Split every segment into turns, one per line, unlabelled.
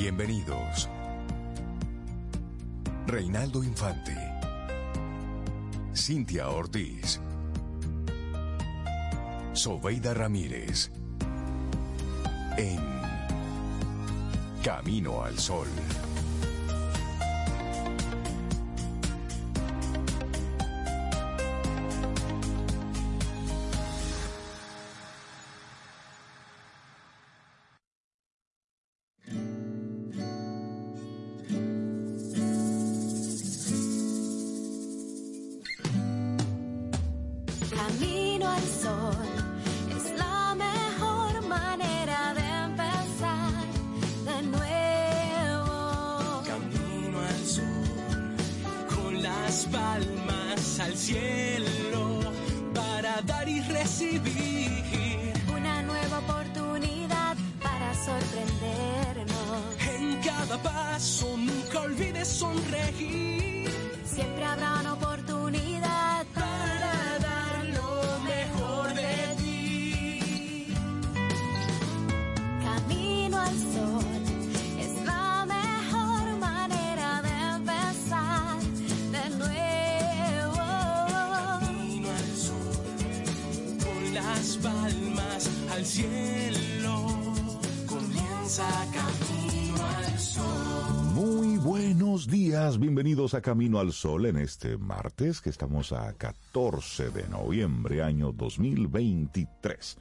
Bienvenidos. Reinaldo Infante. Cintia Ortiz. Sobeida Ramírez. En Camino al Sol.
A Camino al Sol en este martes que estamos a 14 de noviembre año 2023.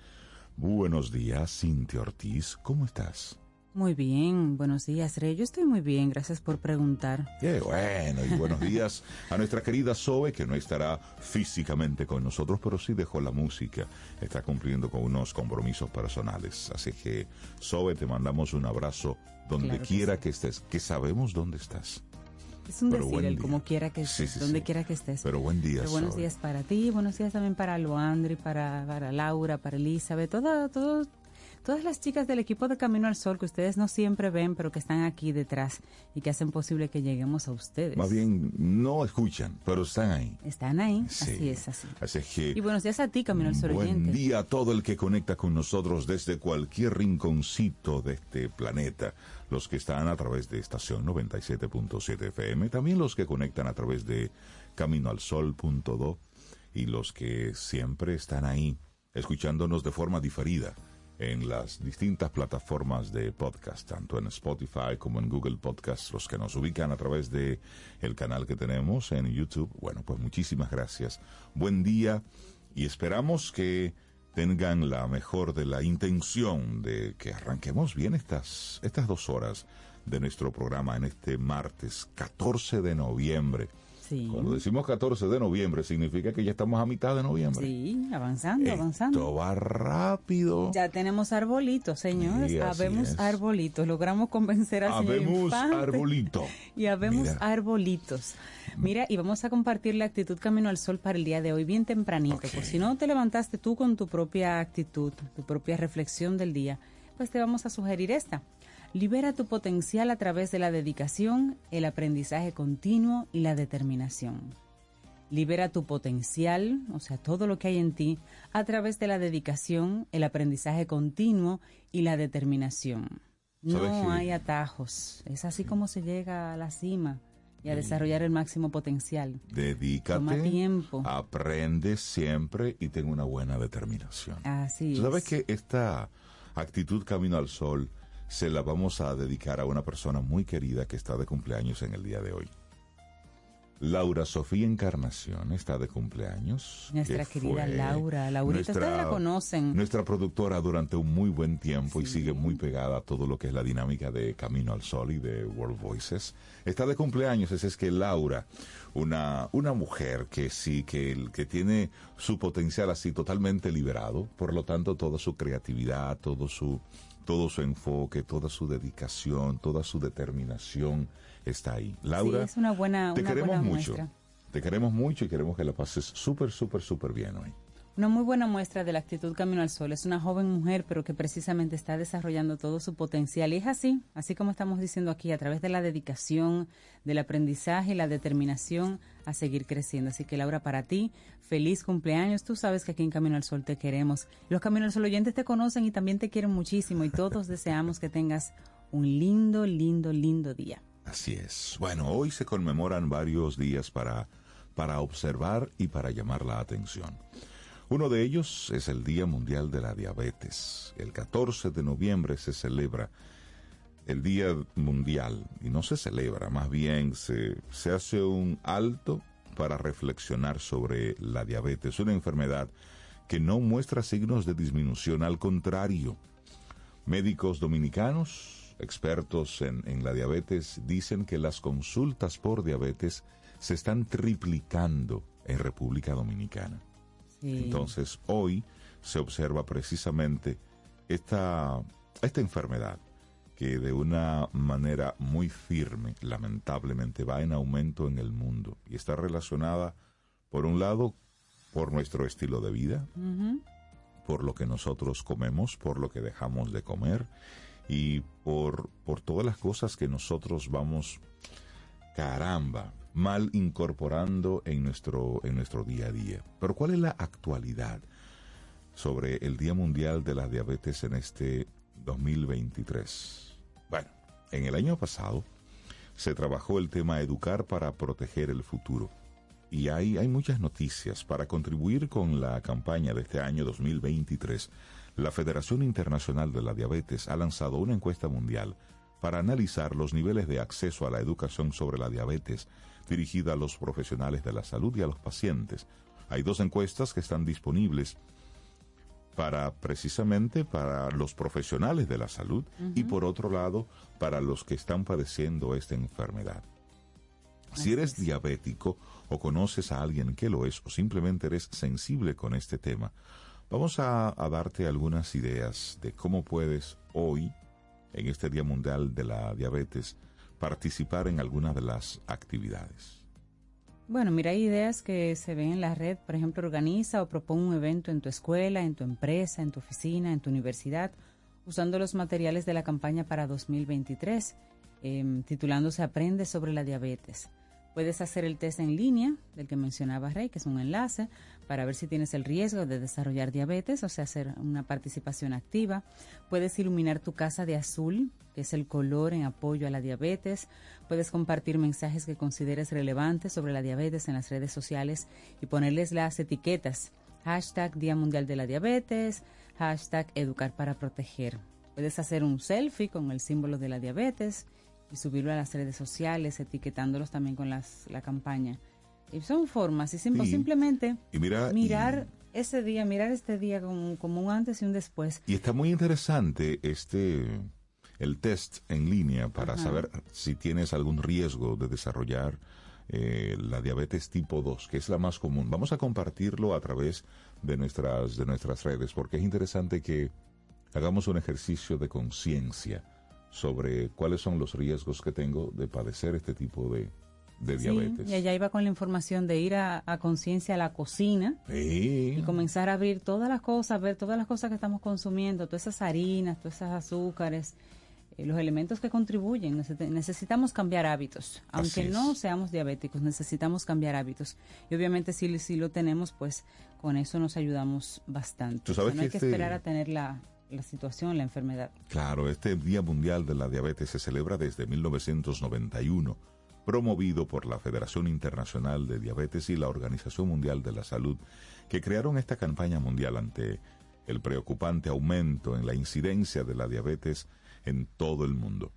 Buenos días, Cintia Ortiz, ¿cómo estás?
Muy bien, buenos días, Rey. Yo estoy muy bien, gracias por preguntar.
Qué bueno, y buenos días a nuestra querida Zoe, que no estará físicamente con nosotros, pero sí dejó la música. Está cumpliendo con unos compromisos personales. Así que, Zoe, te mandamos un abrazo donde
Claro que
quiera
sí.
que estés, que sabemos dónde estás.
Es un decir, el como quiera que
Sí,
estés,
sí,
donde
sí.
quiera que estés.
Pero buen día,
Pero buenos
Zoe.
días para ti, buenos días también para Loandri, para, para Laura, para Elizabeth, toda, todo- todas las chicas del equipo de Camino al Sol que ustedes no siempre ven, pero que están aquí detrás y que hacen posible que lleguemos a ustedes.
Más bien, no escuchan, pero están ahí.
Están ahí,
Sí.
así es, así.
Así que...
Y buenos días a ti, Camino al Sol
Buen
oyente.
día a todo el que conecta con nosotros desde cualquier rinconcito de este planeta. Los que están a través de estación 97.7 FM, también los que conectan a través de caminoalsol.do y los que siempre están ahí escuchándonos de forma diferida en las distintas plataformas de podcast, tanto en Spotify como en Google Podcast, los que nos ubican a través de el canal que tenemos en YouTube. Bueno, pues muchísimas gracias. Buen día y esperamos que tengan la mejor de la intención de que arranquemos bien estas, estas dos horas de nuestro programa en este martes 14 de noviembre.
Sí.
Cuando decimos 14 de noviembre, significa que ya estamos a mitad de noviembre.
Sí, avanzando, avanzando.
Esto va rápido.
Ya tenemos arbolitos, señores.
Sí,
habemos
es.
arbolitos. Logramos convencer al señor
Habemos
Infante.
arbolito.
Y habemos
Mira.
arbolitos. Mira, y vamos a compartir la actitud Camino al Sol para el día de hoy, bien tempranito.
Ok.
Por si no te levantaste tú con tu propia actitud, tu propia reflexión del día, pues te vamos a sugerir esta. Libera tu potencial a través de la dedicación, el aprendizaje continuo y la determinación. Libera tu potencial, o sea, todo lo que hay en ti, a través de la dedicación, el aprendizaje continuo y la determinación.
¿Sabes
No hay atajos. Es así como se llega a la cima y a desarrollar el máximo potencial.
Dedícate.
Toma tiempo.
Aprende siempre y ten una buena determinación.
Así
¿Tú ¿Sabes
es.
que esta actitud Camino al Sol se la vamos a dedicar a una persona muy querida que está de cumpleaños en el día de hoy? Laura Sofía Encarnación está de cumpleaños.
Nuestra
que
querida Laura. Laurita, ustedes la conocen.
Nuestra productora durante un muy buen tiempo y sigue muy pegada a todo lo que es la dinámica de Camino al Sol y de World Voices. Está de cumpleaños, ese es que Laura, una, una mujer que sí, que, que tiene su potencial así totalmente liberado, por lo tanto toda su creatividad, todo su, todo su enfoque, toda su dedicación, toda su determinación está ahí. Laura,
es una buena-
te
una
queremos
buena
mucho.
muestra.
Te queremos mucho y queremos que la pases súper, súper, súper bien hoy.
Una muy buena muestra de la actitud Camino al Sol. Es una joven mujer, pero que precisamente está desarrollando todo su potencial. Y es así, así como estamos diciendo aquí, a través de la dedicación, del aprendizaje y la determinación a seguir creciendo. Así que Laura, para ti, feliz cumpleaños. Tú sabes que aquí en Camino al Sol te queremos. Los Camino al Sol oyentes te conocen y también te quieren muchísimo. Y todos deseamos que tengas un lindo, lindo, lindo día.
Así es. Bueno, hoy se conmemoran varios días para, para observar y para llamar la atención. Uno de ellos es el Día Mundial de la Diabetes. El 14 de noviembre se celebra el Día Mundial y no se celebra, más bien se, se hace un alto para reflexionar sobre la diabetes, una enfermedad que no muestra signos de disminución, al contrario, Médicos dominicanos, expertos en, en la diabetes, dicen que las consultas por diabetes se están triplicando en República Dominicana.
Sí.
Entonces, hoy se observa precisamente esta, esta enfermedad que de una manera muy firme, lamentablemente, va en aumento en el mundo y está relacionada, por un lado, por nuestro estilo de vida, por lo que nosotros comemos, por lo que dejamos de comer y por, por todas las cosas que nosotros vamos, caramba, mal incorporando en nuestro, en nuestro día a día. Pero ¿cuál es la actualidad sobre el Día Mundial de la Diabetes en este 2023? Bueno, en el año pasado se trabajó el tema educar para proteger el futuro. Y hay, hay muchas noticias para contribuir con la campaña de este año 2023. la Federación Internacional de la Diabetes ha lanzado una encuesta mundial para analizar los niveles de acceso a la educación sobre la diabetes dirigida a los profesionales de la salud y a los pacientes. Hay dos encuestas que están disponibles para precisamente para los profesionales de la salud y por otro lado para los que están padeciendo esta enfermedad. Si eres diabético o conoces a alguien que lo es o simplemente eres sensible con este tema, vamos a, a darte algunas ideas de cómo puedes hoy, en este Día Mundial de la Diabetes, participar en alguna de las actividades.
Bueno, mira, hay ideas que se ven en la red. Por ejemplo, organiza o propone un evento en tu escuela, en tu empresa, en tu oficina, en tu universidad, usando los materiales de la campaña para 2023, eh, titulándose Aprende sobre la diabetes. Puedes hacer el test en línea, del que mencionaba Rey, que es un enlace, para ver si tienes el riesgo de desarrollar diabetes, o sea, hacer una participación activa. Puedes iluminar tu casa de azul, que es el color en apoyo a la diabetes. Puedes compartir mensajes que consideres relevantes sobre la diabetes en las redes sociales y ponerles las etiquetas. Hashtag Día Mundial de la Diabetes, hashtag Educar para Proteger. Puedes hacer un selfie con el símbolo de la diabetes y subirlo a las redes sociales, etiquetándolos también con la campaña. Y son formas, y
Sí.
simplemente
Y mira,
mirar ese día, mirar este día como, como un antes y un después.
Y está muy interesante este el test en línea para saber si tienes algún riesgo de desarrollar eh, la diabetes tipo 2, que es la más común. Vamos a compartirlo a través de nuestras, de nuestras redes, porque es interesante que hagamos un ejercicio de conciencia sobre cuáles son los riesgos que tengo de padecer este tipo de, de
Sí,
diabetes.
y allá iba con la información de ir a, a conciencia a la cocina
Sí.
y comenzar a abrir todas las cosas, ver todas las cosas que estamos consumiendo, todas esas harinas, todas esas azúcares, eh, los elementos que contribuyen. Necesita- Necesitamos cambiar hábitos, aunque no seamos diabéticos, necesitamos cambiar hábitos. Y obviamente si, si lo tenemos, pues con eso nos ayudamos bastante.
Tú
O sea,
sabes
no hay que
este-
esperar a tener la, la situación, la enfermedad.
Claro, este Día Mundial de la Diabetes se celebra desde 1991, promovido por la Federación Internacional de Diabetes y la Organización Mundial de la Salud, que crearon esta campaña mundial ante el preocupante aumento en la incidencia de la diabetes en todo el mundo.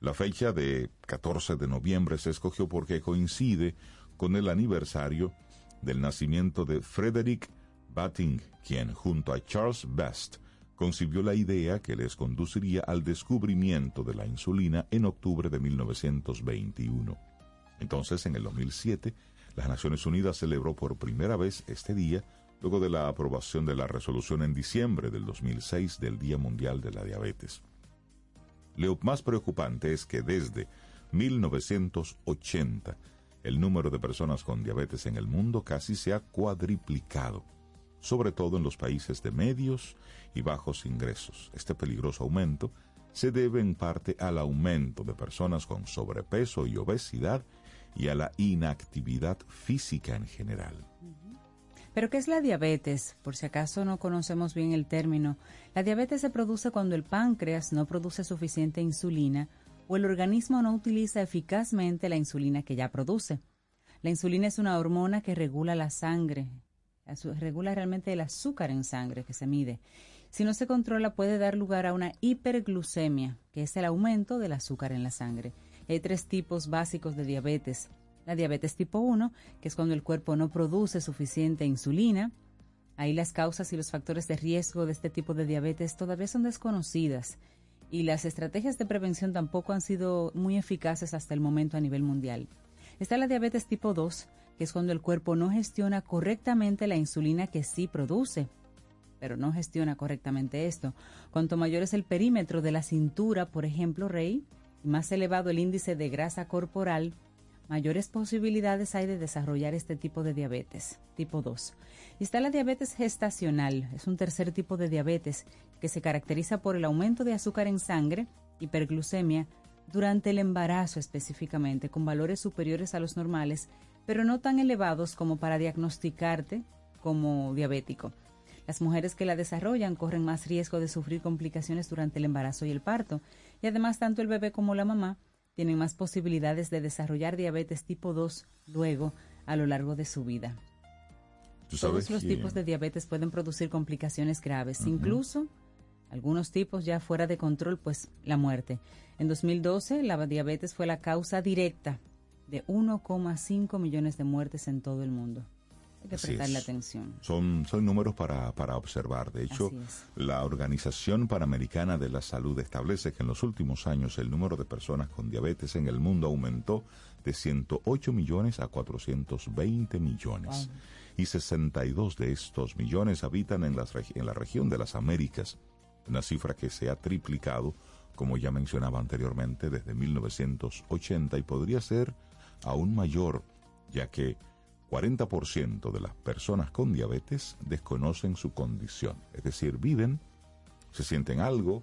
La fecha de 14 de noviembre se escogió porque coincide con el aniversario del nacimiento de Frederick Batting, quien junto a Charles Best concibió la idea que les conduciría al descubrimiento de la insulina en octubre de 1921. Entonces, en el 2007, las Naciones Unidas celebró por primera vez este día luego de la aprobación de la resolución en diciembre del 2006 del Día Mundial de la Diabetes. Lo más preocupante es que desde 1980 el número de personas con diabetes en el mundo casi se ha cuadriplicado, sobre todo en los países de medios y bajos ingresos. Este peligroso aumento se debe en parte al aumento de personas con sobrepeso y obesidad y a la inactividad física en general.
¿Pero qué es la diabetes? Por si acaso no conocemos bien el término. La diabetes se produce cuando el páncreas no produce suficiente insulina o el organismo no utiliza eficazmente la insulina que ya produce. La insulina es una hormona que regula la sangre, regula realmente el azúcar en sangre que se mide. Si no se controla puede dar lugar a una hiperglucemia, que es el aumento del azúcar en la sangre. Hay tres tipos básicos de diabetes. La diabetes tipo 1, que es cuando el cuerpo no produce suficiente insulina. Ahí las causas y los factores de riesgo de este tipo de diabetes todavía son desconocidas y las estrategias de prevención tampoco han sido muy eficaces hasta el momento a nivel mundial. Está la diabetes tipo 2, que es cuando el cuerpo no gestiona correctamente la insulina que sí produce, pero no gestiona correctamente esto. Cuanto mayor es el perímetro de la cintura, por ejemplo, Rey, más elevado el índice de grasa corporal, mayores posibilidades hay de desarrollar este tipo de diabetes, tipo 2. Y está la diabetes gestacional, es un tercer tipo de diabetes que se caracteriza por el aumento de azúcar en sangre, hiperglucemia, durante el embarazo específicamente, con valores superiores a los normales, pero no tan elevados como para diagnosticarte como diabético. Las mujeres que la desarrollan corren más riesgo de sufrir complicaciones durante el embarazo y el parto, y además tanto el bebé como la mamá tienen más posibilidades de desarrollar diabetes tipo 2 luego a lo largo de su vida.
Tú sabes
Todos los
que-
tipos de diabetes pueden producir complicaciones graves, incluso algunos tipos ya fuera de control, pues la muerte. En 2012, la diabetes fue la causa directa de 1,5 millones de muertes en todo el mundo. Hay que
Así
prestarle
es.
atención.
Son, son números para, para observar. De hecho, la Organización Panamericana de la Salud establece que en los últimos años el número de personas con diabetes en el mundo aumentó de 108 millones a 420 millones. Y 62 de estos millones habitan en, las en la región de las Américas, una cifra que se ha triplicado, como ya mencionaba anteriormente, desde 1980 y podría ser aún mayor, ya que 40% de las personas con diabetes desconocen su condición, es decir, viven, se sienten algo,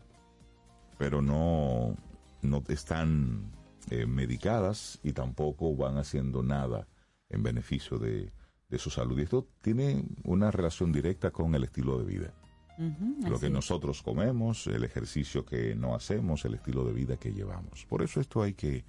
pero no, no están eh, medicadas y tampoco van haciendo nada en beneficio de, de su salud. Y esto tiene una relación directa con el estilo de vida. Lo que
es.
nosotros comemos, el ejercicio que no hacemos, el estilo de vida que llevamos. Por eso esto hay que,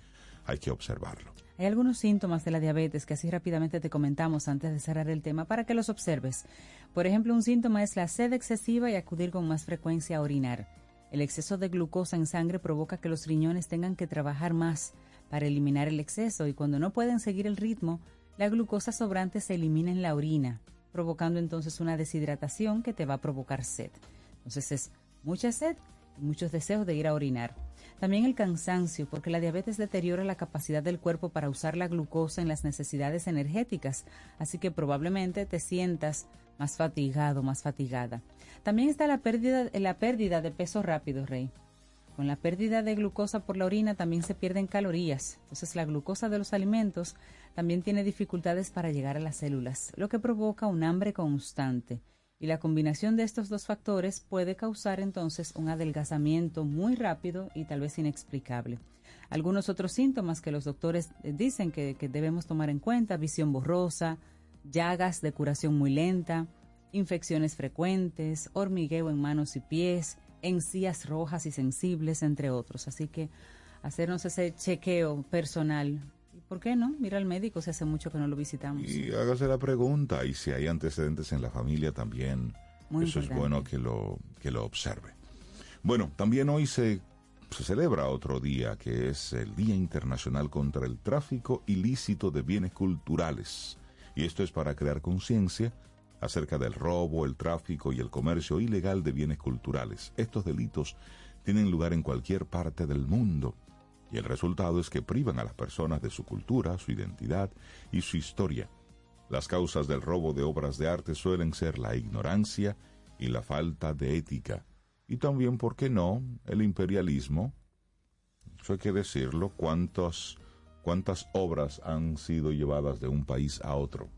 hay que observarlo.
Hay algunos síntomas de la diabetes que así rápidamente te comentamos antes de cerrar el tema para que los observes. Por ejemplo, un síntoma es la sed excesiva y acudir con más frecuencia a orinar. El exceso de glucosa en sangre provoca que los riñones tengan que trabajar más para eliminar el exceso y cuando no pueden seguir el ritmo, la glucosa sobrante se elimina en la orina, provocando entonces una deshidratación que te va a provocar sed. Entonces es mucha sed y muchos deseos de ir a orinar. También el cansancio, porque la diabetes deteriora la capacidad del cuerpo para usar la glucosa en las necesidades energéticas, así que probablemente te sientas más fatigado, más fatigada. También está la pérdida, la pérdida de peso rápido, Rey. Con la pérdida de glucosa por la orina también se pierden calorías. Entonces la glucosa de los alimentos también tiene dificultades para llegar a las células, lo que provoca un hambre constante. Y la combinación de estos dos factores puede causar entonces un adelgazamiento muy rápido y tal vez inexplicable. Algunos otros síntomas que los doctores eh, dicen que, que debemos tomar en cuenta, visión borrosa, llagas de curación muy lenta, infecciones frecuentes, hormigueo en manos y pies, encías rojas y sensibles, entre otros. Así que hacernos ese chequeo personal. ¿Y por qué no? Mira al médico si hace mucho que no lo visitamos.
Y hágase la pregunta, y si hay antecedentes en la familia también,
Muy
eso es bueno que lo, que lo observe. Bueno, también hoy se, se celebra otro día, que es el Día Internacional contra el Tráfico Ilícito de Bienes Culturales. Y esto es para crear conciencia acerca del robo, el tráfico y el comercio ilegal de bienes culturales. Estos delitos tienen lugar en cualquier parte del mundo y el resultado es que privan a las personas de su cultura, su identidad y su historia. Las causas del robo de obras de arte suelen ser la ignorancia y la falta de ética. Y también, ¿por qué no?, el imperialismo. Eso hay que decirlo. ¿Cuántas, cuántas obras han sido llevadas de un país a otro?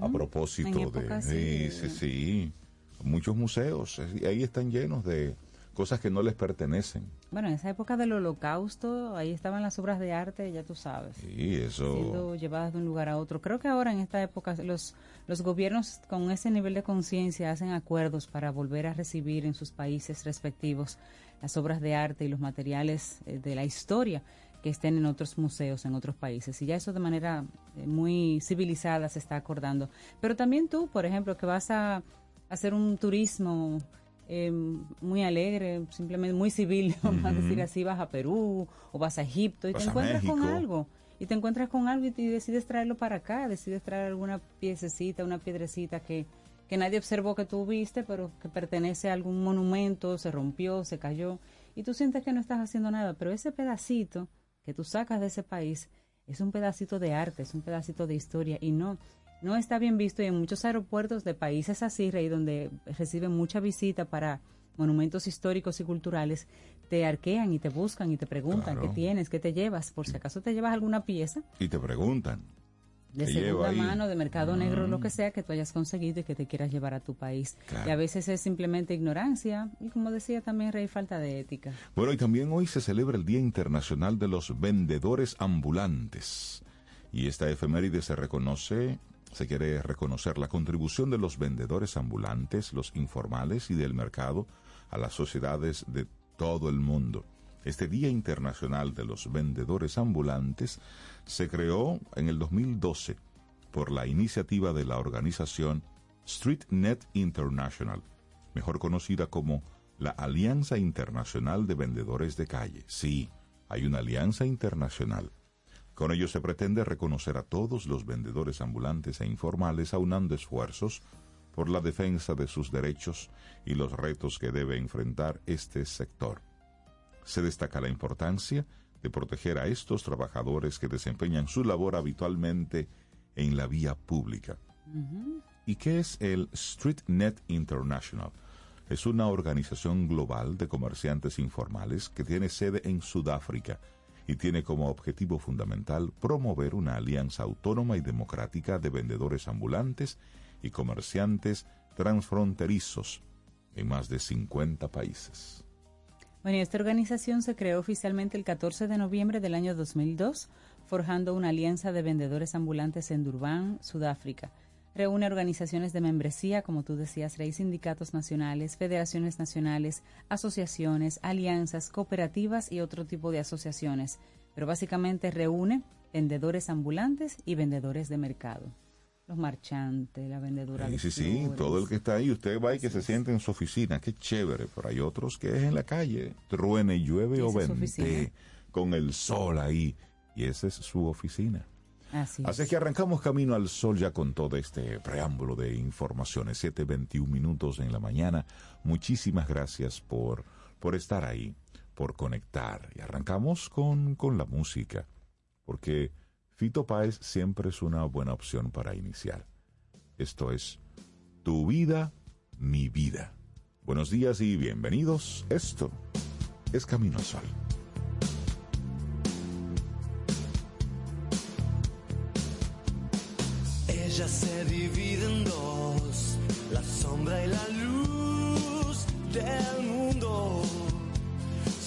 A propósito de... Sí,
sí,
sí. Muchos museos. Ahí están llenos de cosas que no les pertenecen.
Bueno, en esa época del holocausto, ahí estaban las obras de arte, ya tú sabes.
Sí, eso...
siendo llevadas de un lugar a otro. Creo que ahora en esta época los, los gobiernos con ese nivel de conciencia hacen acuerdos para volver a recibir en sus países respectivos las obras de arte y los materiales eh, de la historia que estén en otros museos, en otros países. Y ya eso de manera eh, muy civilizada se está acordando. Pero también tú, por ejemplo, que vas a hacer un turismo eh, muy alegre, simplemente muy civil, vamos a decir así, vas a Perú o vas a Egipto y
Vas
te encuentras con algo y te encuentras con algo y, y decides traerlo para acá, decides traer alguna piececita, una piedrecita que, que nadie observó que tú viste, pero que pertenece a algún monumento, se rompió, se cayó, y tú sientes que no estás haciendo nada, pero ese pedacito que tú sacas de ese país es un pedacito de arte, es un pedacito de historia y no no está bien visto y en muchos aeropuertos de países así, Rey, donde reciben mucha visita para monumentos históricos y culturales, te arquean y te buscan y te preguntan
Claro.
qué tienes, qué te llevas, por si acaso te llevas alguna pieza
Y te preguntan.
de
¿Qué
segunda mano, de mercado negro, lo
Mm.
que sea que tú hayas conseguido y que te quieras llevar a tu país.
Claro.
Y a veces es simplemente ignorancia y como decía también Rey, falta de ética.
Bueno, y también hoy se celebra el Día Internacional de los Vendedores Ambulantes. Y esta efeméride se reconoce, se quiere reconocer la contribución de los vendedores ambulantes, los informales y del mercado a las sociedades de todo el mundo. Este Día Internacional de los Vendedores Ambulantes se creó en el 2012 por la iniciativa de la organización StreetNet International, mejor conocida como la Alianza Internacional de Vendedores de Calle. Sí, hay una alianza internacional. Con ello se pretende reconocer a todos los vendedores ambulantes e informales aunando esfuerzos por la defensa de sus derechos y los retos que debe enfrentar este sector. Se destaca la importancia de proteger a estos trabajadores que desempeñan su labor habitualmente en la vía pública. ¿Y qué es el StreetNet International? Es una organización global de comerciantes informales que tiene sede en Sudáfrica y tiene como objetivo fundamental promover una alianza autónoma y democrática de vendedores ambulantes y comerciantes transfronterizos en más de 50 países.
Bueno, esta organización se creó oficialmente el 14 de noviembre del año 2002, forjando una alianza de vendedores ambulantes en Durban, Sudáfrica. Reúne organizaciones de membresía, como tú decías, Rey, sindicatos nacionales, federaciones nacionales, asociaciones, alianzas, cooperativas y otro tipo de asociaciones. Pero básicamente reúne vendedores ambulantes y vendedores de mercado. Los marchantes, la vendedora
Sí,
de
sí, sí, todo el que está ahí, usted va y que se siente en su oficina, qué chévere, pero hay otros que es en la calle, truene, llueve o vente, con el sol ahí, y esa es su oficina.
Así
Así es que arrancamos camino al sol ya con todo este preámbulo de informaciones, 7.21 minutos en la mañana. Muchísimas gracias por, por estar ahí, por conectar. Y arrancamos con, con la música, porque Fito Páez siempre es una buena opción para iniciar. Esto es Tu vida, mi vida. Buenos días y bienvenidos. Esto es Camino al Sol.
Ella se divide en dos, la sombra y la luz del mundo.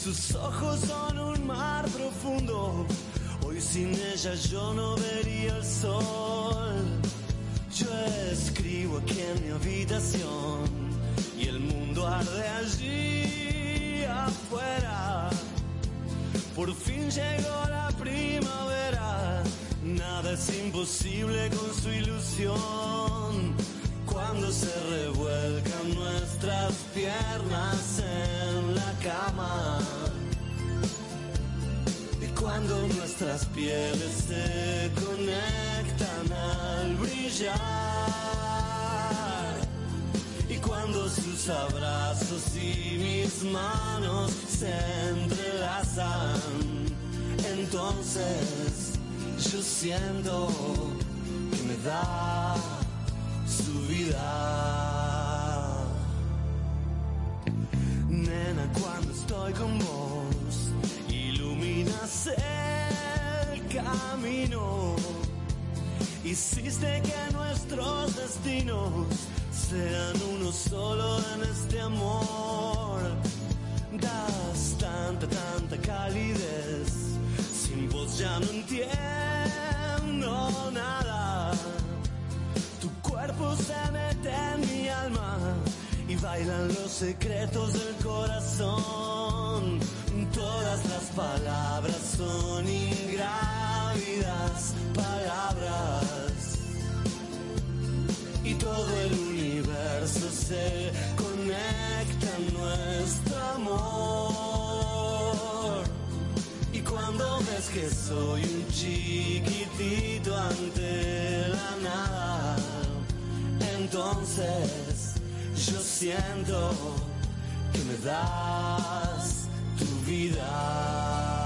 Sus ojos son un mar profundo, hoy sin ella yo no vería el sol. Yo escribo aquí en mi habitación y el mundo arde allí afuera. Por fin llegó la primavera, nada es imposible con su ilusión. Cuando se revuelcan nuestras piernas en la cama. Y cuando nuestras pieles se conectan al brillar. Y cuando sus abrazos y mis manos se entrelazan, entonces yo siento que me da su vida. Nena, cuando estoy con vos, iluminas el camino. Hiciste que nuestros destinos sean uno solo en este amor. Das tanta, tanta calidez. Sin vos ya no entiendo nada. Tu cuerpo se mete en mi alma y bailan los secretos del corazón. Todas las palabras son ingrávidas palabras y todo el universo se conecta en nuestro amor. Cuando ves que soy un chiquitito ante la nada, entonces yo siento que me das tu vida.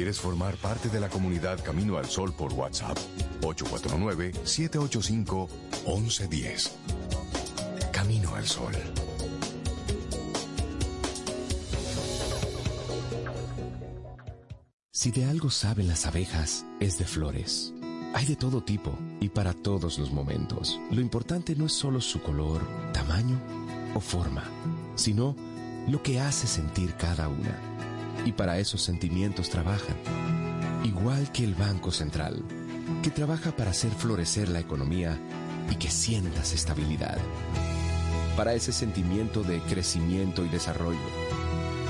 ¿Quieres formar parte de la comunidad Camino al Sol por WhatsApp? 849-785-1110. Camino al Sol.
Si de algo saben las abejas, es de flores. Hay de todo tipo y para todos los momentos. Lo importante no es solo su color, tamaño o forma, sino lo que hace sentir cada una. Y para esos sentimientos trabajan. Igual que el Banco Central, que trabaja para hacer florecer la economía y que sientas estabilidad. Para ese sentimiento de crecimiento y desarrollo.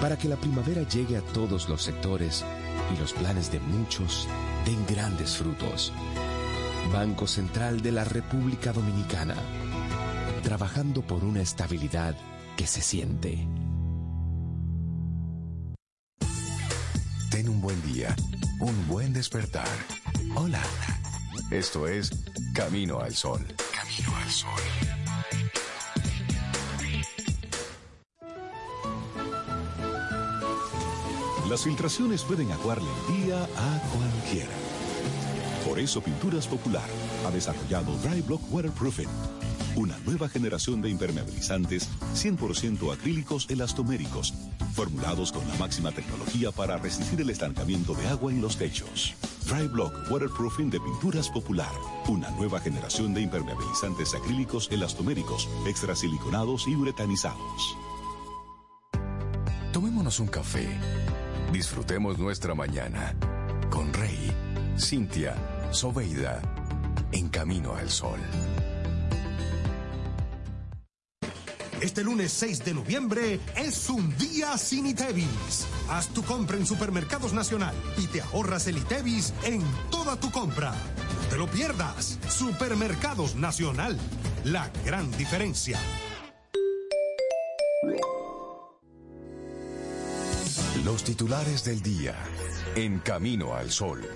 Para que la primavera llegue a todos los sectores y los planes de muchos den grandes frutos. Banco Central de la República Dominicana. Trabajando por una estabilidad que se siente.
Un buen día, un buen despertar. Hola. Esto es Camino al Sol. Camino al Sol.
Las filtraciones pueden aguarle el día a cualquiera. Por eso Pinturas Popular ha desarrollado Dry Block Waterproofing, una nueva generación de impermeabilizantes 100% acrílicos elastoméricos, formulados con la máxima tecnología para resistir el estancamiento de agua en los techos. Dry Block Waterproofing de Pinturas Popular, una nueva generación de impermeabilizantes acrílicos elastoméricos, extrasiliconados y uretanizados.
Tomémonos un café. Disfrutemos nuestra mañana con Rey, Cintia, Soveida, en Camino al Sol.
Este lunes 6 de noviembre es un día sin ITEVIS. Haz tu compra en Supermercados Nacional y te ahorras el ITEVIS en toda tu compra. No te lo pierdas. Supermercados Nacional. La gran diferencia.
Los titulares del día en Camino al Sol.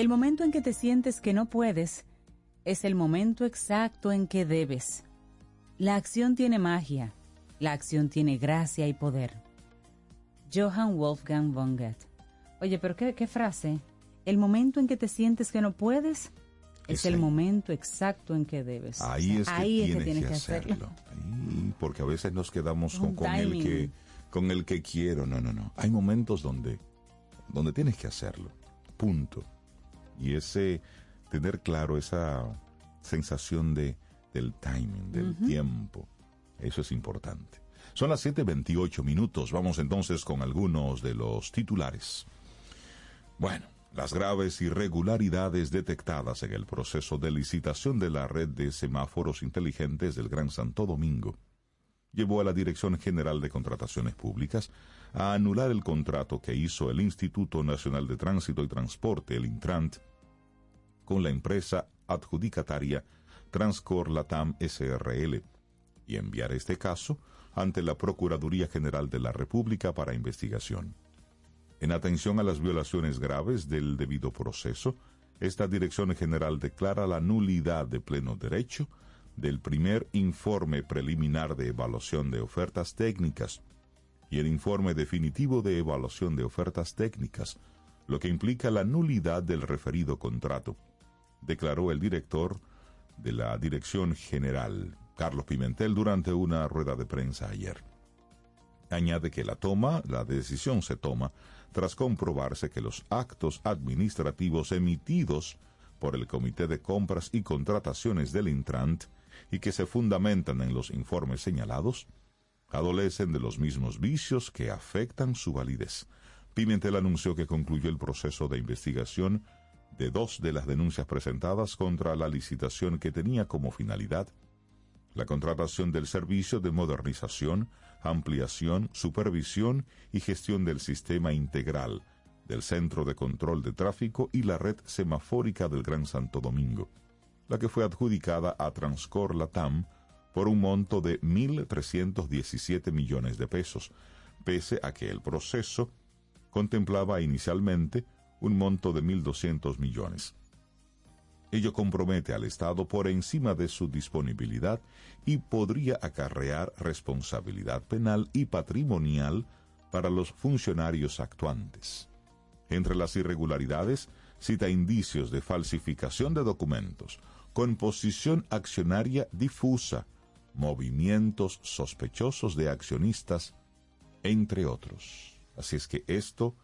El momento en que te sientes que no puedes es el momento exacto en que debes. La acción tiene magia, la acción tiene gracia y poder. Johann Wolfgang von Goethe. Oye, pero qué, qué frase. El momento en que te sientes que no puedes es el momento exacto en que debes.
Ahí
O
es que
ahí es
tienes,
que tienes
que,
que hacerlo.
hacerlo. Ahí, porque a veces nos quedamos con, con el que con el que quiero. No, no, no. Hay momentos donde donde tienes que hacerlo. Punto. Y ese tener claro esa sensación de del timing, del tiempo. Eso es importante. Son las 7:28 minutos. Vamos entonces con algunos de los titulares. Bueno, las graves irregularidades detectadas en el proceso de licitación de la red de semáforos inteligentes del Gran Santo Domingo llevó a la Dirección General de Contrataciones Públicas a anular el contrato que hizo el Instituto Nacional de Tránsito y Transporte, el Intrant, con la empresa adjudicataria Transcor Latam SRL y enviar este caso ante la Procuraduría General de la República para investigación. En atención a las violaciones graves del debido proceso, esta Dirección General declara la nulidad de pleno derecho del primer informe preliminar de evaluación de ofertas técnicas y el informe definitivo de evaluación de ofertas técnicas, lo que implica la nulidad del referido contrato, declaró el director de la Dirección General, Carlos Pimentel, durante una rueda de prensa ayer. Añade que la toma, la decisión se toma tras comprobarse que los actos administrativos emitidos por el Comité de Compras y Contrataciones del Intrant y que se fundamentan en los informes señalados, adolecen de los mismos vicios que afectan su validez. Pimentel anunció que concluyó el proceso de investigación de dos de las denuncias presentadas contra la licitación que tenía como finalidad la contratación del servicio de modernización, ampliación, supervisión y gestión del sistema integral del Centro de Control de Tráfico y la red semafórica del Gran Santo Domingo, la que fue adjudicada a Transcor Latam por un monto de 1.317 millones de pesos, pese a que el proceso contemplaba inicialmente un monto de 1.200 millones. Ello compromete al Estado por encima de su disponibilidad y podría acarrear responsabilidad penal y patrimonial para los funcionarios actuantes. Entre las irregularidades, cita indicios de falsificación de documentos, composición accionaria difusa, movimientos sospechosos de accionistas, entre otros. Así es que esto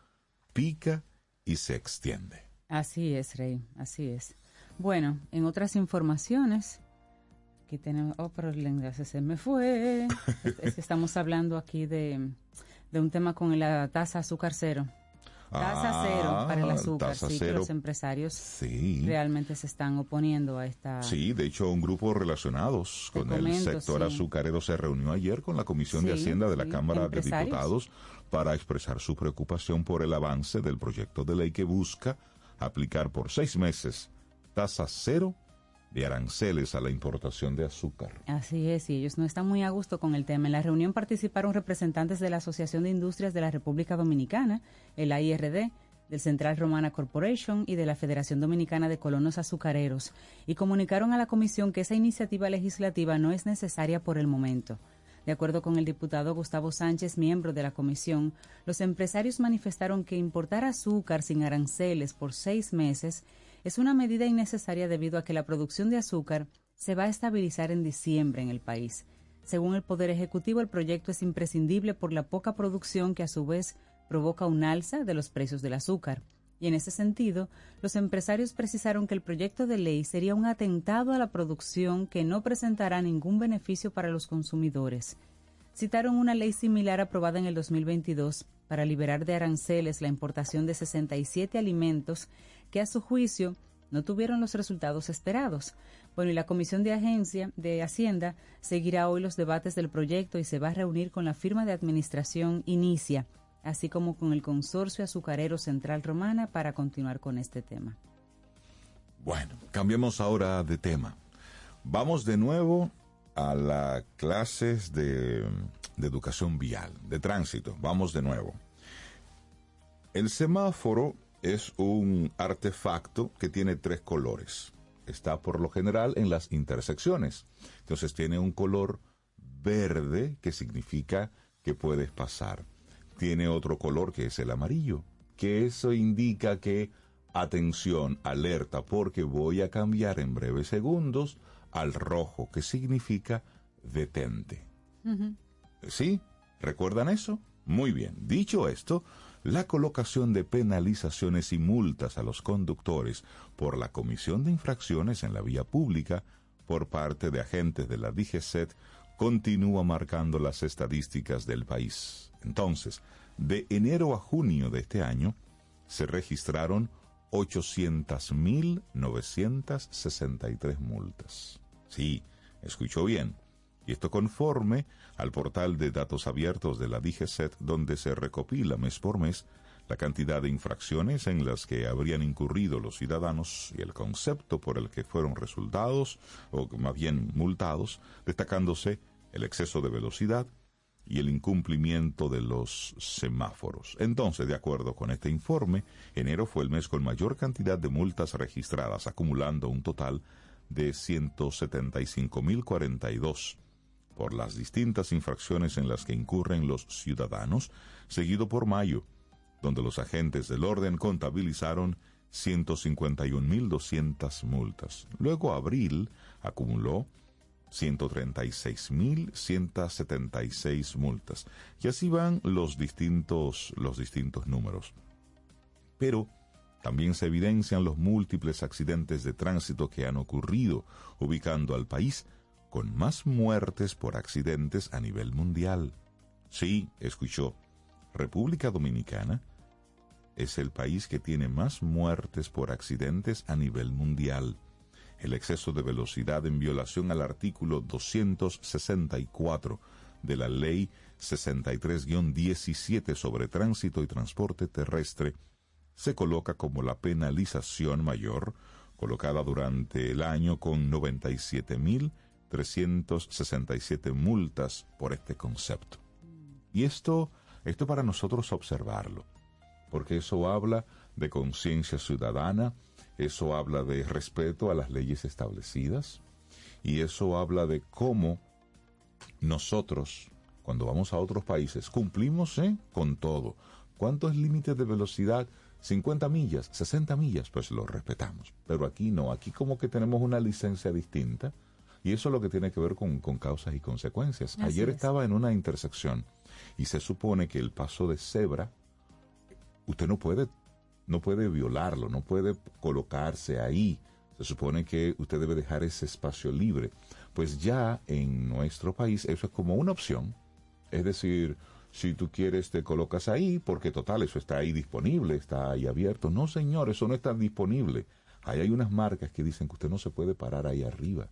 pica y se extiende.
Así es, Rey, así es. Bueno, en otras informaciones, aquí tenemos, oh, pero el enlace se me fue. es, es que estamos hablando aquí de, de un tema con la tasa azúcar cero. Tasa
Ah,
cero para el azúcar, sí, que los empresarios
Sí.
realmente se están oponiendo a esta...
Sí, de hecho, un grupo relacionados con el sector
sí.
azucarero se reunió ayer con la Comisión de Hacienda de la Cámara de. Diputados para expresar su preocupación por el avance del proyecto de ley que busca aplicar por seis meses tasa cero de aranceles a la importación de azúcar.
Así es, y ellos no están muy a gusto con el tema. En la reunión participaron representantes de la Asociación de Industrias de la República Dominicana, el AIRD, del Central Romana Corporation y de la Federación Dominicana de Colonos Azucareros, y comunicaron a la Comisión que esa iniciativa legislativa no es necesaria por el momento. De acuerdo con el diputado Gustavo Sánchez, miembro de la comisión, los empresarios manifestaron que importar azúcar sin aranceles por seis meses es una medida innecesaria debido a que la producción de azúcar se va a estabilizar en diciembre en el país. Según el Poder Ejecutivo, el proyecto es imprescindible por la poca producción que a su vez provoca un alza de los precios del azúcar. Y en ese sentido, los empresarios precisaron que el proyecto de ley sería un atentado a la producción que no presentará ningún beneficio para los consumidores. Citaron una ley similar aprobada en el 2022 para liberar de aranceles la importación de 67 alimentos que a su juicio no tuvieron los resultados esperados. Bueno, y la Comisión de Agencia de Hacienda seguirá hoy los debates del proyecto y se va a reunir con la firma de administración Inicia, así como con el Consorcio Azucarero Central Romana para continuar con este tema.
Bueno, cambiemos ahora de tema. Vamos de nuevo a las clases de, de educación vial, de tránsito. Vamos de nuevo. El semáforo es un artefacto que tiene tres colores. Está por lo general en las intersecciones. Entonces tiene un color verde que significa que puedes pasar. Tiene otro color que es el amarillo, que eso indica que atención, alerta, porque voy a cambiar en breves segundos al rojo, que significa detente. ¿Sí? ¿Recuerdan eso? Muy bien. Dicho esto, la colocación de penalizaciones y multas a los conductores por la comisión de infracciones en la vía pública por parte de agentes de la DGCET continúa marcando las estadísticas del país. Entonces, de enero a junio de este año, se registraron 800.963 multas. Sí, escuchó bien. Y esto conforme al portal de datos abiertos de la DGCET, donde se recopila mes por mes la cantidad de infracciones en las que habrían incurrido los ciudadanos y el concepto por el que fueron resultados, o más bien multados, destacándose el exceso de velocidad y el incumplimiento de los semáforos. Entonces, de acuerdo con este informe, enero fue el mes con mayor cantidad de multas registradas, acumulando un total de 175.042 por las distintas infracciones en las que incurren los ciudadanos, seguido por mayo, donde los agentes del orden contabilizaron 151.200 multas. Luego abril acumuló 136.176 multas. Y así van los distintos, los distintos números. Pero también se evidencian los múltiples accidentes de tránsito que han ocurrido, ubicando al país con más muertes por accidentes a nivel mundial. Sí, escuchó, República Dominicana es el país que tiene más muertes por accidentes a nivel mundial. El exceso de velocidad en violación al artículo 264 de la Ley 63-17 sobre tránsito y transporte terrestre se coloca como la penalización mayor, colocada durante el año con 97.367 multas por este concepto. Y esto, esto para nosotros observarlo, porque eso habla de conciencia ciudadana, eso habla de respeto a las leyes establecidas, y eso habla de cómo nosotros, cuando vamos a otros países, cumplimos ¿eh? con todo. ¿Cuánto es límite de velocidad? 50 millas, 60 millas, pues lo respetamos. Pero aquí no, aquí como que tenemos una licencia distinta y eso es lo que tiene que ver con, con causas y consecuencias.
Así
Ayer
es.
estaba en una intersección y se supone que el paso de cebra, usted no puede, no puede violarlo, no puede colocarse ahí. Se supone que usted debe dejar ese espacio libre. Pues ya en nuestro país eso es como una opción. Es decir, si tú quieres te colocas ahí, porque total, eso está ahí disponible, está ahí abierto. No, señor, eso no está disponible. Ahí hay unas marcas que dicen que usted no se puede parar ahí arriba,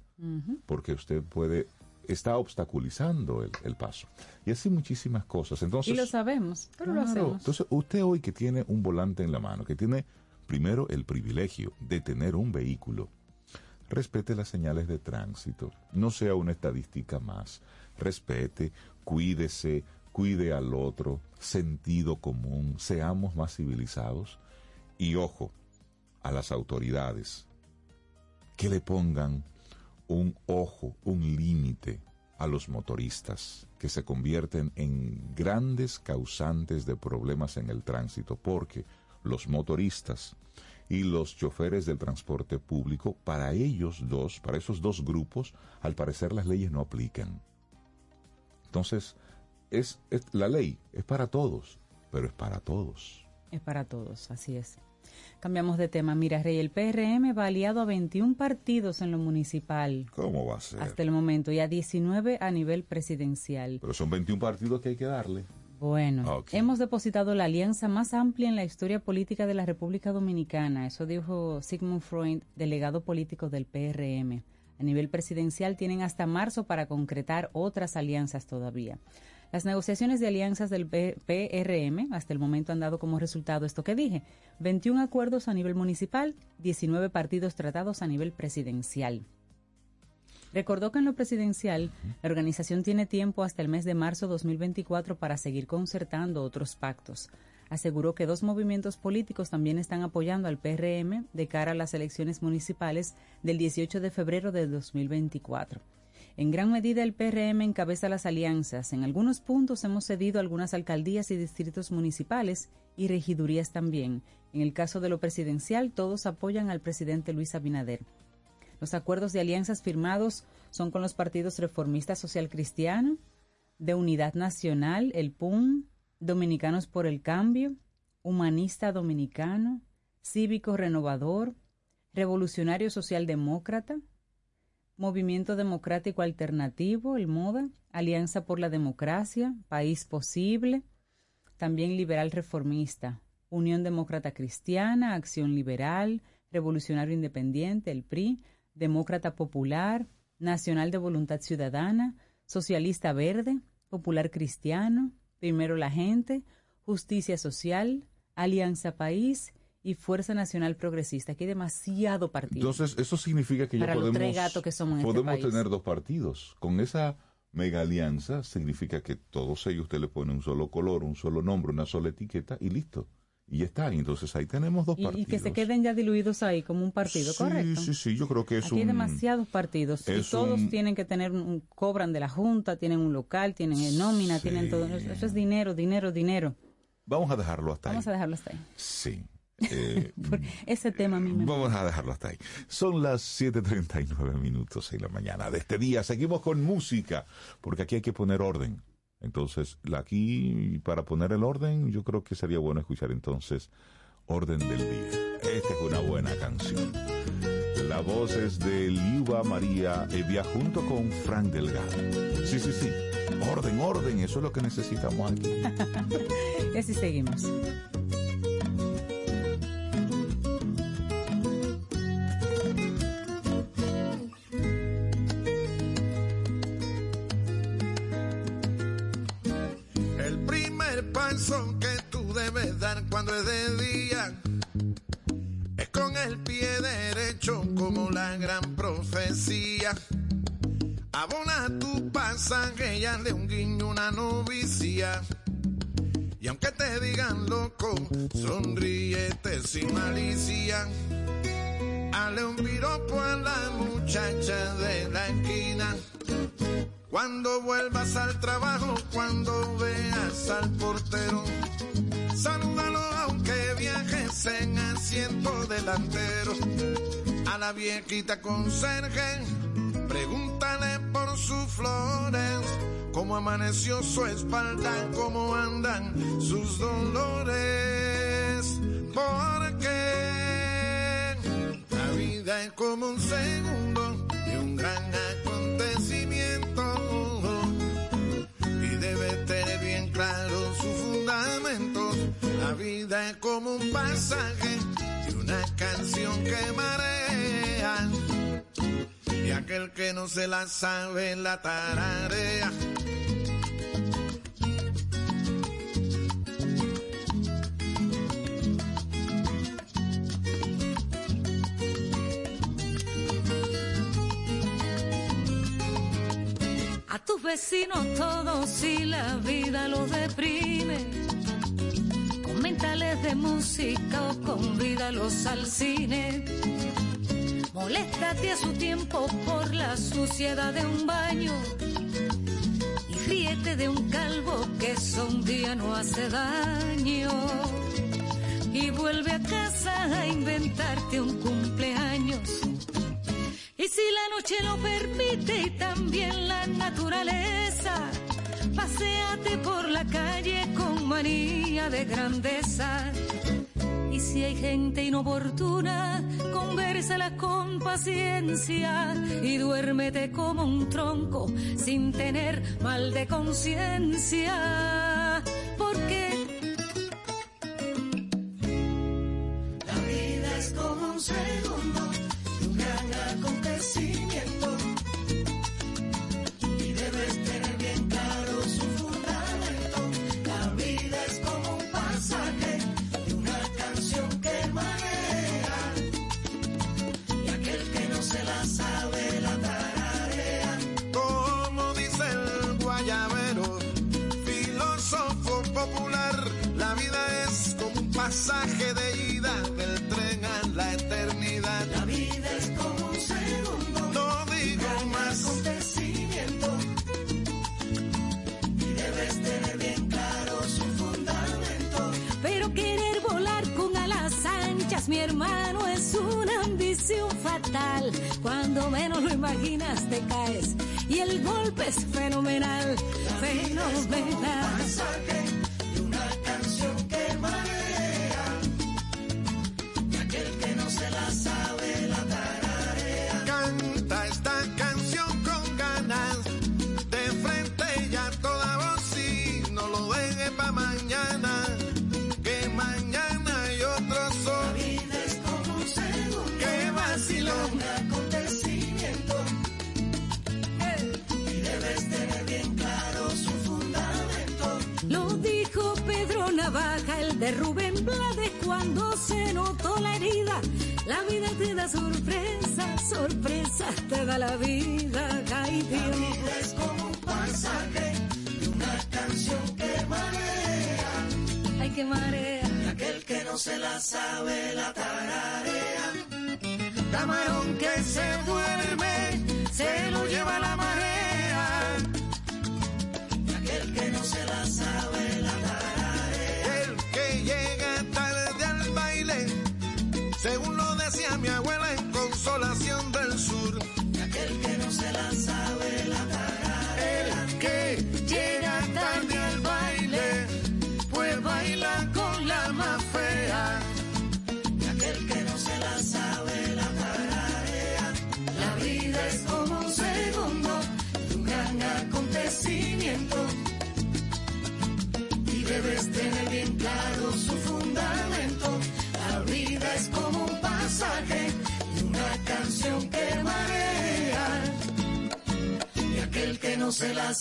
porque usted puede, está obstaculizando el, el paso. Y así muchísimas cosas. Entonces,
y lo sabemos, pero lo hacemos.
Entonces, usted hoy que tiene un volante en la mano, que tiene primero el privilegio de tener un vehículo, respete las señales de tránsito, no sea una estadística más, respete, cuídese, cuide al otro, sentido común, seamos más civilizados y ojo a las autoridades que le pongan un ojo, un límite a los motoristas que se convierten en grandes causantes de problemas en el tránsito, porque los motoristas y los choferes del transporte público, para ellos dos, para esos dos grupos, al parecer las leyes no aplican. Entonces, es, la ley es para todos, pero es para todos.
Es para todos, así es. Cambiamos de tema. Mira, Rey, el PRM va aliado a 21 partidos en lo municipal
¿Cómo va a ser?
hasta el momento y a 19 a nivel presidencial.
Pero son 21 partidos que hay que darle.
Bueno, hemos depositado la alianza más amplia en la historia política de la República Dominicana. Eso dijo Sigmund Freud, delegado político del PRM. A nivel presidencial tienen hasta marzo para concretar otras alianzas todavía. Las negociaciones de alianzas del PRM hasta el momento han dado como resultado esto que dije, 21 acuerdos a nivel municipal, 19 partidos tratados a nivel presidencial. Recordó que en lo presidencial, la organización tiene tiempo hasta el mes de marzo 2024 para seguir concertando otros pactos. Aseguró que dos movimientos políticos también están apoyando al PRM de cara a las elecciones municipales del 18 de febrero de 2024. En gran medida el PRM encabeza las alianzas. En algunos puntos hemos cedido algunas alcaldías y distritos municipales y regidurías también. En el caso de lo presidencial, todos apoyan al presidente Luis Abinader. Los acuerdos de alianzas firmados son con los partidos Reformista Social Cristiano, de Unidad Nacional, el PUN, Dominicanos por el Cambio, Humanista Dominicano, Cívico Renovador, Revolucionario Socialdemócrata, Movimiento Democrático Alternativo, el MODA, Alianza por la Democracia, País Posible, también Liberal Reformista, Unión Demócrata Cristiana, Acción Liberal, Revolucionario Independiente, el PRI, Demócrata Popular, Nacional de Voluntad Ciudadana, Socialista Verde, Popular Cristiano, Primero la Gente, Justicia Social, Alianza País y Fuerza Nacional Progresista. Aquí hay demasiado partido.
Entonces, eso significa que ya
Para los
podemos,
tres que somos en este
podemos
país.
tener dos partidos. Con esa mega alianza significa que todos ellos usted le pone un solo color, un solo nombre, una sola etiqueta y listo. Y ya está. Y entonces ahí tenemos dos
y, y
partidos.
que se queden ya diluidos ahí como un partido,
sí,
correcto.
Sí, sí, yo creo que es
Aquí hay
un...
demasiados partidos y todos
un-
tienen que tener un, cobran de la junta, tienen un local, tienen nómina,
Sí.
tienen todo. Eso, es dinero, dinero, dinero.
Vamos a dejarlo hasta
Vamos a
ahí.
dejarlo hasta ahí.
Sí. Eh,
Ese tema a mí me...
Vamos a dejarlo hasta ahí. Son las 7.39 minutos en la mañana de este día. Seguimos con música, porque aquí hay que poner orden. Entonces, aquí, para poner el orden, yo creo que sería bueno escuchar entonces Orden del Día. Esta es una buena canción. La voz es de Liuba María Evia junto con Frank Delgado. Sí, sí, sí. Orden, orden, eso es lo que necesitamos aquí.
Y así seguimos.
Cuando es de día es con el pie derecho como la gran profecía. Abona tu pasaje y hazle un guiño, una novicia. Y aunque te digan loco, sonríete sin malicia. Hazle un piropo a la muchacha de la esquina. Cuando vuelvas al trabajo, cuando veas al portero, salúdalo aunque viajes en asiento delantero. A la viejita conserje, pregúntale por sus flores, cómo amaneció su espalda, cómo andan sus dolores. Porque la vida es como un segundo de un gran acontecimiento y debe tener La vida es como un pasaje y una canción que marea y aquel que no se la sabe la tararea.
A tus vecinos todos si la vida los deprime. Coméntales de música o convídalos al cine. Moléstate a su tiempo por la suciedad de un baño. Y ríete de un calvo que eso un día no hace daño. Y vuelve a casa a inventarte un cumpleaños. Y si la noche lo permite y también la naturaleza, paséate por la calle con manía de grandeza. Y si hay gente inoportuna, conversala con paciencia y duérmete como un tronco sin tener mal de conciencia. Porque la vida es como un segundo un gran acontecimiento baby. De Rubén Blades, cuando se notó la herida. La vida te da sorpresas, sorpresas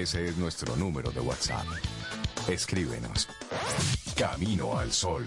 Ese es nuestro número de WhatsApp. Escríbenos. Camino al Sol.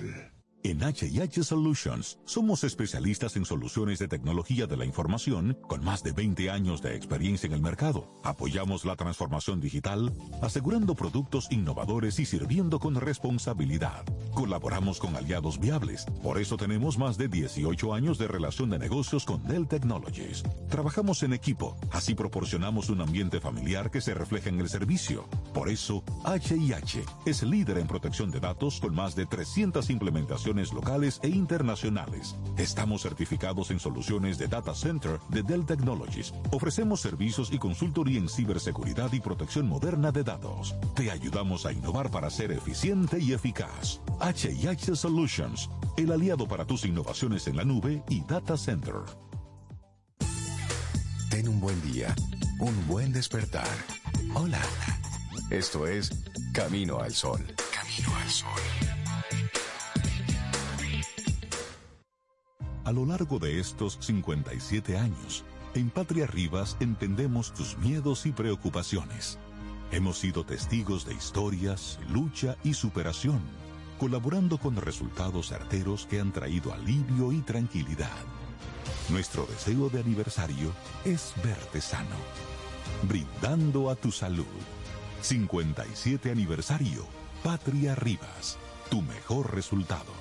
En HH Solutions somos especialistas en soluciones de tecnología de la información con más de 20 años de experiencia en el mercado. Apoyamos la transformación digital, asegurando productos innovadores y sirviendo con responsabilidad. Colaboramos con aliados viables, por eso tenemos más de 18 años de relación de negocios con Dell Technologies. Trabajamos en equipo, así proporcionamos un ambiente familiar que se refleja en el servicio. Por eso, HIH es líder en protección de datos con más de 300 implementaciones locales e internacionales. Estamos certificados en soluciones de Data Center de Dell Technologies. Ofrecemos servicios y consultoría en ciberseguridad y protección moderna de datos. Te ayudamos a innovar para ser eficiente y eficaz. HIH Solutions, el aliado para tus innovaciones en la nube y Data Center.
Ten un buen día, un buen despertar. Hola. Esto es Camino al Sol. Camino al Sol.
A lo largo de estos 57 años, en Patria Rivas entendemos tus miedos y preocupaciones. Hemos sido testigos de historias, lucha y superación, colaborando con resultados certeros que han traído alivio y tranquilidad. Nuestro deseo de aniversario es verte sano, brindando a tu salud. 57 aniversario, Patria Rivas, tu mejor resultado.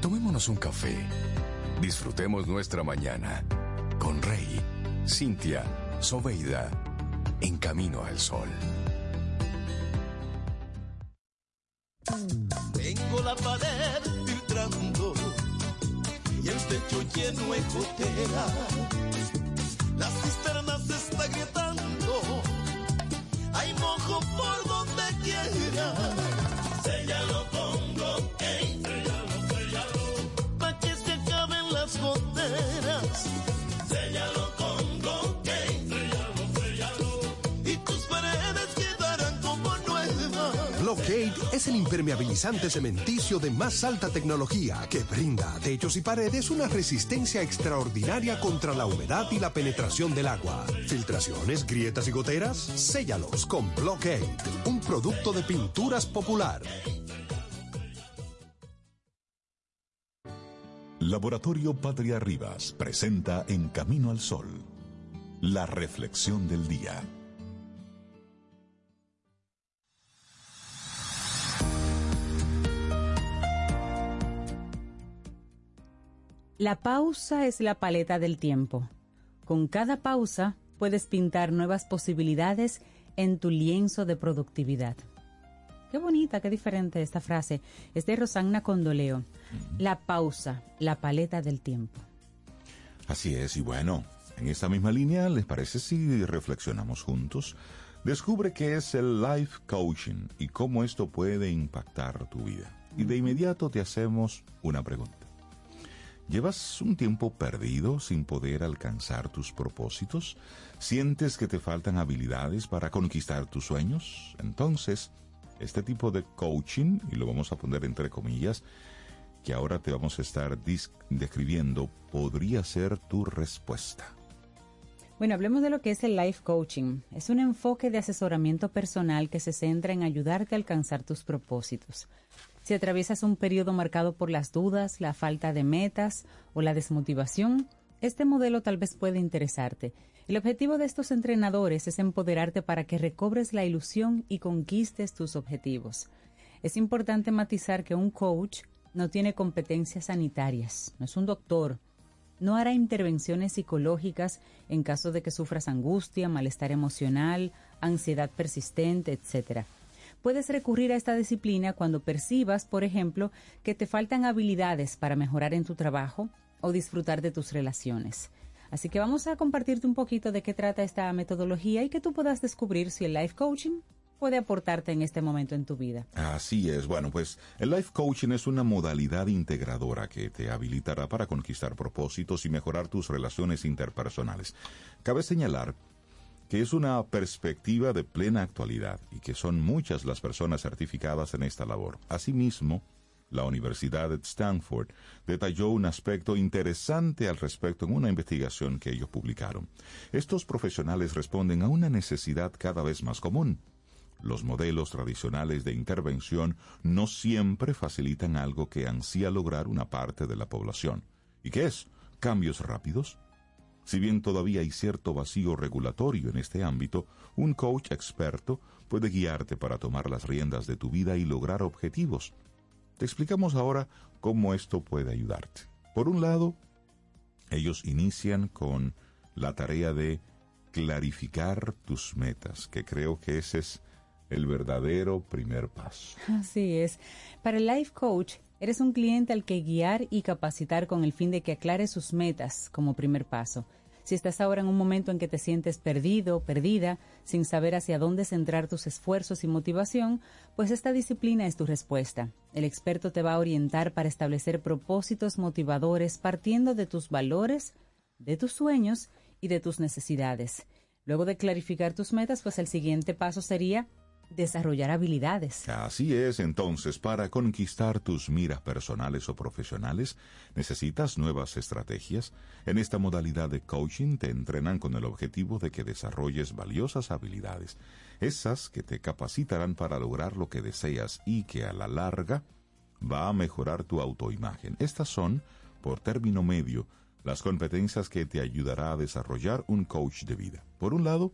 Tomémonos un café. Disfrutemos nuestra mañana con Rey, Cintia, Soveida, en camino al sol.
Lleno de gotera.
El impermeabilizante cementicio de más alta tecnología que brinda a techos y paredes una resistencia extraordinaria contra la humedad y la penetración del agua. Filtraciones, grietas y goteras, séllalos con Blockade, un producto de pinturas popular.
Laboratorio Patria Rivas presenta En Camino al Sol, la reflexión del día.
La pausa es la paleta del tiempo. Con cada pausa puedes pintar nuevas posibilidades en tu lienzo de productividad. Qué bonita, qué diferente esta frase. Es de Rosanna Condoleo. La pausa, la paleta del tiempo.
Así es, y bueno, en esta misma línea, ¿les parece si reflexionamos juntos? Descubre qué es el life coaching y cómo esto puede impactar tu vida. Y de inmediato te hacemos una pregunta. ¿Llevas un tiempo perdido sin poder alcanzar tus propósitos? ¿Sientes que te faltan habilidades para conquistar tus sueños? Entonces, este tipo de coaching, y lo vamos a poner entre comillas, que ahora te vamos a estar describiendo, podría ser tu respuesta.
Bueno, hablemos de lo que es el life coaching. Es un enfoque de asesoramiento personal que se centra en ayudarte a alcanzar tus propósitos. Si atraviesas un periodo marcado por las dudas, la falta de metas o la desmotivación, este modelo tal vez puede interesarte. El objetivo de estos entrenadores es empoderarte para que recobres la ilusión y conquistes tus objetivos. Es importante matizar que un coach no tiene competencias sanitarias, no es un doctor, no hará intervenciones psicológicas en caso de que sufras angustia, malestar emocional, ansiedad persistente, etc. puedes recurrir a esta disciplina cuando percibas, por ejemplo, que te faltan habilidades para mejorar en tu trabajo o disfrutar de tus relaciones. Así que vamos a compartirte un poquito de qué trata esta metodología y que tú puedas descubrir si el life coaching puede aportarte en este momento en tu vida.
Así es. Bueno, pues el life coaching es una modalidad integradora que te habilitará para conquistar propósitos y mejorar tus relaciones interpersonales. Cabe señalar que es una perspectiva de plena actualidad y que son muchas las personas certificadas en esta labor. Asimismo, la Universidad de Stanford detalló un aspecto interesante al respecto en una investigación que ellos publicaron. Estos profesionales responden a una necesidad cada vez más común. Los modelos tradicionales de intervención no siempre facilitan algo que ansía lograr una parte de la población. ¿Y qué es? Cambios rápidos. Si bien todavía hay cierto vacío regulatorio en este ámbito, un coach experto puede guiarte para tomar las riendas de tu vida y lograr objetivos. Te explicamos ahora cómo esto puede ayudarte. Por un lado, ellos inician con la tarea de clarificar tus metas, que creo que ese es el verdadero primer paso.
Así es. Para el life coach, eres un cliente al que guiar y capacitar con el fin de que aclare sus metas como primer paso. Si estás ahora en un momento en que te sientes perdido, perdida, sin saber hacia dónde centrar tus esfuerzos y motivación, pues esta disciplina es tu respuesta. El experto te va a orientar para establecer propósitos motivadores partiendo de tus valores, de tus sueños y de tus necesidades. Luego de clarificar tus metas, pues el siguiente paso sería desarrollar habilidades.
Así es, entonces, para conquistar tus miras personales o profesionales, necesitas nuevas estrategias. En esta modalidad de coaching te entrenan con el objetivo de que desarrolles valiosas habilidades, esas que te capacitarán para lograr lo que deseas y que a la larga va a mejorar tu autoimagen. Estas son, por término medio, las competencias que te ayudará a desarrollar un coach de vida. Por un lado,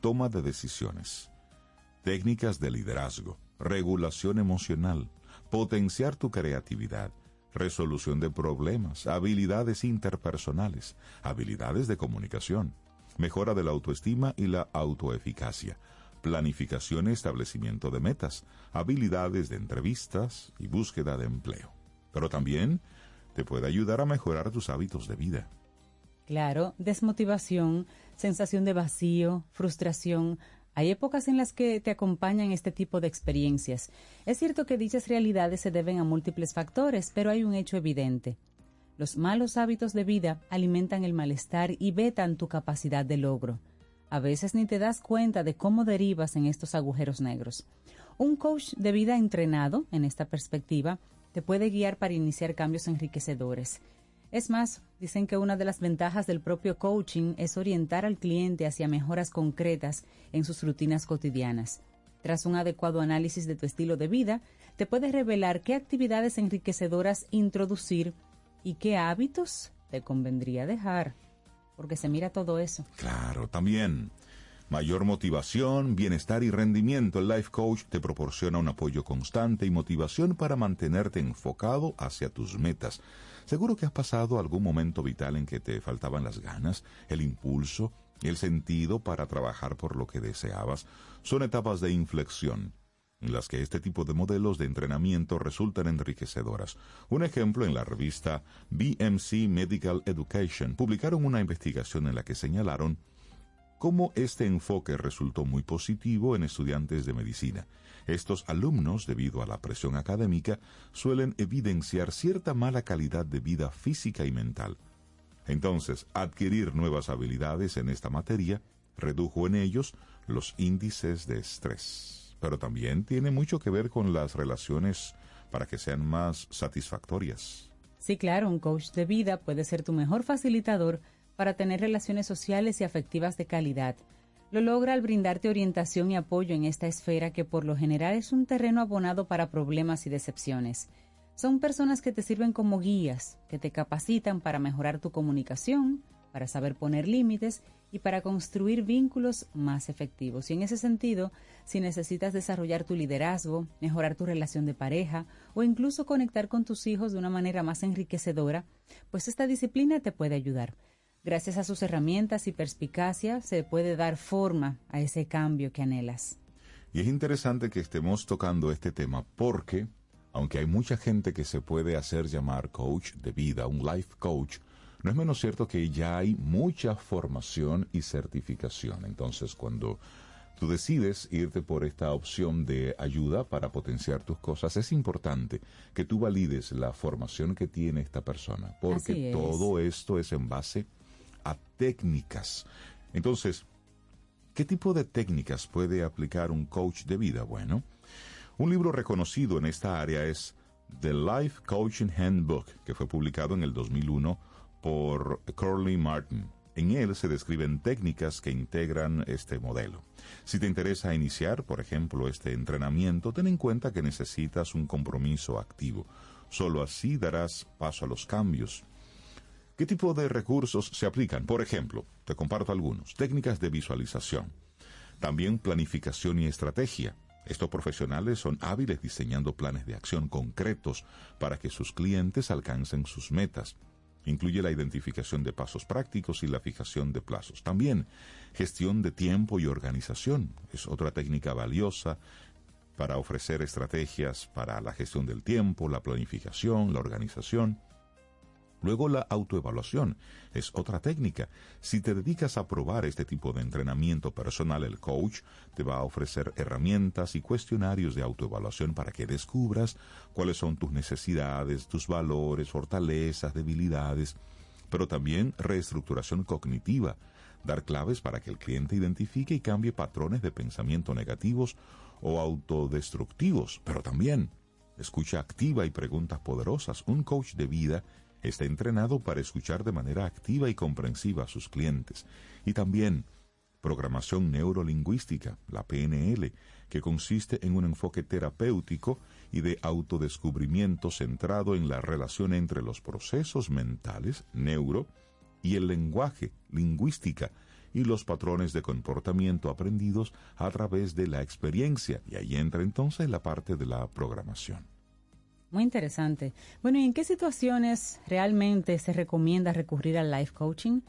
toma de decisiones técnicas de liderazgo, regulación emocional, potenciar tu creatividad, resolución de problemas, habilidades interpersonales, habilidades de comunicación, mejora de la autoestima y la autoeficacia, planificación y establecimiento de metas, habilidades de entrevistas y búsqueda de empleo. Pero también te puede ayudar a mejorar tus hábitos de vida.
Claro, desmotivación, sensación de vacío, frustración, hay épocas en las que te acompañan este tipo de experiencias. Es cierto que dichas realidades se deben a múltiples factores, pero hay un hecho evidente. Los malos hábitos de vida alimentan el malestar y vetan tu capacidad de logro. A veces ni te das cuenta de cómo derivas en estos agujeros negros. Un coach de vida entrenado, en esta perspectiva, te puede guiar para iniciar cambios enriquecedores. Es más, dicen que una de las ventajas del propio coaching es orientar al cliente hacia mejoras concretas en sus rutinas cotidianas. Tras un adecuado análisis de tu estilo de vida, te puede revelar qué actividades enriquecedoras introducir y qué hábitos te convendría dejar. Porque se mira todo eso.
Claro, también. Mayor motivación, bienestar y rendimiento. El Life Coach te proporciona un apoyo constante y motivación para mantenerte enfocado hacia tus metas. Seguro que has pasado algún momento vital en que te faltaban las ganas, el impulso, el sentido para trabajar por lo que deseabas. Son etapas de inflexión en las que este tipo de modelos de entrenamiento resultan enriquecedoras. Un ejemplo en la revista BMC Medical Education publicaron una investigación en la que señalaron cómo este enfoque resultó muy positivo en estudiantes de medicina. Estos alumnos, debido a la presión académica, suelen evidenciar cierta mala calidad de vida física y mental. Entonces, adquirir nuevas habilidades en esta materia redujo en ellos los índices de estrés. Pero también tiene mucho que ver con las relaciones para que sean más satisfactorias.
Sí, claro, un coach de vida puede ser tu mejor facilitador para tener relaciones sociales y afectivas de calidad. Lo logra al brindarte orientación y apoyo en esta esfera que por lo general es un terreno abonado para problemas y decepciones. Son personas que te sirven como guías, que te capacitan para mejorar tu comunicación, para saber poner límites y para construir vínculos más efectivos. Y en ese sentido, si necesitas desarrollar tu liderazgo, mejorar tu relación de pareja o incluso conectar con tus hijos de una manera más enriquecedora, pues esta disciplina te puede ayudar. Gracias a sus herramientas y perspicacia se puede dar forma a ese cambio que anhelas.
Y es interesante que estemos tocando este tema porque, aunque hay mucha gente que se puede hacer llamar coach de vida, un life coach, no es menos cierto que ya hay mucha formación y certificación. Entonces, cuando tú decides irte por esta opción de ayuda para potenciar tus cosas, es importante que tú valides la formación que tiene esta persona, porque
es.
todo esto es en base a técnicas. Entonces, ¿qué tipo de técnicas puede aplicar un coach de vida? Bueno, un libro reconocido en esta área es The Life Coaching Handbook, que fue publicado en el 2001 por Curly Martin. En él se describen técnicas que integran este modelo. Si te interesa iniciar, por ejemplo, este entrenamiento, ten en cuenta que necesitas un compromiso activo. Solo así darás paso a los cambios. ¿Qué tipo de recursos se aplican? Por ejemplo, te comparto algunos. Técnicas de visualización. También planificación y estrategia. Estos profesionales son hábiles diseñando planes de acción concretos para que sus clientes alcancen sus metas. Incluye la identificación de pasos prácticos y la fijación de plazos. También gestión de tiempo y organización. Es otra técnica valiosa para ofrecer estrategias para la gestión del tiempo, la planificación, la organización. Luego la autoevaluación es otra técnica. Si te dedicas a probar este tipo de entrenamiento personal, el coach te va a ofrecer herramientas y cuestionarios de autoevaluación para que descubras cuáles son tus necesidades, tus valores, fortalezas, debilidades, pero también reestructuración cognitiva, dar claves para que el cliente identifique y cambie patrones de pensamiento negativos o autodestructivos, pero también escucha activa y preguntas poderosas. Un coach de vida está entrenado para escuchar de manera activa y comprensiva a sus clientes. Y también programación neurolingüística, la PNL, que consiste en un enfoque terapéutico y de autodescubrimiento centrado en la relación entre los procesos mentales, neuro, y el lenguaje, lingüística, y los patrones de comportamiento aprendidos a través de la experiencia. Y ahí entra entonces la parte de la programación.
Muy interesante. Bueno, ¿y en qué situaciones realmente se recomienda recurrir al life coaching?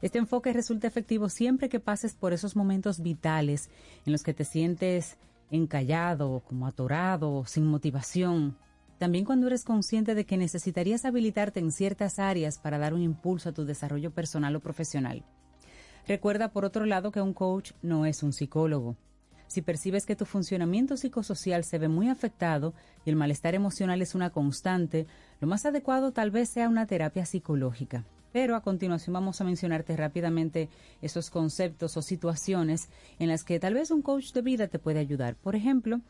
Este enfoque resulta efectivo siempre que pases por esos momentos vitales en los que te sientes encallado, como atorado, sin motivación. También cuando eres consciente de que necesitarías habilitarte en ciertas áreas para dar un impulso a tu desarrollo personal o profesional. Recuerda, por otro lado, que un coach no es un psicólogo. Si percibes que tu funcionamiento psicosocial se ve muy afectado y el malestar emocional es una constante, lo más adecuado tal vez sea una terapia psicológica. Pero a continuación vamos a mencionarte rápidamente esos conceptos o situaciones en las que tal vez un coach de vida te puede ayudar. Por ejemplo,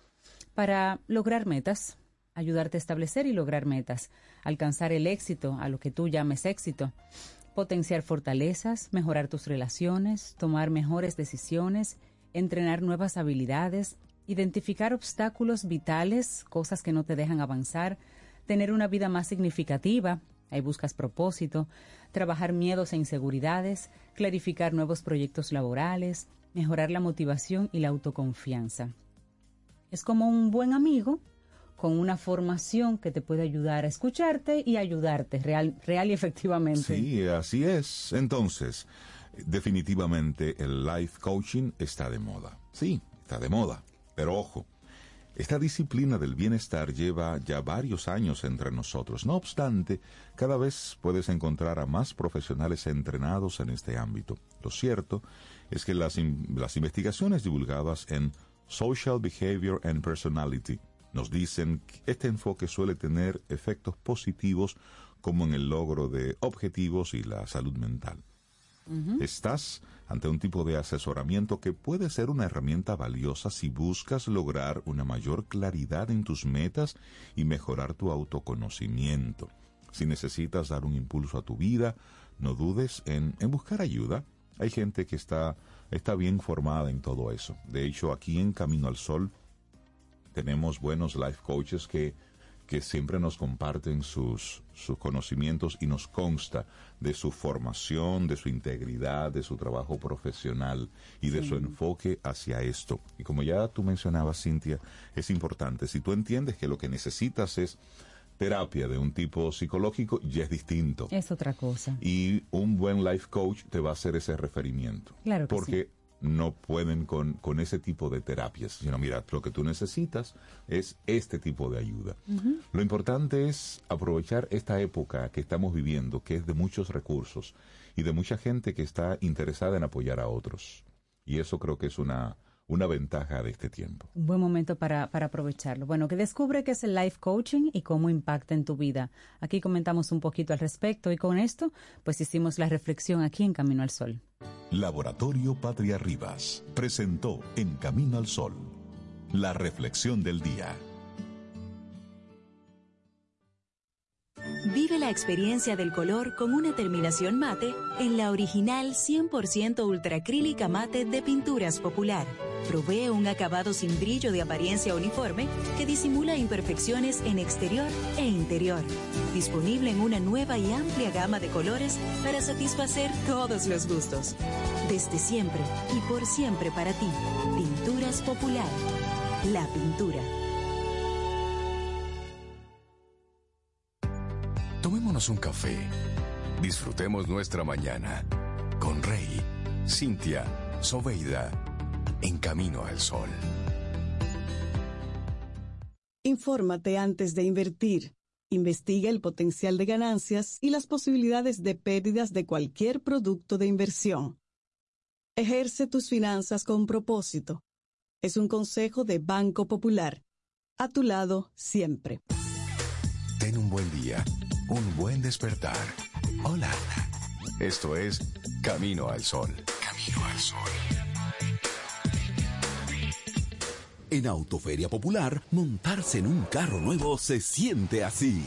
para lograr metas, ayudarte a establecer y lograr metas, alcanzar el éxito, a lo que tú llames éxito, potenciar fortalezas, mejorar tus relaciones, tomar mejores decisiones, entrenar nuevas habilidades, identificar obstáculos vitales, cosas que no te dejan avanzar, tener una vida más significativa, ahí buscas propósito, trabajar miedos e inseguridades, clarificar nuevos proyectos laborales, mejorar la motivación y la autoconfianza. Es como un buen amigo con una formación que te puede ayudar a escucharte y ayudarte real, real y efectivamente.
Sí, así es. Entonces, definitivamente el life coaching está de moda. Sí, está de moda. Pero ojo, esta disciplina del bienestar lleva ya varios años entre nosotros. No obstante, cada vez puedes encontrar a más profesionales entrenados en este ámbito. Lo cierto es que las, in- las investigaciones divulgadas en Social Behavior and Personality nos dicen que este enfoque suele tener efectos positivos como en el logro de objetivos y la salud mental. Estás ante un tipo de asesoramiento que puede ser una herramienta valiosa si buscas lograr una mayor claridad en tus metas y mejorar tu autoconocimiento. Si necesitas dar un impulso a tu vida, no dudes en, en buscar ayuda. Hay gente que está, está bien formada en todo eso. De hecho, aquí en Camino al Sol tenemos buenos life coaches que, que siempre nos comparten sus, sus conocimientos y nos consta de su formación, de su integridad, de su trabajo profesional y de su enfoque hacia esto. Y como ya tú mencionabas, Cintia, es importante, si tú entiendes que lo que necesitas es terapia de un tipo psicológico, ya es distinto.
Es otra cosa.
Y un buen life coach te va a hacer ese referimiento.
Claro que
Porque no pueden con, con ese tipo de terapias, sino mira, lo que tú necesitas es este tipo de ayuda. Lo importante es aprovechar esta época que estamos viviendo, que es de muchos recursos y de mucha gente que está interesada en apoyar a otros. Y eso creo que es una, una ventaja de este tiempo.
Un buen momento para, para aprovecharlo. Bueno, que descubre qué es el life coaching y cómo impacta en tu vida. Aquí comentamos un poquito al respecto y con esto, pues hicimos la reflexión aquí en Camino al Sol.
Laboratorio Patria Rivas presentó En Camino al Sol, la reflexión del día.
Vive la experiencia del color con una terminación mate en la original 100% ultracrílica mate de Pinturas Popular. Provee un acabado sin brillo de apariencia uniforme que disimula imperfecciones en exterior e interior. Disponible en una nueva y amplia gama de colores para satisfacer todos los gustos. Desde siempre y por siempre para ti. Pinturas Popular. La pintura.
Tomémonos un café. Disfrutemos nuestra mañana con Rey, Cintia, Soveida, en camino al sol.
Infórmate antes de invertir. Investiga el potencial de ganancias y las posibilidades de pérdidas de cualquier producto de inversión. Ejerce tus finanzas con propósito. Es un consejo de Banco Popular. A tu lado siempre.
Ten un buen día, un buen despertar. Hola. Esto es Camino al Sol. Camino al Sol.
En Autoferia Popular, montarse en un carro nuevo se siente así.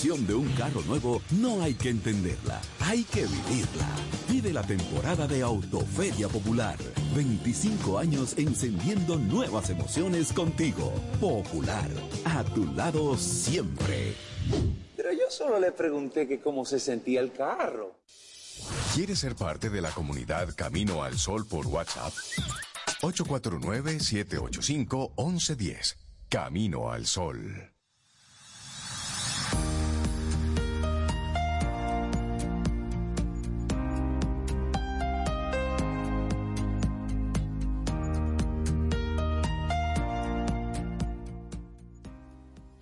Emoción de un carro nuevo no hay que entenderla, hay que vivirla. Vive la temporada de Autoferia Popular. 25 años encendiendo nuevas emociones contigo. Popular, a tu lado siempre.
Pero yo solo le pregunté que cómo se sentía el carro.
¿Quieres ser parte de la comunidad Camino al Sol por WhatsApp? 849-785-1110. Camino al Sol.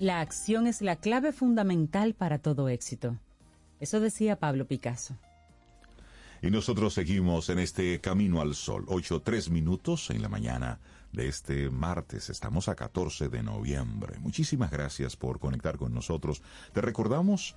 La acción es la clave fundamental para todo éxito. Eso decía Pablo Picasso.
Y nosotros seguimos en este Camino al Sol. 8, 3 minutos en la mañana de este martes. Estamos a 14 de noviembre. Muchísimas gracias por conectar con nosotros. Te recordamos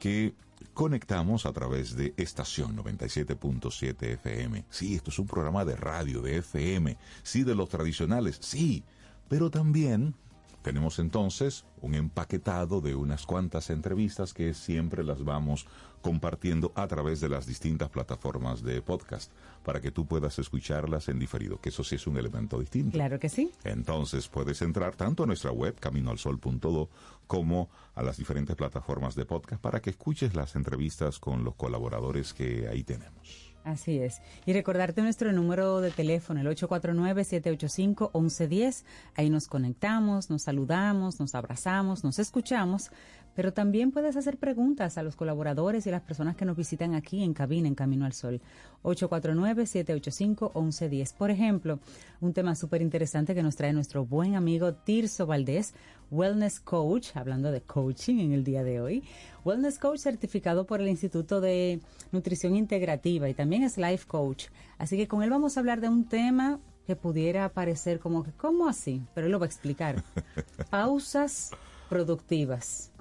que conectamos a través de estación 97.7 FM. Sí, esto es un programa de radio, de FM. Sí, de los tradicionales. Sí, pero también tenemos entonces un empaquetado de unas cuantas entrevistas que siempre las vamos compartiendo a través de las distintas plataformas de podcast para que tú puedas escucharlas en diferido, que eso sí es un elemento distinto.
Claro que sí.
Entonces puedes entrar tanto a nuestra web caminoalsol.do como a las diferentes plataformas de podcast para que escuches las entrevistas con los colaboradores que ahí tenemos.
Así es. Y recordarte nuestro número de teléfono, el 849-785-1110. Ahí nos conectamos, nos saludamos, nos abrazamos, nos escuchamos, pero también puedes hacer preguntas a los colaboradores y a las personas que nos visitan aquí en cabina, en Camino al Sol. 849-785-1110. Por ejemplo, un tema súper interesante que nos trae nuestro buen amigo Tirso Valdés, Wellness Coach, hablando de coaching en el día de hoy. Wellness Coach certificado por el Instituto de Nutrición Integrativa y también es Life Coach. Así que con él vamos a hablar de un tema que pudiera parecer como que, ¿cómo así? Pero él lo va a explicar. Pausas productivas.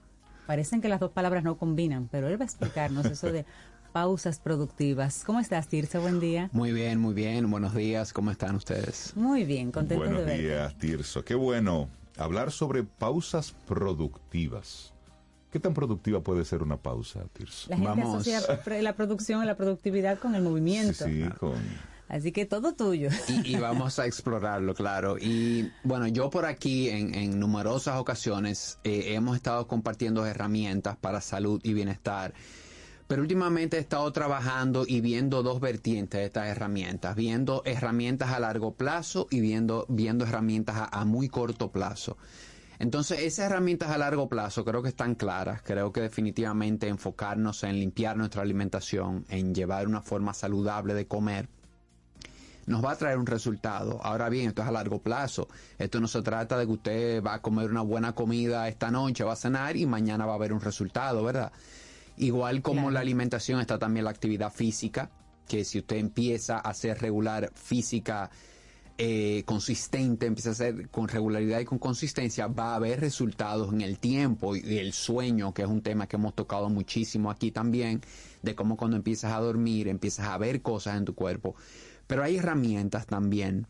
Parecen que las dos palabras no combinan, pero él va a explicarnos eso de pausas productivas. ¿Cómo estás, Tirso? Buen día.
Muy bien, muy bien. Buenos días. ¿Cómo están ustedes?
Muy bien, contento
Buenos
de verte.
días, Tirso. Qué bueno hablar sobre pausas productivas. ¿Qué tan productiva puede ser una pausa, Tirso?
La gente asocia pre- la producción y la productividad con el movimiento.
Sí, sí, con...
Así que todo tuyo.
Y, vamos a explorarlo, claro. Y bueno, yo por aquí en, numerosas ocasiones eh, hemos estado compartiendo herramientas para salud y bienestar. Pero últimamente he estado trabajando y viendo dos vertientes de estas herramientas, viendo herramientas a largo plazo y viendo, viendo herramientas a muy corto plazo. Entonces, esas herramientas a largo plazo creo que están claras. Creo que definitivamente enfocarnos en limpiar nuestra alimentación, en llevar una forma saludable de comer, nos va a traer un resultado. Ahora bien, esto es a largo plazo. Esto no se trata de que usted va a comer una buena comida esta noche, va a cenar y mañana va a haber un resultado, ¿verdad? Igual como la alimentación está también la actividad física, que si usted empieza a hacer regular física eh, consistente, empieza a hacer con regularidad y con consistencia, va a haber resultados en el tiempo y, y el sueño, que es un tema que hemos tocado muchísimo aquí también, de cómo cuando empiezas a dormir empiezas a ver cosas en tu cuerpo. Pero hay herramientas también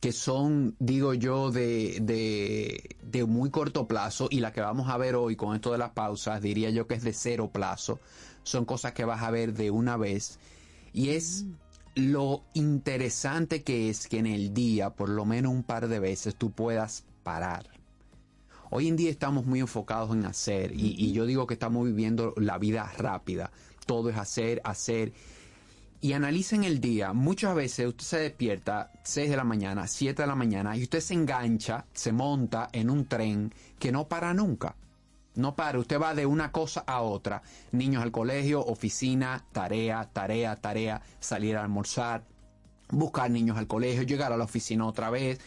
que son, digo yo, de, de, de muy corto plazo y la que vamos a ver hoy con esto de las pausas, diría yo que es de cero plazo. Son cosas que vas a ver de una vez. Y es lo interesante que es que en el día, por lo menos un par de veces, tú puedas parar. Hoy en día estamos muy enfocados en hacer y, y yo digo que estamos viviendo la vida rápida. Todo es hacer, hacer y analicen el día. Muchas veces usted se despierta 6 de la mañana, 7 de la mañana y usted se engancha, se monta en un tren que no para nunca. No para, usted va de una cosa a otra. Niños al colegio, oficina, tarea, tarea, tarea, salir a almorzar, buscar niños al colegio, llegar a la oficina otra vez.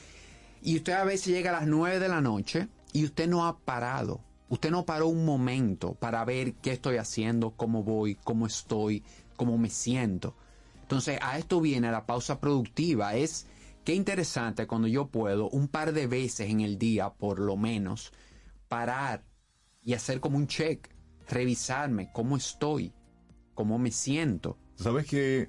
Y usted a veces llega a las 9 de la noche y usted no ha parado. Usted no paró un momento para ver qué estoy haciendo, cómo voy, cómo estoy, cómo me siento. Entonces, a esto viene la pausa productiva. Es qué interesante cuando yo puedo un par de veces en el día, por lo menos, parar y hacer como un check, revisarme cómo estoy, cómo me siento.
¿Sabes que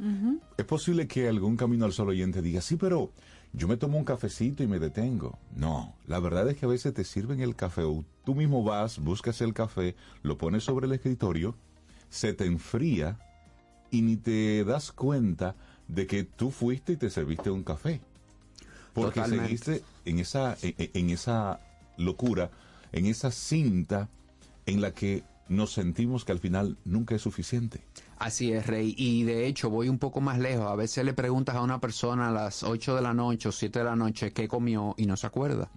es posible que algún camino al sol oyente diga, sí, pero yo me tomo un cafecito y me detengo? No, la verdad es que a veces te sirven el café o tú mismo vas, buscas el café, lo pones sobre el escritorio, se te enfría y ni te das cuenta de que tú fuiste y te serviste un café. Porque
Totalmente.
seguiste en esa, en, en esa locura, en esa cinta en la que nos sentimos que al final nunca es suficiente.
Así es, Rey. Y de hecho voy un poco más lejos. A veces le preguntas a una persona a las 8 de la noche o 7 de la noche qué comió y no se acuerda.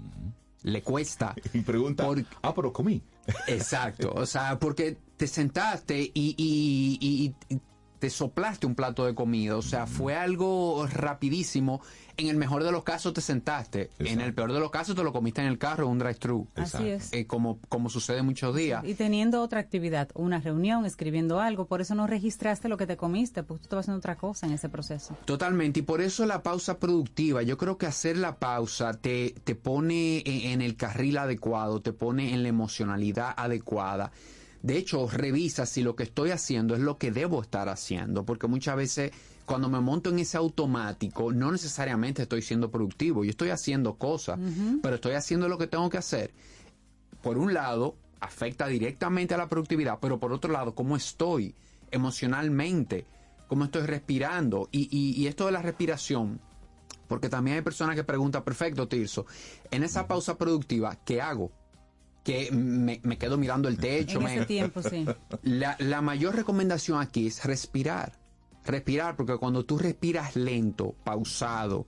Le cuesta.
Y pregunta, ah, pero comí.
Exacto. O sea, porque te sentaste y, y- y- y te soplaste un plato de comida. O sea, fue algo rapidísimo. En el mejor de los casos te sentaste. En el peor de los casos te lo comiste en el carro, un drive-thru.
Así es.
Eh, como, como sucede muchos días.
Y teniendo otra actividad, una reunión, escribiendo algo, por eso no registraste lo que te comiste, porque tú estabas haciendo otra cosa en ese proceso.
Totalmente, y por eso la pausa productiva, yo creo que hacer la pausa te, te pone en el carril adecuado, te pone en la emocionalidad adecuada. De hecho, revisa si lo que estoy haciendo es lo que debo estar haciendo, porque muchas veces cuando me monto en ese automático, no necesariamente estoy siendo productivo, yo estoy haciendo cosas, pero estoy haciendo lo que tengo que hacer. Por un lado, afecta directamente a la productividad, pero por otro lado, cómo estoy emocionalmente, cómo estoy respirando. Y, y- y esto de la respiración, porque también hay personas que preguntan, perfecto, Tirso, en esa pausa productiva, ¿qué hago? Que me, me quedo mirando el techo.
En
me-
ese tiempo, sí.
la, la mayor recomendación aquí es respirar. Respirar, porque cuando tú respiras lento, pausado,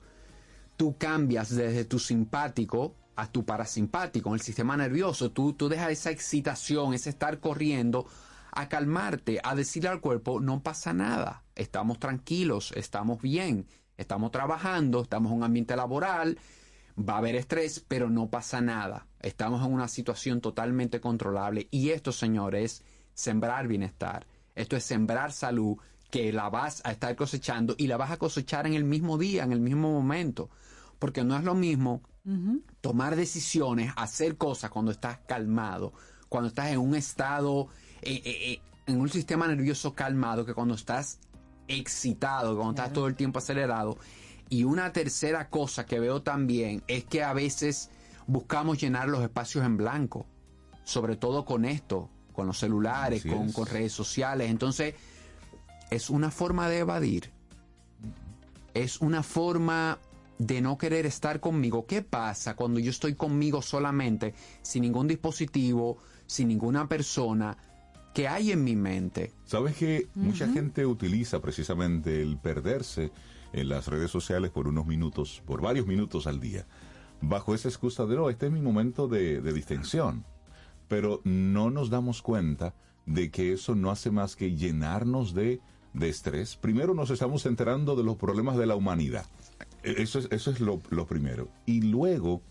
tú cambias desde tu simpático a tu parasimpático, en el sistema nervioso. Tú, tú dejas esa excitación, ese estar corriendo, a calmarte, a decirle al cuerpo, no pasa nada, estamos tranquilos, estamos bien, estamos trabajando, estamos en un ambiente laboral, va a haber estrés, pero no pasa nada. Estamos en una situación totalmente controlable. Y esto, señores, es sembrar bienestar. Esto es sembrar salud que la vas a estar cosechando y la vas a cosechar en el mismo día, en el mismo momento. Porque no es lo mismo tomar decisiones, hacer cosas cuando estás calmado, cuando estás en un estado, eh, eh, eh, en un sistema nervioso calmado, que cuando estás excitado, cuando estás todo el tiempo acelerado. Y una tercera cosa que veo también es que a veces buscamos llenar los espacios en blanco, sobre todo con esto, con los celulares, con,
es.
con redes sociales. Entonces, es una forma de evadir. es una forma de no querer estar conmigo. ¿Qué pasa cuando yo estoy conmigo solamente, sin ningún dispositivo, sin ninguna persona? ¿Qué hay en mi mente?
Sabes que mucha gente utiliza precisamente el perderse en las redes sociales por unos minutos, por varios minutos al día, bajo esa excusa de no, este es mi momento de, distensión. Pero no nos damos cuenta de que eso no hace más que llenarnos de, estrés. Primero nos estamos enterando de los problemas de la humanidad. E- Eso es, lo, primero. Y luego,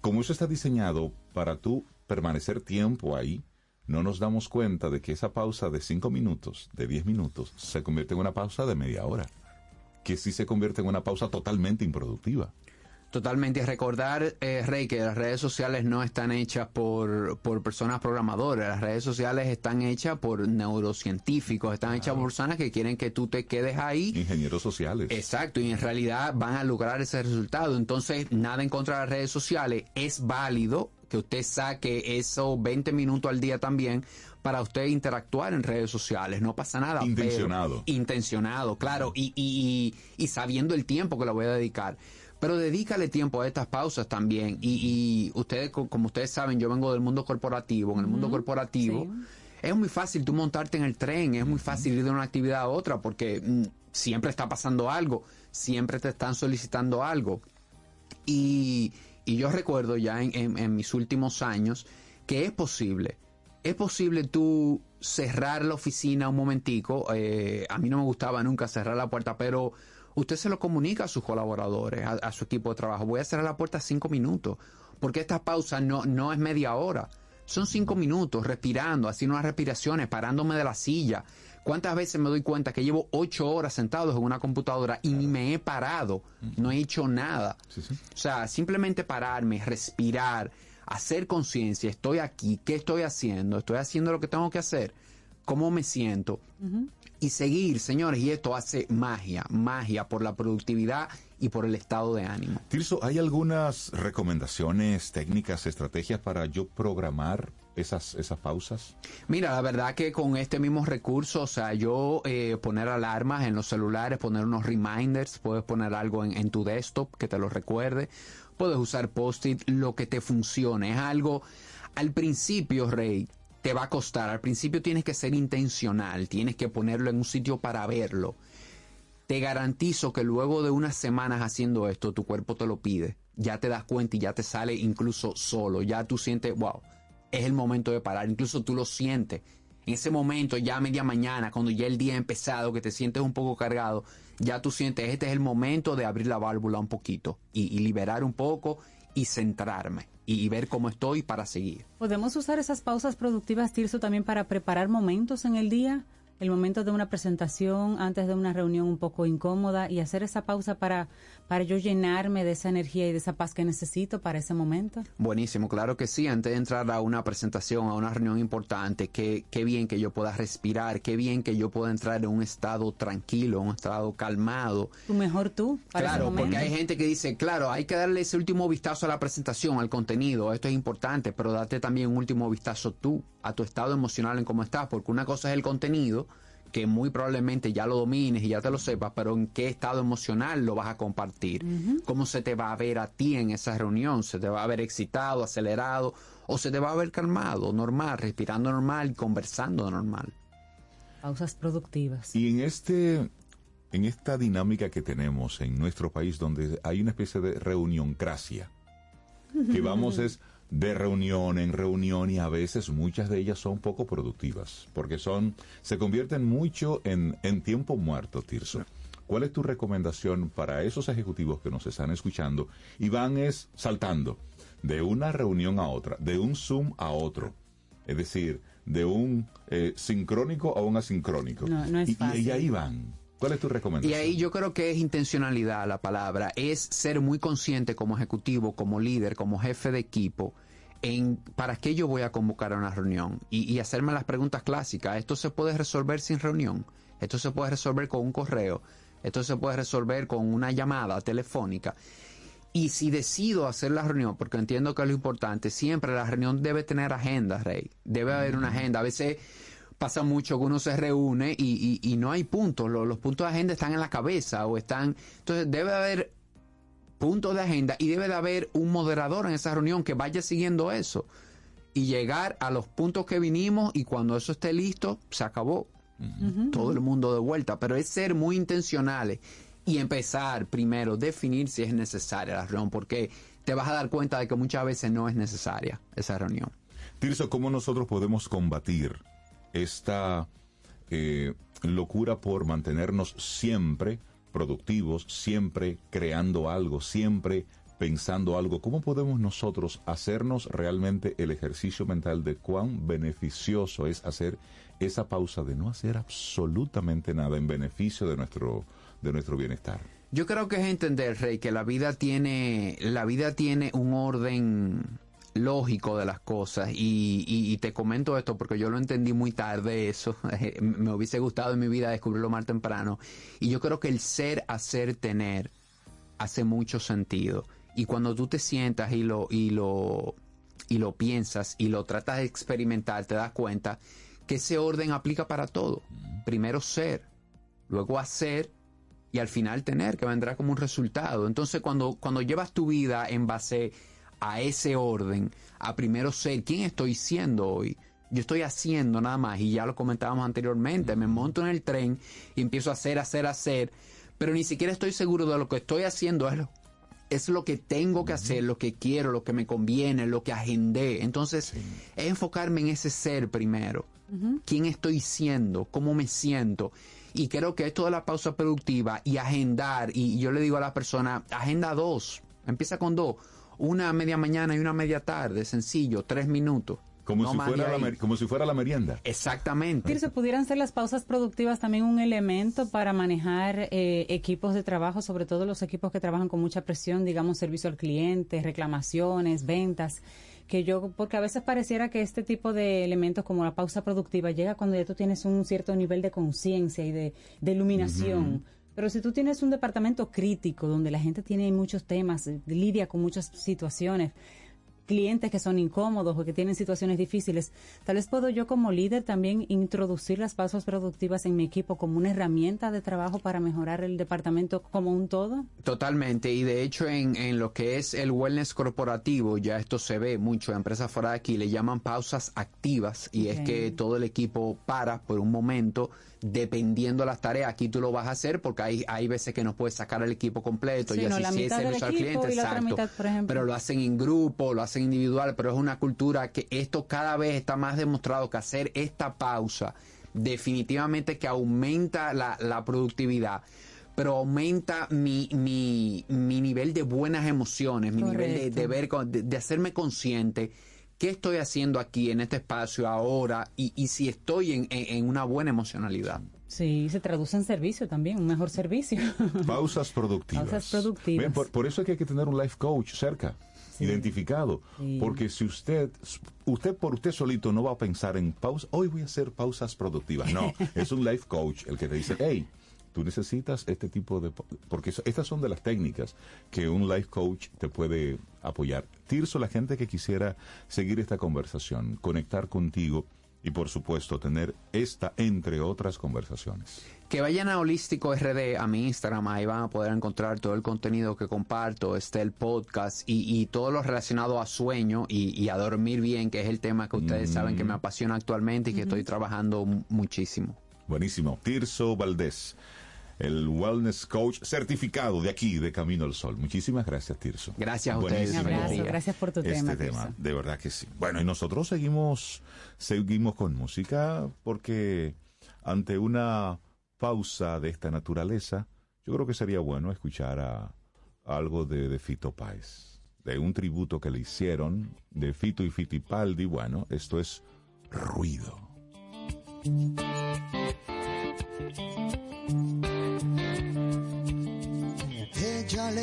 como eso está diseñado para tú permanecer tiempo ahí, no nos damos cuenta de que esa pausa de cinco minutos, de 10 minutos, se convierte en una pausa de media hora. Que sí se convierte en una pausa totalmente improductiva.
Totalmente. Recordar, eh, Rey, que las redes sociales no están hechas por, por personas programadoras. Las redes sociales están hechas por neurocientíficos, están hechas por personas que quieren que tú te quedes ahí.
Ingenieros sociales.
Exacto, y en realidad van a lograr ese resultado. Entonces, nada en contra de las redes sociales. Es válido que usted saque esos 20 minutos al día también para usted interactuar en redes sociales. No pasa nada. pero-
Intencionado.
intencionado, claro, y, y, y, y sabiendo el tiempo que le voy a dedicar. Pero dedícale tiempo a estas pausas también. Y, y ustedes, co- como ustedes saben, yo vengo del mundo corporativo. En el mundo corporativo es muy fácil tú montarte en el tren, es muy fácil ir de una actividad a otra porque mm, siempre está pasando algo, siempre te están solicitando algo. Y, y yo recuerdo ya en, en- en mis últimos años que es posible. Es posible tú cerrar la oficina un momentico. eh, a mí no me gustaba nunca cerrar la puerta, pero usted se lo comunica a sus colaboradores, a, a su equipo de trabajo. Voy a cerrar la puerta cinco minutos, porque esta pausa no, no es media hora. Son cinco minutos respirando, haciendo unas respiraciones, parándome de la silla. ¿Cuántas veces me doy cuenta que llevo ocho horas sentados en una computadora y ni me he parado? No he hecho nada. O sea, simplemente pararme, respirar, hacer conciencia, estoy aquí, ¿qué estoy haciendo? ¿Estoy haciendo lo que tengo que hacer? ¿Cómo me siento? Y seguir, señores, y esto hace magia, magia por la productividad y por el estado de ánimo.
Tirso, ¿hay algunas recomendaciones, técnicas, estrategias para yo programar esas, esas pausas?
Mira, la verdad que con este mismo recurso, o sea, yo eh, poner alarmas en los celulares, poner unos reminders, puedes poner algo en, en tu desktop que te lo recuerde, puedes usar post-it, lo que te funcione. Es algo, al principio, Rey, te va a costar. Al principio tienes que ser intencional, tienes que ponerlo en un sitio para verlo. Te garantizo que luego de unas semanas haciendo esto, tu cuerpo te lo pide. Ya te das cuenta y ya te sale incluso solo. Ya tú sientes, wow, es el momento de parar. Incluso tú lo sientes. En ese momento, ya media mañana, cuando ya el día ha empezado, que te sientes un poco cargado, ya tú sientes, este es el momento de abrir la válvula un poquito y, y liberar un poco y centrarme y, y ver cómo estoy para seguir.
¿Podemos usar esas pausas productivas, Tirso, también para preparar momentos en el día? El momento de una presentación, antes de una reunión un poco incómoda y hacer esa pausa para, para yo llenarme de esa energía y de esa paz que necesito para ese momento.
Buenísimo, claro que sí. Antes de entrar a una presentación, a una reunión importante, qué, qué bien que yo pueda respirar, qué bien que yo pueda entrar en un estado tranquilo, un estado calmado.
Tu mejor tú para
Claro, porque hay gente que dice, claro, hay que darle ese último vistazo a la presentación, al contenido, esto es importante, pero date también un último vistazo tú, a tu estado emocional en cómo estás, porque una cosa es el contenido, que muy probablemente ya lo domines y ya te lo sepas, pero en qué estado emocional lo vas a compartir, cómo se te va a ver a ti en esa reunión, se te va a ver excitado, acelerado, o se te va a ver calmado, normal, respirando normal y conversando normal.
Pausas productivas.
Y en este en esta dinámica que tenemos en nuestro país donde hay una especie de reunioncracia, que vamos es de reunión en reunión y a veces muchas de ellas son poco productivas, porque son, se convierten mucho en, en tiempo muerto, Tirso. ¿Cuál es tu recomendación para esos ejecutivos que nos están escuchando y van es saltando de una reunión a otra, de un Zoom a otro? Es decir, de un eh, sincrónico a un asincrónico.
No, no es
Y- y-
fácil.
y ahí van. ¿Cuál es tu
Y
recomendación?
ahí yo creo que es intencionalidad la palabra, es ser muy consciente como ejecutivo, como líder, como jefe de equipo, en para qué yo voy a convocar a una reunión y, y hacerme las preguntas clásicas. Esto se puede resolver sin reunión, esto se puede resolver con un correo, esto se puede resolver con una llamada telefónica. Y si decido hacer la reunión, porque entiendo que es lo importante, siempre la reunión debe tener agenda, Rey. Debe haber una agenda. A veces pasa mucho que uno se reúne y, y- y no hay puntos, lo- los, puntos de agenda están en la cabeza o están... Entonces debe haber puntos de agenda y debe de haber un moderador en esa reunión que vaya siguiendo eso y llegar a los puntos que vinimos y cuando eso esté listo, se acabó. Todo el mundo de vuelta, pero es ser muy intencionales y empezar primero, definir si es necesaria la reunión, porque te vas a dar cuenta de que muchas veces no es necesaria esa reunión.
Tirso, ¿cómo nosotros podemos combatir esta eh, locura por mantenernos siempre productivos, siempre creando algo, siempre pensando algo? ¿Cómo podemos nosotros hacernos realmente el ejercicio mental de cuán beneficioso es hacer esa pausa de no hacer absolutamente nada en beneficio de nuestro, de nuestro bienestar?
Yo creo que es entender, Rey, que la vida tiene, la vida tiene un orden lógico de las cosas. Y, y- y te comento esto porque yo lo entendí muy tarde eso, me hubiese gustado en mi vida descubrirlo más temprano. Y yo creo que el ser, hacer, tener hace mucho sentido. Y cuando tú te sientas y lo, y lo, y lo piensas y lo tratas de experimentar te das cuenta que ese orden aplica para todo. Primero ser, luego hacer y al final tener, que vendrá como un resultado. Entonces, cuando, cuando llevas tu vida en base a ese orden, a primero ser, ¿quién estoy siendo hoy? Yo estoy haciendo nada más, y ya lo comentábamos anteriormente, me monto en el tren y empiezo a hacer, hacer, hacer, pero ni siquiera estoy seguro de lo que estoy haciendo es lo, es lo que tengo que hacer, lo que quiero, lo que me conviene, lo que agendé. Entonces, es enfocarme en ese ser primero. ¿Quién estoy siendo? ¿Cómo me siento? Y creo que esto de la pausa productiva y agendar, y yo le digo a la persona, agenda dos, empieza con dos, una media mañana y una media tarde, sencillo, tres minutos.
Como,
No
si, fuera la, como si fuera la merienda.
Exactamente.
¿pudieran ser las pausas productivas también un elemento para manejar eh, equipos de trabajo, sobre todo los equipos que trabajan con mucha presión, digamos, servicio al cliente, reclamaciones, ventas? Que yo, porque a veces pareciera que este tipo de elementos como la pausa productiva llega cuando ya tú tienes un cierto nivel de conciencia y de, de iluminación. Pero si tú tienes un departamento crítico donde la gente tiene muchos temas, eh, lidia con muchas situaciones, clientes que son incómodos o que tienen situaciones difíciles, tal vez puedo yo como líder también introducir las pausas productivas en mi equipo como una herramienta de trabajo para mejorar el departamento como un todo.
Totalmente, y de hecho en, en lo que es el wellness corporativo, ya esto se ve mucho, empresas fuera de aquí le llaman pausas activas, y es que todo el equipo para por un momento, dependiendo las tareas, aquí tú lo vas a hacer porque hay, hay veces que no puedes sacar el equipo completo,
Sí,
y
no,
así
la
si es servicio al cliente, exacto.
mitad.
Pero lo hacen en grupo, lo hacen individual, pero es una cultura que esto cada vez está más demostrado que hacer esta pausa definitivamente que aumenta la, la productividad pero aumenta mi, mi, mi nivel de buenas emociones, mi nivel de, de ver, de, de hacerme consciente qué estoy haciendo aquí en este espacio ahora y, y si estoy en, en- en una buena emocionalidad.
Sí, se traduce en servicio también, un mejor servicio.
Pausas productivas.
Pausas productivas.
Por, por eso es que hay que tener un life coach cerca, identificado.
Sí.
Porque si usted, usted por usted solito no va a pensar en pausa, hoy voy a hacer pausas productivas. No, es un life coach el que te dice, hey, tú necesitas este tipo de... pa-". Porque estas son de las técnicas que un life coach te puede apoyar. Tirso, la gente que quisiera seguir esta conversación, conectar contigo y por supuesto tener esta entre otras conversaciones.
Que vayan a Holístico RD, a mi Instagram, ahí van a poder encontrar todo el contenido que comparto, está el podcast y, y todo lo relacionado a sueño y, y a dormir bien, que es el tema que ustedes saben que me apasiona actualmente y que estoy trabajando mu- muchísimo.
Buenísimo. Tirso Valdés, el wellness coach certificado de aquí, de Camino al Sol. Muchísimas gracias, Tirso.
Gracias a ustedes.
Un abrazo, gracias por tu
este
tema,
tema.
Tirso.
De verdad que sí. Bueno, y nosotros seguimos, seguimos con música porque ante una pausa de esta naturaleza, yo creo que sería bueno escuchar a, algo de, de Fito Páez, de un tributo que le hicieron de Fito y Fitipaldi. Bueno, esto es ruido.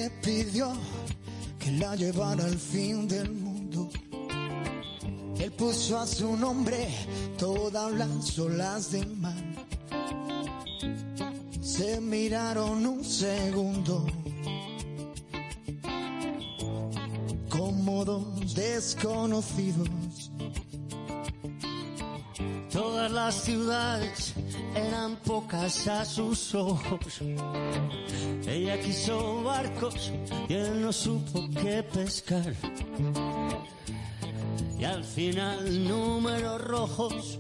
Pidió que la llevara al fin del mundo. Él puso a su nombre todas las olas del mar. Se miraron un segundo. Como dos desconocidos.
Toda Todas las ciudades eran pocas a sus ojos. Ella quiso barcos y él no supo qué pescar. Y al final números rojos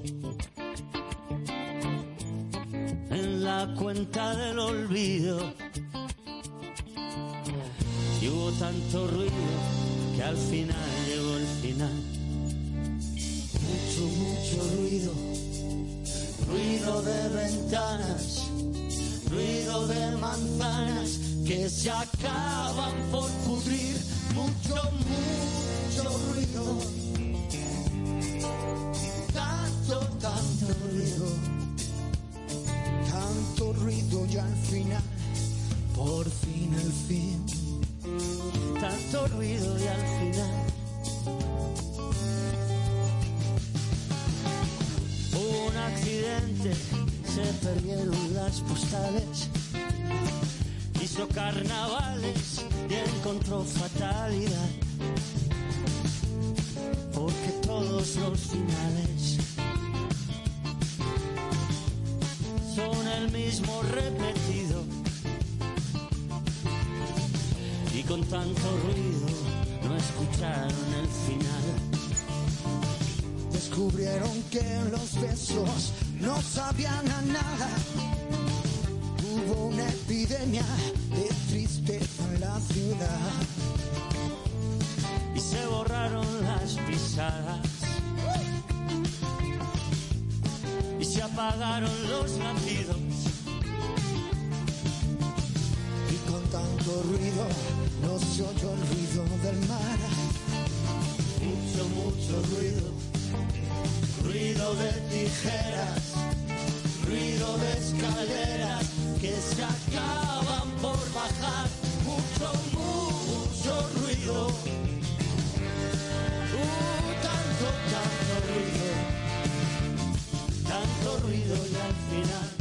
en la cuenta del olvido. Y hubo tanto ruido que al final llegó el final. Mucho, mucho ruido, ruido de ventanas, ruido de manzanas que se acaban por pudrir. Mucho, mucho ruido, tanto, tanto ruido,
Tanto ruido y al final, por fin el fin.
tanto ruido y al final. Se perdieron las postales. Hizo carnavales y encontró fatalidad. Porque todos los finales son el mismo repetido. Y con tanto ruido no escucharon el final.
Descubrieron que los besos no sabían a nada. Hubo una epidemia de tristeza en la ciudad.
y se borraron las pisadas y se apagaron los latidos
Y con tanto ruido no se oyó el ruido del mar.
mucho mucho ruido ruido de tijeras ruido de escaleras que se acaban por bajar. Mucho mucho ruido. Uh, tanto tanto ruido. Tanto ruido y al final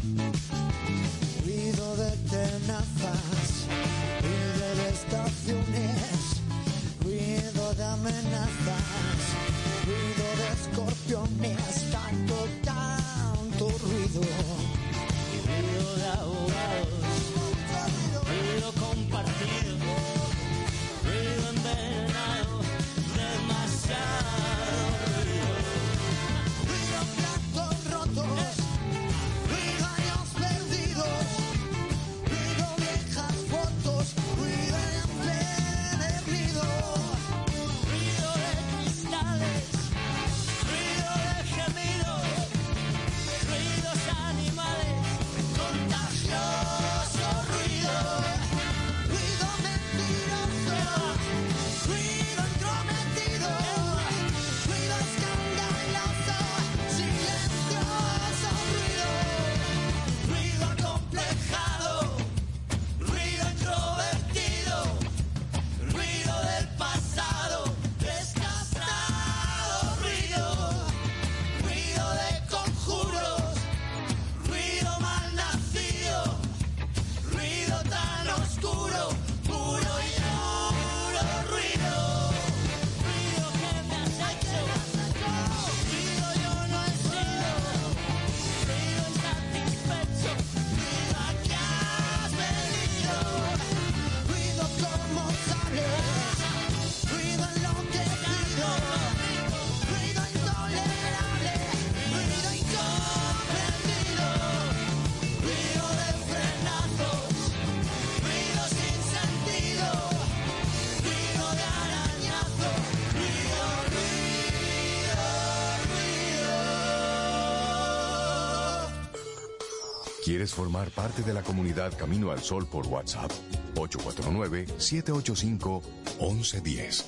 ¿Quieres formar parte de la comunidad Camino al Sol por WhatsApp? 849-785-1110.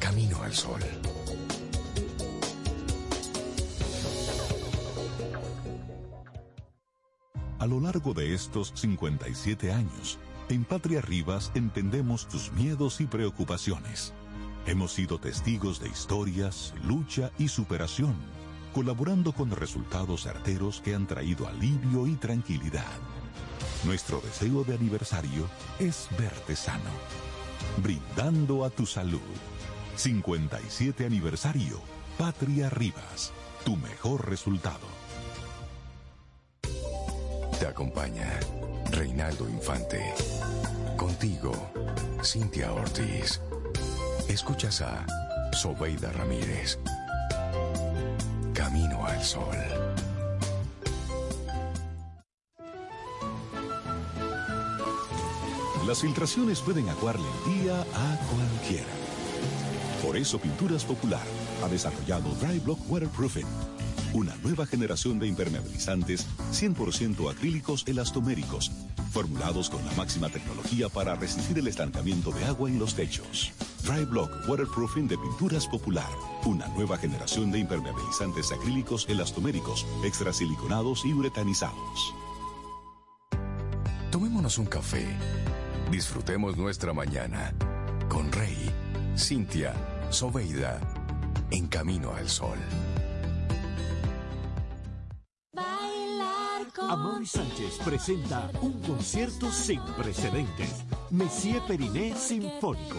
Camino al Sol.
A lo largo de estos 57 años, en Patria Rivas entendemos tus miedos y preocupaciones. Hemos sido testigos de historias, lucha y superación, colaborando con resultados certeros que han traído alivio y tranquilidad. Nuestro deseo de aniversario es verte sano, brindando a tu salud. 57 aniversario, Patria Rivas, tu mejor resultado.
Te acompaña Reinaldo Infante. Contigo, Cintia Ortiz. Escuchas a Sobeida Ramírez. Camino al Sol.
Las filtraciones pueden aguarle el día a cualquiera. Por eso Pinturas Popular ha desarrollado Dry Block Waterproofing, una nueva generación de impermeabilizantes 100% acrílicos elastoméricos, formulados con la máxima tecnología para resistir el estancamiento de agua en los techos. Dry Block Waterproofing de Pinturas Popular, una nueva generación de impermeabilizantes acrílicos elastoméricos, extrasiliconados y uretanizados.
Tomémonos un café. Disfrutemos nuestra mañana con Rey, Cintia, Sobeida, en camino al sol.
Amaury Sánchez presenta un concierto sin precedentes. Messier Periné Sinfónico.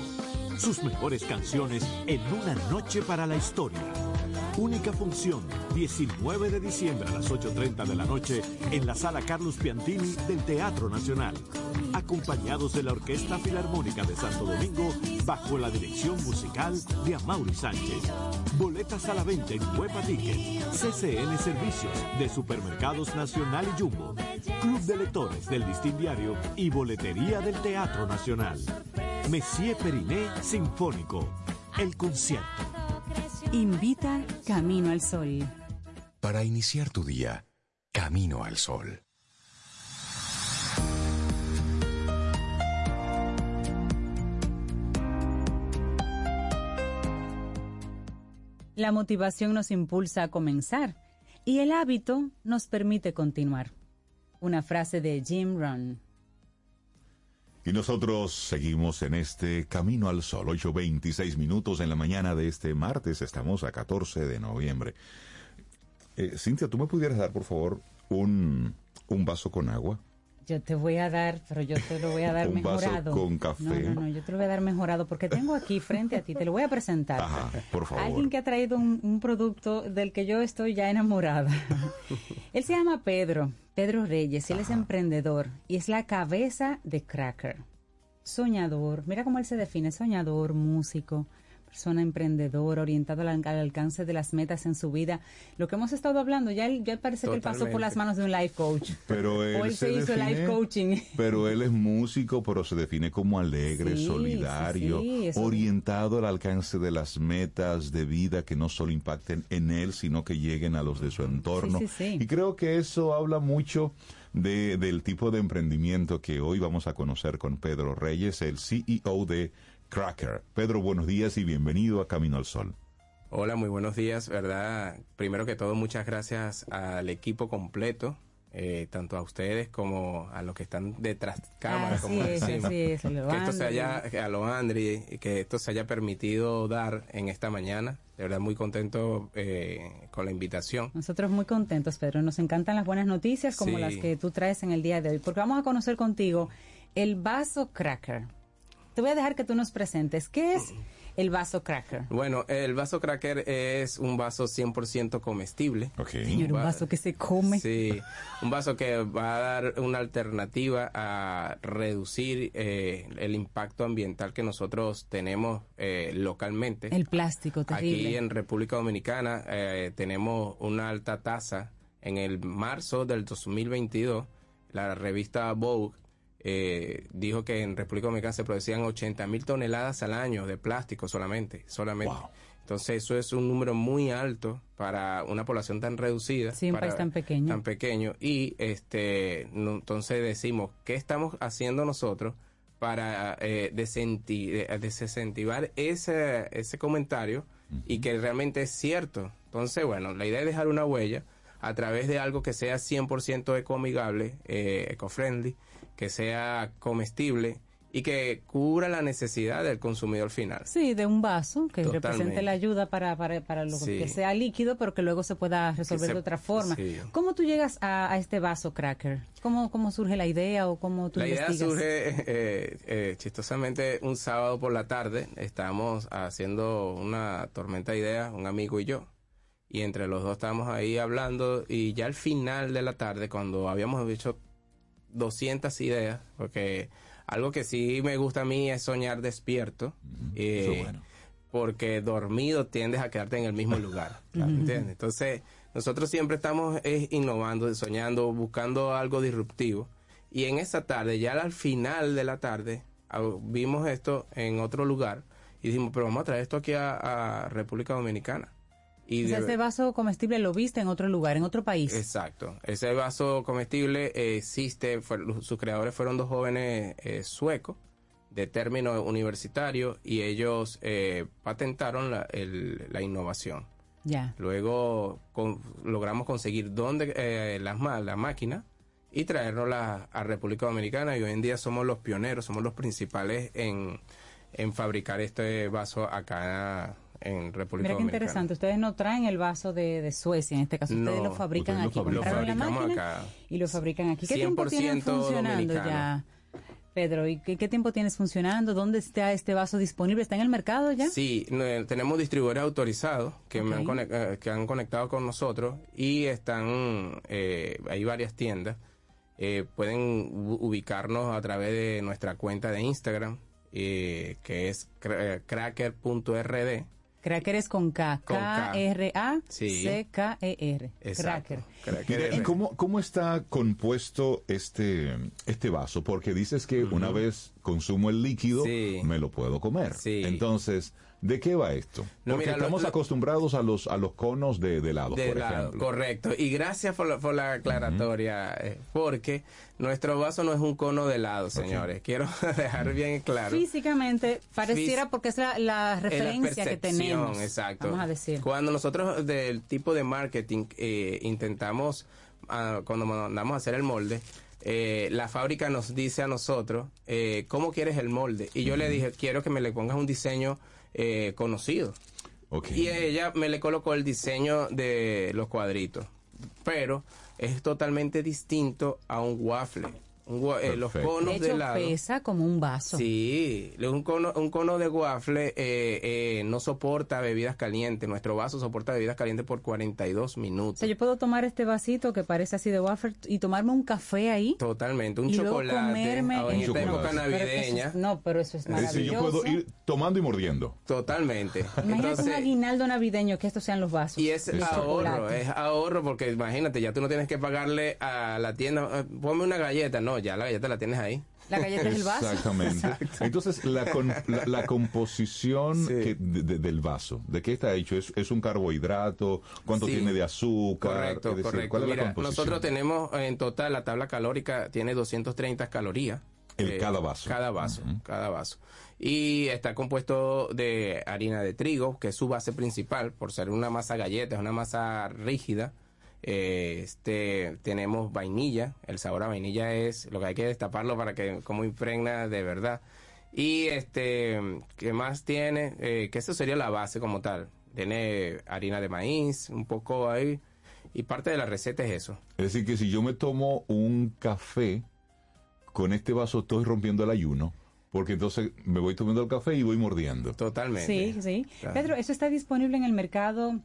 Sus mejores canciones en una noche para la historia. Única función, 19 de diciembre a las 8.30 de la noche en la sala Carlos Piantini del Teatro Nacional. Acompañados de la Orquesta Filarmónica de Santo Domingo bajo la dirección musical de Amaury Sánchez. Boletas a la venta en Huepa Ticket, CCN Servicios de Supermercados Nacional y Jumbo, Club de Lectores del Distin Diario y Boletería del Teatro Nacional. Messier Periné Sinfónico. El concierto.
Invita Camino al Sol.
Para iniciar tu día, Camino al Sol.
La motivación nos impulsa a comenzar y el hábito nos permite continuar. Una frase de Jim Rohn.
Y nosotros seguimos en este Camino al Sol, 8.26 minutos en la mañana de este martes, estamos a 14 de noviembre. Eh, Cintia, ¿tú me pudieras dar, por favor, un, un vaso con agua?
Yo te voy a dar, pero yo te lo voy a dar
Un vaso
mejorado.
con café.
No, no, no, yo te lo voy a dar mejorado porque tengo aquí frente a ti, te lo voy a presentar.
Ajá, por favor.
Alguien que ha traído un, un producto del que yo estoy ya enamorada. él se llama Pedro, Pedro Reyes, él es emprendedor y es la cabeza de Cracker. Soñador, mira cómo él se define, soñador, músico, persona emprendedora, orientado al, al alcance de las metas en su vida. Lo que hemos estado hablando, ya, él- ya parece que él pasó por las manos de un life coach.
Pero él,
o él se,
se
hizo life
define-
coaching.
Pero él es músico, pero se define como alegre,
Sí,
solidario,
sí, sí, eso-
orientado al alcance de las metas de vida que no solo impacten en él, sino que lleguen a los de su entorno. Y creo que eso habla mucho de, del tipo de emprendimiento que hoy vamos a conocer con Pedro Reyes, el CEO de Cracker. Pedro, buenos días y bienvenido a Camino al Sol.
Hola, muy buenos días, ¿verdad? Primero que todo, muchas gracias al equipo completo, eh, tanto a ustedes como a los que están detrás cámara,
Así
como
es,
decimos.
así es, lo
que esto se
Andri.
haya, a lo Andri, que esto se haya permitido dar en esta mañana. De verdad, muy contento eh, con la invitación.
Nosotros muy contentos, Pedro. Nos encantan las buenas noticias como
Sí.
las que tú traes en el día de hoy, porque vamos a conocer contigo el vaso cracker. Te voy a dejar que tú nos presentes. ¿Qué es el vaso cracker?
Bueno, el vaso cracker es un vaso 100% comestible.
Señor, un
Va-
vaso que se come.
Sí, un vaso que va a dar una alternativa a reducir eh, el impacto ambiental que nosotros tenemos eh, localmente.
El plástico, terrible.
Aquí en República Dominicana eh, tenemos una alta tasa. En el marzo del 2022, la revista Vogue eh, dijo que en República Dominicana se producían 80 mil toneladas al año de plástico solamente, solamente. Entonces eso es un número muy alto para una población tan reducida.
Sí, un
para-
país tan pequeño.
Tan pequeño. Y este, no- entonces decimos, ¿qué estamos haciendo nosotros para eh, desincentivar ese, ese comentario y que realmente es cierto? Entonces, bueno, la idea es dejar una huella a través de algo que sea 100% ecoamigable, eh, eco-friendly, que sea comestible y que cubra la necesidad del consumidor final.
Sí, de un vaso que
Totalmente.
represente la ayuda para, para, para lo
Sí.
que sea líquido, pero que luego se pueda resolver
se-
de otra forma.
sí.
¿Cómo tú llegas a, a este vaso cracker? ¿Cómo, ¿Cómo surge la idea o cómo tú
La idea surge eh, eh, chistosamente un sábado por la tarde. Estábamos haciendo una tormenta de ideas, un amigo y yo. y entre los dos estábamos ahí hablando y ya al final de la tarde, cuando habíamos hecho 200 ideas, porque algo que sí me gusta a mí es soñar despierto. eh,
bueno.
Porque dormido tiendes a quedarte en el mismo lugar. ¿entiendes? Entonces, nosotros siempre estamos eh, innovando, soñando, buscando algo disruptivo. Y en esa tarde, ya al final de la tarde, ah, vimos esto en otro lugar y dijimos, pero vamos a traer esto aquí a, a República Dominicana. Y
O sea,
de-
ese vaso comestible lo viste en otro lugar, en otro país.
Exacto. Ese vaso comestible eh, existe, fue- sus creadores fueron dos jóvenes eh, suecos de término universitario y ellos eh, patentaron la, el- la innovación.
Ya.
Luego con- logramos conseguir dónde las la máquina y traernosla a República Dominicana y hoy en día somos los pioneros, somos los principales en, en fabricar este vaso acá en República
Mira qué
Dominicana.
interesante. Ustedes no traen el vaso de, de Suecia, en este caso. Ustedes
No,
lo fabrican
ustedes
aquí. la
Lo fabricamos
máquina
acá.
y lo fabrican aquí. ¿Qué tiempo tienen
100%
funcionando
dominicano.
ya, Pedro? ¿Y qué, qué tiempo tienes funcionando? ¿Dónde está este vaso disponible? ¿Está en el mercado ya?
Sí, no, eh, tenemos distribuidores autorizados que, me han eh, que han conectado con nosotros y están, eh, hay varias tiendas. Eh, pueden ubicarnos a través de nuestra cuenta de Instagram, eh, que es eh, cracker.rd.
Cracker es con K. K-R-A-C-K-E-R.
Exacto.
Cracker.
Cracker.
¿Y cómo, cómo está compuesto este, este vaso? Porque dices que una vez consumo el líquido, me lo puedo comer. Entonces, ¿de qué va esto?
No,
Porque
mira,
estamos
lo-
acostumbrados a los, a los conos de, de helado,
De
por
lado,
ejemplo.
correcto. Y gracias por la, por la aclaratoria, eh, porque nuestro vaso no es un cono de helado, señores. Quiero dejar bien claro.
Físicamente pareciera
Fis-
porque es la, la referencia que tenemos.
Exacto.
Vamos a decir.
Cuando nosotros del tipo de marketing eh, intentamos, ah, cuando mandamos a hacer el molde, eh, la fábrica nos dice a nosotros, eh, ¿cómo quieres el molde? Y yo le dije, quiero que me le pongas un diseño eh, conocido. Y ella me le colocó el diseño de los cuadritos. Pero es totalmente distinto a un waffle. Eh, los conos
de
de
hecho,
helado.
pesa como un vaso.
Sí, un cono, un cono de waffle eh, eh, no soporta bebidas calientes. Nuestro vaso soporta bebidas calientes por 42
O
minutos.
sea, yo puedo tomar este vasito que parece así de wafer y tomarme un café ahí.
Totalmente, un
y luego
chocolate.
comerme
ahora en
chocolate.
época
Pero
navideña.
es- no, pero eso es
Es decir,
maravilloso.
yo puedo ir tomando y mordiendo.
Totalmente.
Imagínate un aguinaldo navideño que estos sean los vasos.
y es
de
ahorro, es ahorro porque imagínate, ya tú no tienes que pagarle a la tienda, eh, ponme una galleta, no, ya la galleta la tienes ahí.
La galleta es el vaso.
Exactamente. Entonces, la, con- la, la composición que- de- de- del vaso, ¿de qué está hecho? ¿Es, es un carbohidrato? ¿Cuánto
Sí.
tiene de azúcar?
Correcto,
Es decir,
correcto.
¿Cuál es la
Mira,
composición?
nosotros tenemos en total la tabla calórica tiene 230 calorías. Eh,
El cada vaso.
Cada vaso, cada vaso. Y está compuesto de harina de trigo, que es su base principal, por ser una masa galleta, es una masa rígida. Eh, este tenemos vainilla, el sabor a vainilla es lo que hay que destaparlo para que como impregna de verdad. Y este, ¿qué más tiene? Eh, que eso sería la base como tal. Tiene harina de maíz, un poco ahí. Y parte de la receta es eso.
Es decir, que si yo me tomo un café, con este vaso estoy rompiendo el ayuno, porque entonces me voy tomando el café y voy mordiendo.
Totalmente.
Sí, sí.
Claro.
Pedro, ¿eso está disponible en el mercado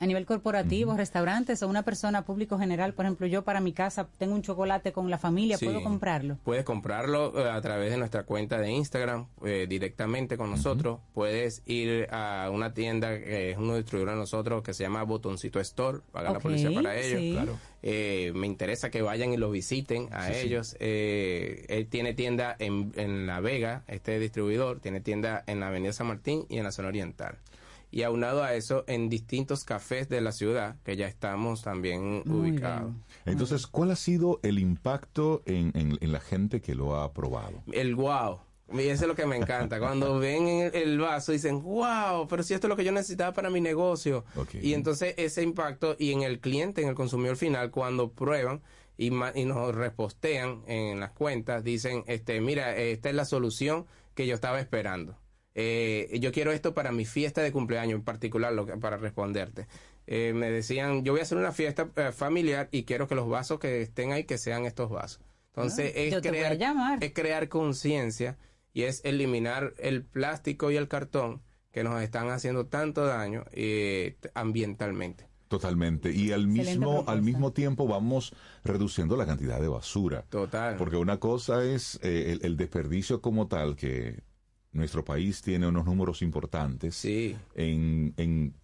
a nivel corporativo, restaurantes o una persona público general? Por ejemplo, yo para mi casa tengo un chocolate con la familia,
Sí.
¿puedo comprarlo?
Puedes comprarlo eh, a través de nuestra cuenta de Instagram eh, directamente con nosotros. Puedes ir a una tienda que es uno distribuidor de nosotros que se llama Botoncito Store, pagar la policía para ellos.
sí. Claro.
Eh, me interesa que vayan y lo visiten a
sí.
ellos. Eh, él tiene tienda en, en La Vega, este distribuidor, tiene tienda en la Avenida San Martín y en la zona oriental. Y aunado a eso, en distintos cafés de la ciudad, que ya estamos también ubicados.
Entonces, ¿cuál ha sido el impacto en, en- en la gente que lo ha probado?
el wow. Y eso es lo que me encanta. Cuando ven el, el vaso dicen, wow, pero si esto es lo que yo necesitaba para mi negocio. Y entonces ese impacto y en el cliente, en el consumidor final, cuando prueban y, ma- y nos repostean en las cuentas, dicen, este, mira, esta es la solución que yo estaba esperando. Eh, yo quiero esto para mi fiesta de cumpleaños en particular, lo que- para responderte. Eh, me decían, yo voy a hacer una fiesta eh, familiar y quiero que los vasos que estén ahí que sean estos vasos. Entonces
Ah,
es crear,
llamar.
es crear conciencia y es eliminar el plástico y el cartón que nos están haciendo tanto daño eh, ambientalmente.
Totalmente. Y al
Excelente
mismo,
propuesta.
al mismo tiempo vamos reduciendo la cantidad de basura.
Total.
Porque una cosa es eh, el, el desperdicio como tal, que nuestro país tiene unos números importantes en, en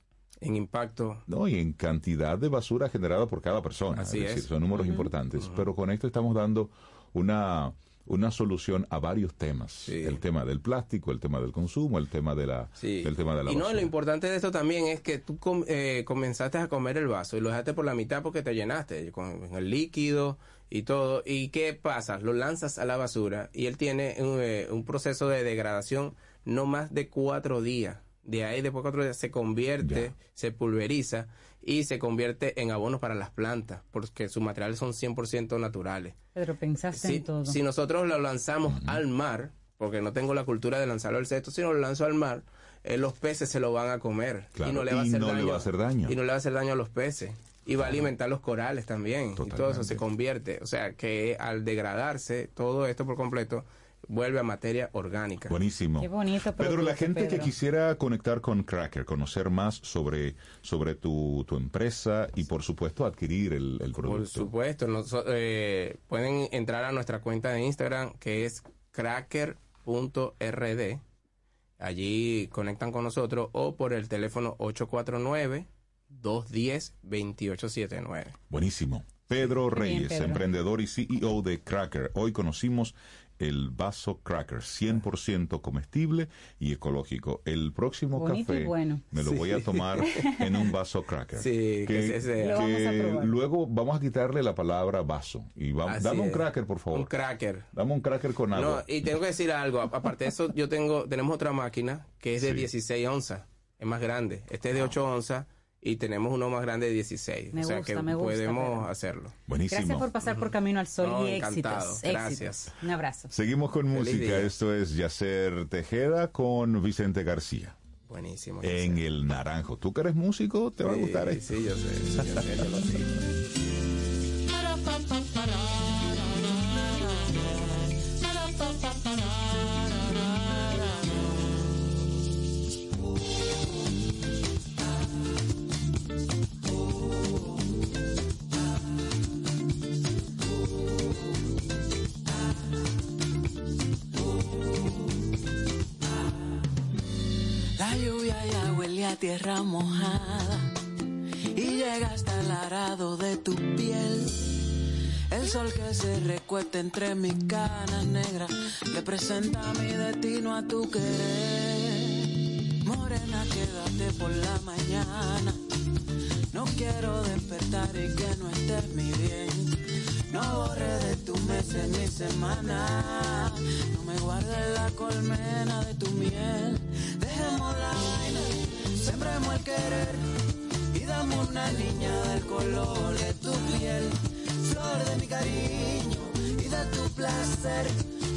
en impacto.
No, y en cantidad de basura generada por cada persona.
Así
es decir,
es.
son números importantes. Pero con esto estamos dando una, una solución a varios temas. El tema del plástico, el tema del consumo, el tema de la,
Sí.
el tema de la
y no, lo importante de esto también es que tú com- eh, comenzaste a comer el vaso y lo dejaste por la mitad porque te llenaste con el líquido y todo. ¿Y qué pasa? Lo lanzas a la basura y él tiene un, eh, un proceso de degradación no más de cuatro días. De ahí, después de cuatro días, se convierte, se pulveriza y se convierte en abonos para las plantas, porque sus materiales son 100% naturales.
Pedro, pensaste
Si,
en todo.
si nosotros lo lanzamos al mar, porque no tengo la cultura de lanzarlo al cesto, si no lo lanzo al mar, eh, los peces se lo van a comer
Claro,
y no le va a
y
hacer
no le
daño.
va a hacer daño.
Y no le va a hacer daño a los peces. Y va a alimentar los corales también. Y todo eso se convierte. O sea que al degradarse todo esto por completo, vuelve a materia orgánica.
Buenísimo.
Qué bonito
Pedro, la
producto,
gente que quisiera conectar con Cracker, conocer más sobre, sobre tu, tu empresa y, por supuesto, adquirir el, el
Por
producto.
supuesto, eh, pueden entrar a nuestra cuenta de Instagram que es cracker.rd. Allí conectan con nosotros o por el teléfono 849-210-2879.
Buenísimo. Pedro
bien,
Reyes,
Pedro.
emprendedor y CEO de Cracker. Hoy conocimos el vaso Cracker, 100% comestible y ecológico. El próximo
Bonito
café
bueno.
me lo
Sí.
voy a tomar en un vaso Cracker.
Sí, que ese sea. Lo vamos a
que
probar.
luego vamos a quitarle la palabra vaso y vamos, dame un. Cracker, por favor.
Un cracker.
Dame un Cracker con
No,
agua.
y tengo que decir algo. Aparte de eso, yo tengo, tenemos otra máquina que es de
Sí.
16 onzas. Es más grande. Este es de 8 onzas y tenemos uno más grande de 16.
Me
o sea
gusta,
que
me gusta,
podemos hacerlo.
Gracias por pasar por Camino al Sol
No,
y
encantado.
éxitos.
Gracias.
éxitos. Un abrazo.
Seguimos con
Feliz
música.
día.
Esto es Yacer Tejeda con Vicente García.
Buenísimo.
En el Naranjo. ¿Tú que eres músico? ¿Te va a
Sí,
gustar esto?
Sí, yo sé. sí, yo sé, yo lo sé.
tierra mojada y llega hasta el arado de tu piel. El sol que se recuesta entre mis canas negras representa mi destino a tu querer. Morena, quédate por la mañana. No quiero despertar y que no estés mi bien. No borre de tu meses mi semana. No me guardes la colmena de tu miel. Dejemos la vaina, sembremos el querer. Y dame una niña del color de tu piel. Flor de mi cariño y de tu placer.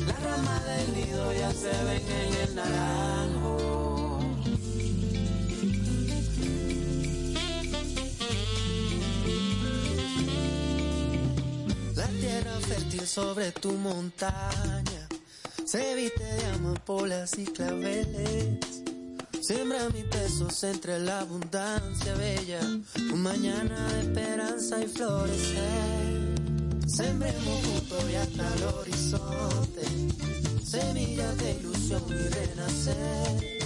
Las ramas del nido ya se ven en el naranjo. La tierra fértil sobre tu montaña se viste de amapolas y claveles. Siembra mis besos entre la abundancia bella, un mañana de esperanza y florecer. Sembremos juntos y hasta el horizonte, semillas de ilusión y renacer.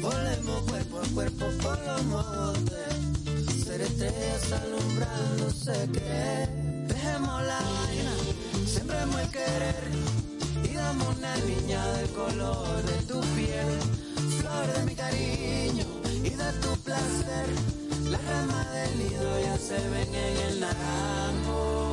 Volemos cuerpo a cuerpo por los montes, ser estrellas alumbrándose creer. Dejemos la vaina, sembremos el querer y damos una niña del color de tu piel, flor de mi cariño y de tu placer. Las ramas del nido ya se ven en el naranjo.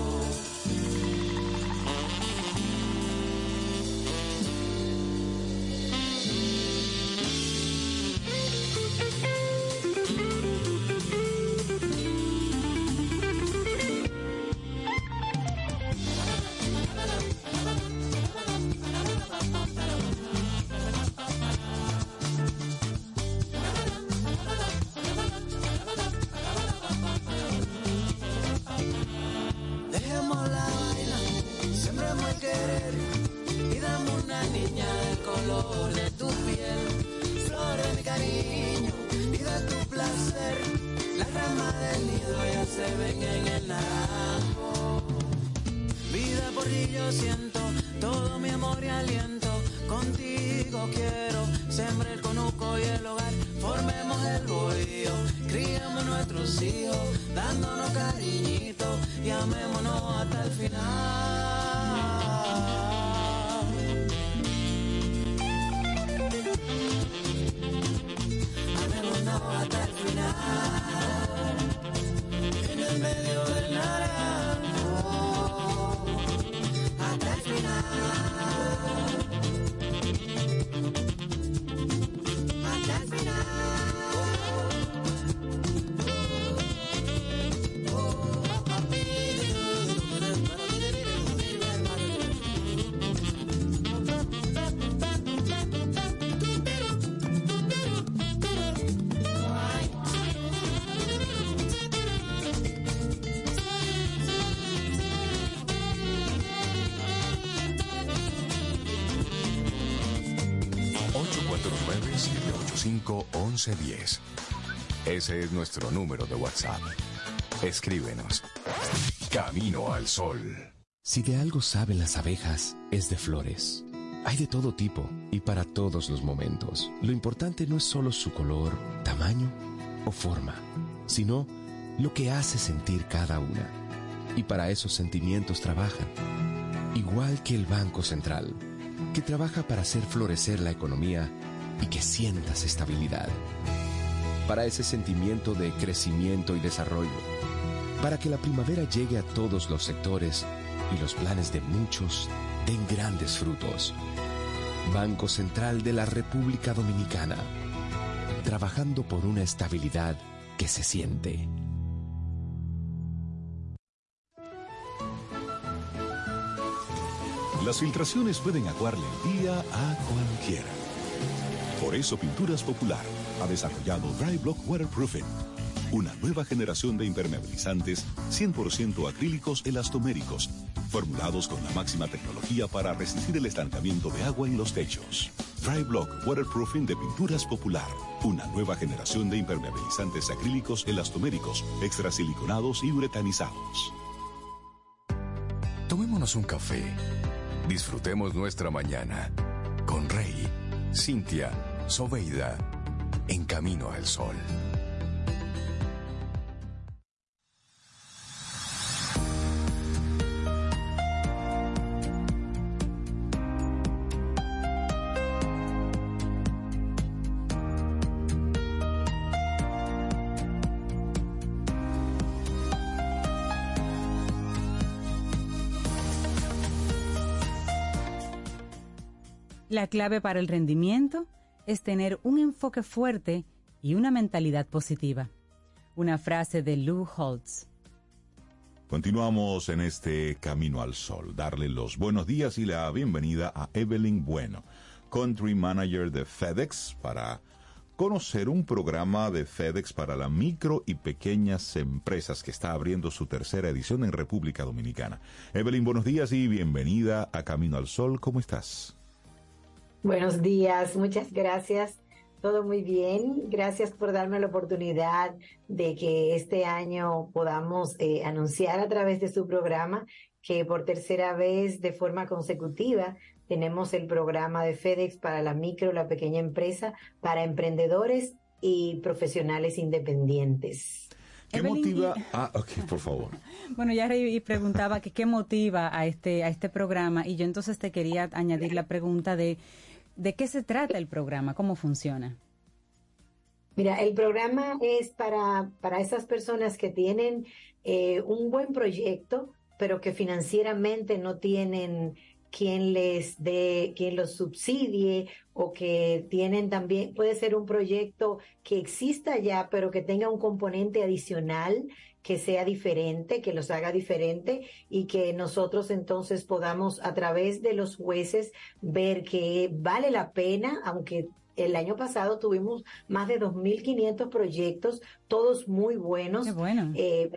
849-785-1110. Ese es nuestro número de WhatsApp. Escríbenos. Camino al Sol.
Si de algo saben las abejas, es de flores. Hay de todo tipo y para todos los momentos. Lo importante no es solo su color, tamaño o forma, sino lo que hace sentir cada una. Y para esos sentimientos trabajan. Igual que el Banco Central, que trabaja para hacer florecer la economía y que sientas estabilidad. Para ese sentimiento de crecimiento y desarrollo. Para que la primavera llegue a todos los sectores y los planes de muchos den grandes frutos. Banco Central de la República Dominicana. Trabajando por una estabilidad que se siente.
Las filtraciones pueden aguarle el día a cualquiera. Por eso Pinturas Popular ha desarrollado Dry Block Waterproofing, una nueva generación de impermeabilizantes 100% acrílicos elastoméricos, formulados con la máxima tecnología para resistir el estancamiento de agua en los techos. Dry Block Waterproofing de Pinturas Popular, una nueva generación de impermeabilizantes acrílicos elastoméricos, extrasiliconados y uretanizados.
Tomémonos un café. Disfrutemos nuestra mañana con Rey, Cintia, Soveida, en camino al sol.
La clave para el rendimiento es tener un enfoque fuerte y una mentalidad positiva. Una frase de Lou Holtz.
Continuamos en este Camino al Sol. Darle los buenos días y la bienvenida a Evelyn Bueno, Country Manager de FedEx, para conocer un programa de FedEx para la micro y pequeñas empresas que está abriendo su tercera edición en República Dominicana. Evelyn, buenos días y bienvenida a Camino al Sol. ¿Cómo estás?
Buenos días, muchas gracias. Todo muy bien. Gracias por darme la oportunidad de que este año podamos eh, anunciar a través de su programa que por tercera vez de forma consecutiva tenemos el programa de FedEx para la micro, la pequeña empresa, para emprendedores y profesionales independientes.
¿Qué
Evelyn,
motiva?
y-
Ah, ok, por favor.
Bueno, ya Rey preguntaba que qué motiva a este, a este programa y yo entonces te quería añadir la pregunta de ¿de qué se trata el programa? ¿Cómo funciona?
Mira, el programa es para, para esas personas que tienen eh, un buen proyecto, pero que financieramente no tienen quien les dé, quien los subsidie o que tienen también, puede ser un proyecto que exista ya, pero que tenga un componente adicional que sea diferente, que los haga diferente y que nosotros entonces podamos a través de los jueces ver que vale la pena, aunque el año pasado tuvimos más de 2.500 proyectos, todos muy buenos.
Qué bueno.
Eh,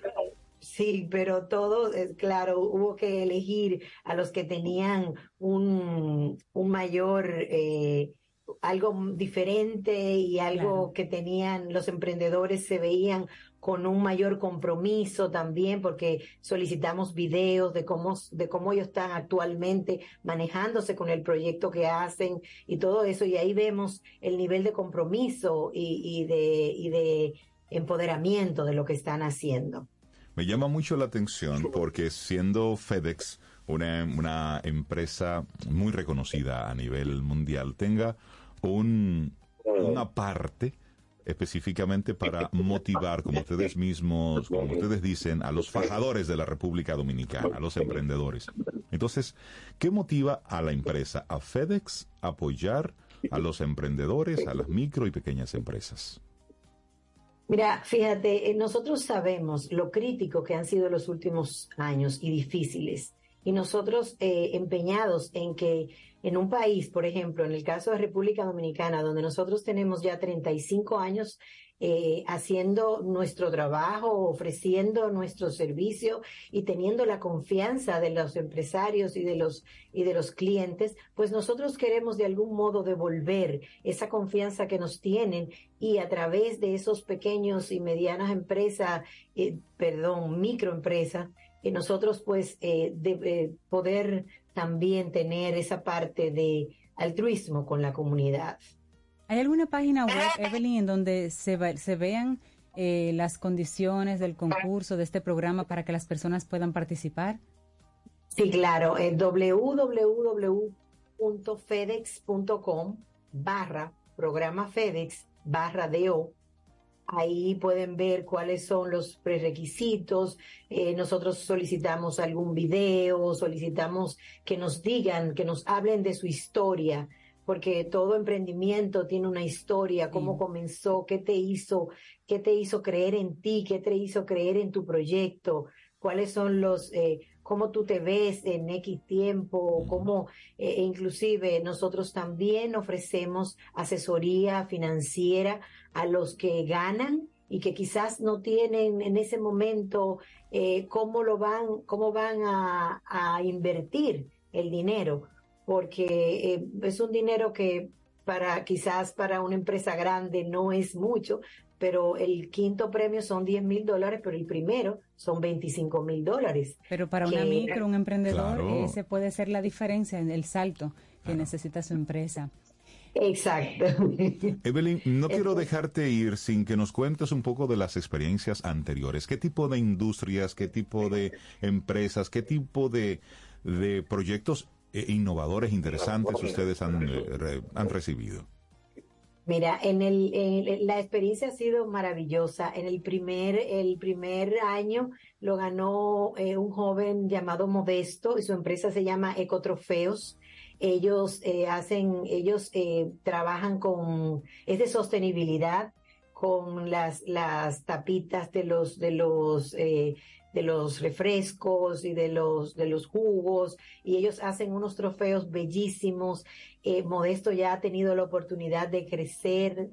sí, pero todos, eh, claro, hubo que elegir a los que tenían un, un mayor, eh, algo diferente y algo que tenían los emprendedores se veían con un mayor compromiso también porque solicitamos videos de cómo de cómo ellos están actualmente manejándose con el proyecto que hacen y todo eso y ahí vemos el nivel de compromiso y, y de y de empoderamiento de lo que están haciendo.
Me llama mucho la atención porque siendo FedEx una, una empresa muy reconocida a nivel mundial, tenga un, una parte específicamente para motivar, como ustedes mismos, como ustedes dicen, a los fajadores de la República Dominicana, a los emprendedores. Entonces, ¿qué motiva a la empresa, a FedEx, a apoyar a los emprendedores, a las micro y pequeñas empresas?
Mira, fíjate, eh, nosotros sabemos lo crítico que han sido los últimos años y difíciles. Y nosotros eh, empeñados en que en un país, por ejemplo, en el caso de República Dominicana, donde nosotros tenemos ya 35 años eh, haciendo nuestro trabajo, ofreciendo nuestro servicio y teniendo la confianza de los empresarios y de los y de los clientes, pues nosotros queremos de algún modo devolver esa confianza que nos tienen y a través de esos pequeños y medianas empresas, eh, perdón, microempresas, que nosotros pues eh, de, eh, poder también tener esa parte de altruismo con la comunidad.
¿Hay alguna página web, Evelyn, en donde se, va- se vean eh, las condiciones del concurso, de este programa, para que las personas puedan participar?
Sí, claro, eh, www.fedex.com barra programa FedEx barra DO. Ahí pueden ver cuáles son los prerequisitos. Eh, nosotros solicitamos algún video, solicitamos que nos digan, que nos hablen de su historia, porque todo emprendimiento tiene una historia, cómo comenzó, qué te hizo, qué te hizo creer en ti, qué te hizo creer en tu proyecto, cuáles son los, eh, cómo tú te ves en X tiempo, cómo eh, inclusive nosotros también ofrecemos asesoría financiera a los que ganan y que quizás no tienen en ese momento eh, cómo lo van, cómo van a, a invertir el dinero, porque eh, es un dinero que para quizás para una empresa grande no es mucho, pero el quinto premio son 10 mil dólares, pero el primero son 25 mil dólares.
Pero para una micro, un emprendedor,
Claro.
ese puede ser la diferencia en el salto que necesita su empresa.
Exacto.
Evelyn, no quiero dejarte ir sin que nos cuentes un poco de las experiencias anteriores. ¿Qué tipo de industrias, qué tipo de empresas, qué tipo de, de proyectos eh, innovadores, interesantes ustedes han, eh, han recibido?
Mira, en el, en- la experiencia ha sido maravillosa. En el primer, el primer año lo ganó eh, un joven llamado Modesto y su empresa se llama Ecotrofeos. Ellos eh, hacen, ellos eh, trabajan con, es de sostenibilidad, con las, las tapitas de los, de los, eh, de los refrescos y de los, de los jugos, y ellos hacen unos trofeos bellísimos. Eh, Modesto ya ha tenido la oportunidad de crecer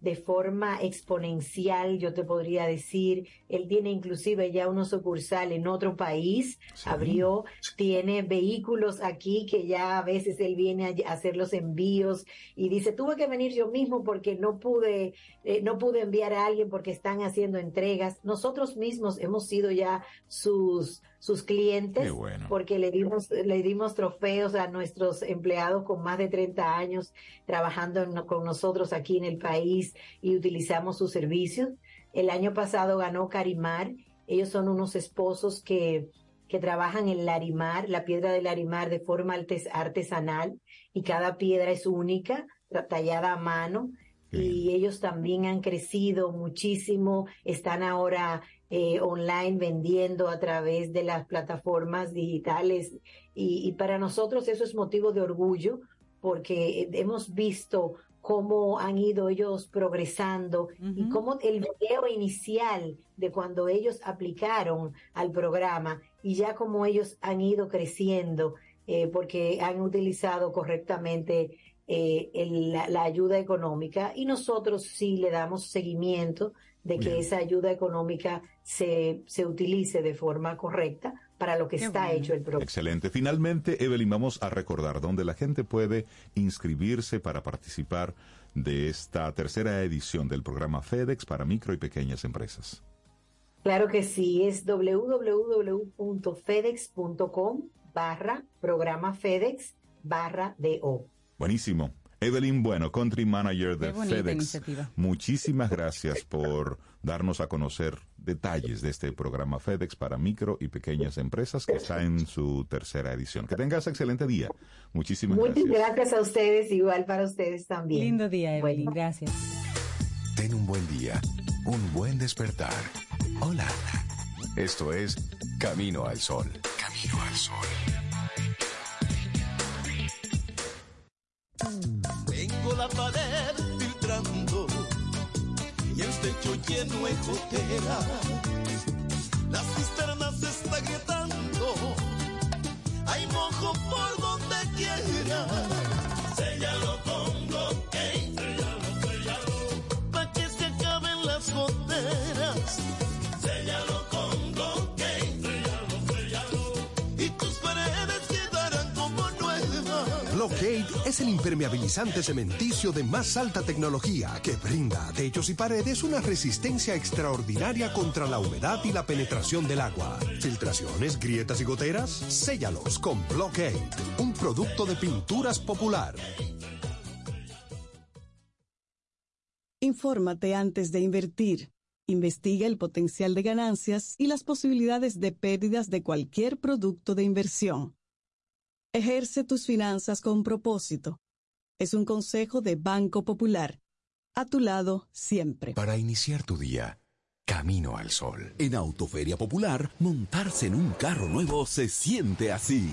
de forma exponencial, yo te podría decir. Él tiene inclusive ya una sucursal en otro país, abrió, tiene vehículos aquí que ya a veces él viene a hacer los envíos y dice, tuve que venir yo mismo porque no pude, eh, no pude enviar a alguien porque están haciendo entregas. Nosotros mismos hemos sido ya sus, sus clientes
bueno.
porque le dimos, le dimos trofeos a nuestros empleados con más de 30 años trabajando en- con nosotros aquí en el país y utilizamos sus servicios. El año pasado ganó Carimar. Ellos son unos esposos que, que trabajan en Larimar, la piedra de Larimar de forma artes- artesanal y cada piedra es única, tallada a mano. Y ellos también han crecido muchísimo, están ahora eh, online vendiendo a través de las plataformas digitales. Y, y para nosotros eso es motivo de orgullo porque hemos visto cómo han ido ellos progresando y cómo el video inicial de cuando ellos aplicaron al programa y ya como ellos han ido creciendo eh, porque han utilizado correctamente eh, el- la, la ayuda económica y nosotros sí le damos seguimiento de que esa ayuda económica se, se utilice de forma correcta para lo que
Qué
está
bueno.
hecho el programa.
Excelente. Finalmente, Evelyn, vamos a recordar dónde la gente puede inscribirse para participar de esta tercera edición del programa FedEx para micro y pequeñas empresas.
Claro que sí, es www.fedex.com barra programa FedEx barra DO.
Buenísimo. Evelyn Bueno, Country Manager de FedEx.
iniciativa.
Muchísimas gracias por darnos a conocer detalles de este programa FedEx para micro y pequeñas empresas que está en su tercera edición. Que tengas excelente día. Muchísimas
Muchas
gracias.
gracias a ustedes, igual para ustedes también.
Lindo día, Evelyn. Gracias.
Ten un buen día, un buen despertar. Hola. Esto es Camino al Sol. Camino al Sol.
Tengo la pared filtrando y el techo lleno de gotera. Las cisternas se está gritando. Hay mojo por donde quiera.
Es el impermeabilizante cementicio de más alta tecnología que brinda a techos y paredes una resistencia extraordinaria contra la humedad y la penetración del agua. Filtraciones, grietas y goteras, séllalos con Blockade, un producto de pinturas popular.
Infórmate antes de invertir. Investiga el potencial de ganancias y las posibilidades de pérdidas de cualquier producto de inversión. Ejerce tus finanzas con propósito. Es un consejo de Banco Popular. A tu lado siempre.
Para iniciar tu día, Camino al Sol.
En Autoferia Popular, montarse en un carro nuevo se siente así.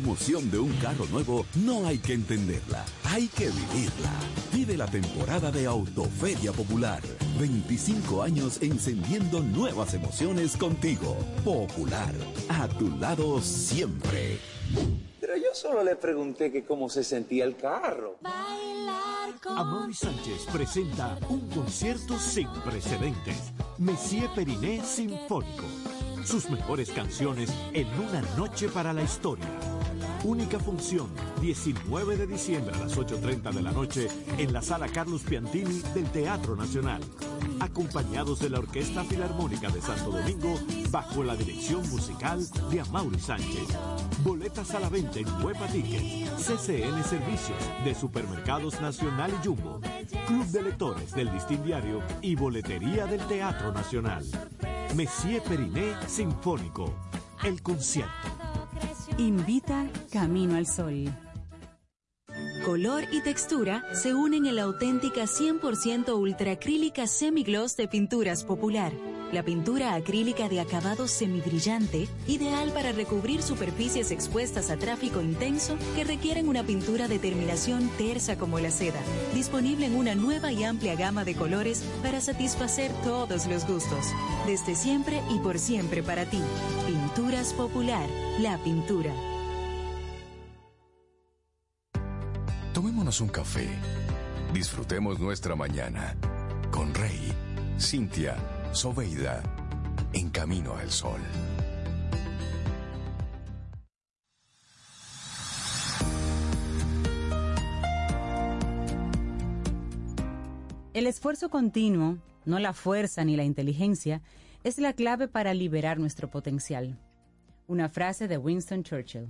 Emoción de un carro nuevo no hay que entenderla, hay que vivirla. Vive la temporada de Autoferia Popular. 25 años encendiendo nuevas emociones contigo. Popular, a tu lado siempre.
Pero yo solo le pregunté que cómo se sentía el carro.
Amaury Sánchez presenta un concierto sin precedentes. Messier Periné Sinfónico. Sus mejores canciones en una noche para la historia. Única función, 19 de diciembre a las 8.30 de la noche en la sala Carlos Piantini del Teatro Nacional. Acompañados de la Orquesta Filarmónica de Santo Domingo bajo la dirección musical de Amaury Sánchez. Boletas a la venta en Huepa Ticket, CCN Servicios de Supermercados Nacional y Jumbo, Club de Lectores del Listín Diario y Boletería del Teatro Nacional. Messier Periné Sinfónico, el concierto.
Invita Camino al Sol.
Color y textura se unen en la auténtica 100% ultracrílica semigloss de Pinturas Popular. La pintura acrílica de acabado semibrillante, ideal para recubrir superficies expuestas a tráfico intenso que requieren una pintura de terminación tersa como la seda. Disponible en una nueva y amplia gama de colores para satisfacer todos los gustos. Desde siempre y por siempre para ti. Pinturas Popular, la pintura.
Tomémonos un café. Disfrutemos nuestra mañana con Rey, Cintia, Soveida, en Camino al Sol.
El esfuerzo continuo, no la fuerza ni la inteligencia, es la clave para liberar nuestro potencial. Una frase de Winston Churchill.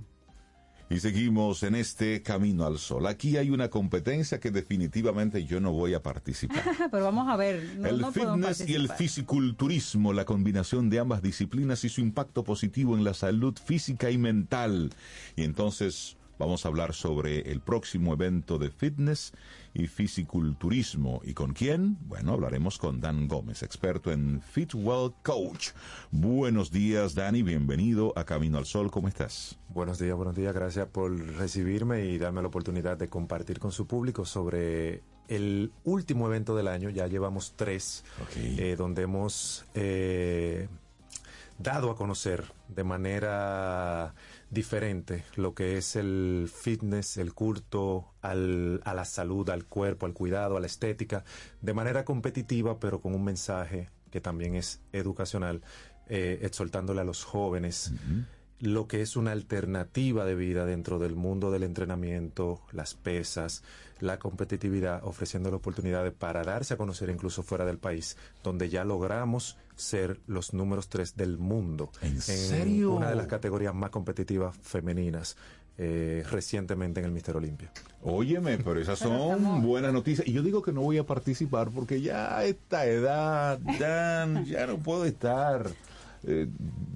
Y seguimos en este camino al sol. Aquí hay una competencia que definitivamente yo no voy a participar.
Pero vamos a ver. No,
el
no
fitness y el fisiculturismo, la combinación de ambas disciplinas y su impacto positivo en la salud física y mental. Y entonces Vamos a hablar sobre el próximo evento de fitness y fisiculturismo. ¿Y con quién? Bueno, hablaremos con Dan Gómez, experto en Fitwell Coach. Buenos días, Dani, bienvenido a Camino al Sol. ¿Cómo estás?
Buenos días, buenos días. Gracias por recibirme y darme la oportunidad de compartir con su público sobre el último evento del año. Ya llevamos tres, eh, donde hemos eh, dado a conocer de manera diferente lo que es el fitness, el culto al, a la salud, al cuerpo, al cuidado, a la estética, de manera competitiva, pero con un mensaje que también es educacional, eh, exhortándole a los jóvenes lo que es una alternativa de vida dentro del mundo del entrenamiento, las pesas, la competitividad, ofreciendo oportunidades para darse a conocer incluso fuera del país, donde ya logramos ser los números tres del mundo.
¿En serio?
Una de las categorías más competitivas femeninas. eh, recientemente en el Mister Olimpia.
Óyeme, pero esas son buenas noticias. Y yo digo que no voy a participar porque ya a esta edad, Dan, ya no puedo estar eh,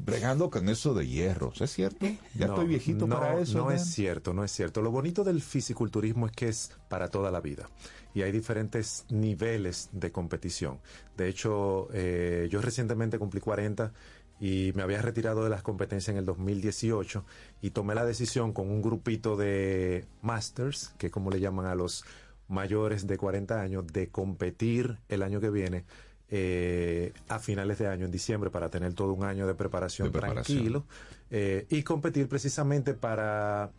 bregando con eso de hierros. ¿Es cierto? Ya
No,
estoy viejito
no,
para eso.
No
Dan.
es cierto, no es cierto. Lo bonito del fisiculturismo es que es para toda la vida y hay diferentes niveles de competición. De hecho, eh, yo recientemente cumplí 40 y me había retirado de las competencias en el 2018 y tomé la decisión con un grupito de masters, que es como le llaman a los mayores de 40 años, de competir el año que viene eh, a finales de año, en diciembre, para tener todo un año de preparación,
De preparación.
tranquilo eh, y competir precisamente para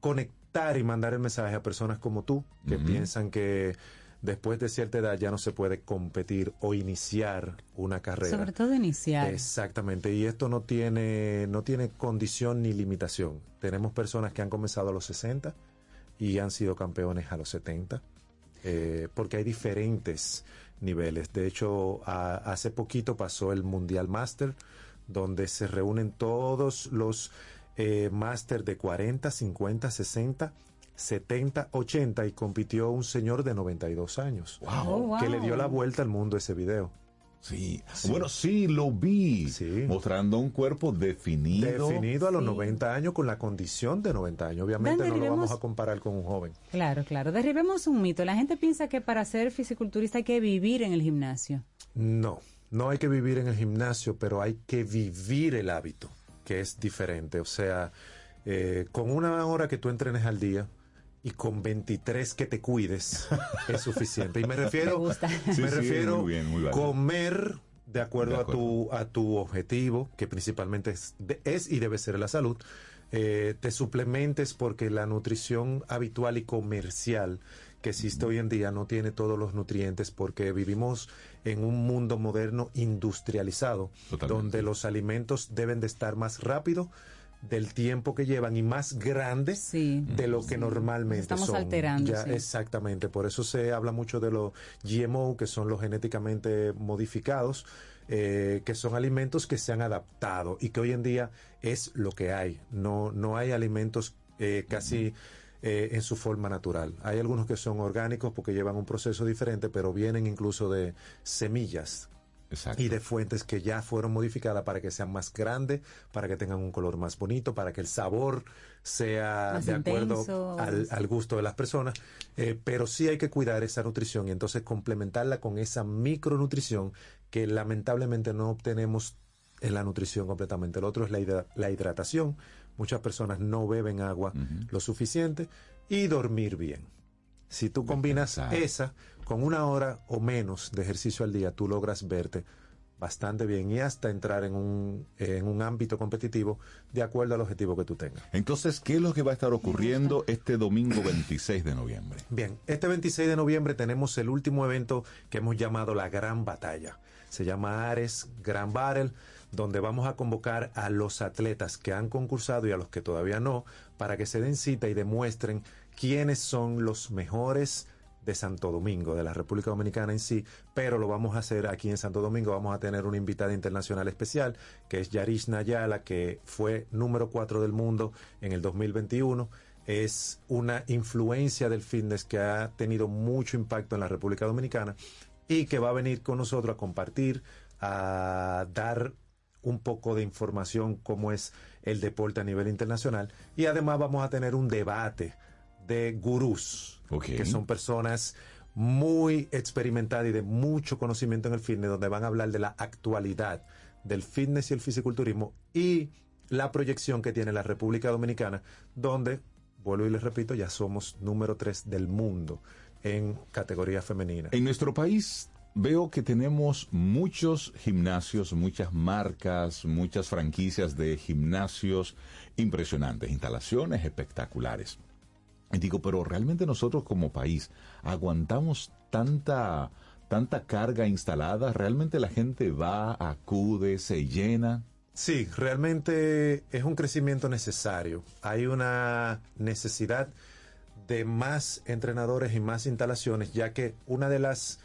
conectar y mandar el mensaje a personas como tú que piensan que después de cierta edad ya no se puede competir o iniciar una carrera.
Sobre todo inicial.
Exactamente, y esto no tiene, no tiene condición ni limitación. Tenemos personas que han comenzado a los 60 y han sido campeones a los 70, eh, porque hay diferentes niveles. De hecho, a- hace poquito pasó el Mundial Master, donde se reúnen todos los eh, máster de 40, 50, 60, 70, 80 y compitió un señor de 92 años
Wow.
que le dio la vuelta al mundo ese video.
Sí. Bueno, sí, lo vi. Mostrando un cuerpo definido.
Definido a los 90 años con la condición de 90 años. Obviamente
Dan,
no lo vamos a comparar con un joven.
Claro, claro. Derribemos un mito. La gente piensa que para ser fisiculturista hay que vivir en el gimnasio.
No, no hay que vivir en el gimnasio, pero hay que vivir el hábito, que es diferente. O sea, eh, con una hora que tú entrenes al día y con 23 que te cuides es suficiente. Y me refiero,
Me
Sí,
refiero
muy bien, muy válido.
comer de acuerdo,
De
A, tu, a tu objetivo, que principalmente es, es y debe ser la salud. Eh, te suplementes porque la nutrición habitual y comercial que existe hoy en día no tiene todos los nutrientes porque vivimos en un mundo moderno industrializado
Totalmente.
donde los alimentos deben de estar más rápido del tiempo que llevan y más grandes de lo que normalmente
Estamos
son.
alterando,
Ya,
sí.
Exactamente, por eso se habla mucho de los GMO, que son los genéticamente modificados, eh, que son alimentos que se han adaptado y que hoy en día es lo que hay. No, no hay alimentos eh, casi eh, en su forma natural. Hay algunos que son orgánicos porque llevan un proceso diferente, pero vienen incluso de semillas y de fuentes que ya fueron modificadas para que sean más grandes, para que tengan un color más bonito, para que el sabor sea
Más
de acuerdo al, al gusto de las personas. Eh, pero sí hay que cuidar esa nutrición y entonces complementarla con esa micronutrición que lamentablemente no obtenemos en la nutrición completamente. El otro es la, hidra- la hidratación. Muchas personas no beben agua lo suficiente y dormir bien. Si tú combinas esa con una hora o menos de ejercicio al día, tú logras verte bastante bien y hasta entrar en un, en un ámbito competitivo de acuerdo al objetivo que tú tengas.
Entonces, ¿qué es lo que va a estar ocurriendo este domingo 26 de noviembre?
Bien, este 26 de noviembre tenemos el último evento que hemos llamado la Gran Batalla. Se llama Ares Gran Battle, donde vamos a convocar a los atletas que han concursado y a los que todavía no, para que se den cita y demuestren quiénes son los mejores de Santo Domingo, de la República Dominicana en sí, pero lo vamos a hacer aquí en Santo Domingo. Vamos a tener una invitada internacional especial, que es Yarish Nayala, que fue número 4 del mundo en el 2021 es una influencia del fitness que ha tenido mucho impacto en la República Dominicana y que va a venir con nosotros a compartir, a dar un poco de información cómo es el deporte a nivel internacional y además vamos a tener un debate de gurús, que son personas muy experimentadas y de mucho conocimiento en el fitness, donde van a hablar de la actualidad del fitness y el fisiculturismo y la proyección que tiene la República Dominicana, donde, vuelvo y les repito, ya somos número 3 del mundo en categoría femenina.
En nuestro país veo que tenemos muchos gimnasios, muchas marcas, muchas franquicias de gimnasios impresionantes, instalaciones espectaculares. Y digo, pero realmente nosotros como país aguantamos tanta tanta carga instalada, realmente la gente va, acude, se llena.
Sí, realmente es un crecimiento necesario. Hay una necesidad de más entrenadores y más instalaciones, ya que una de las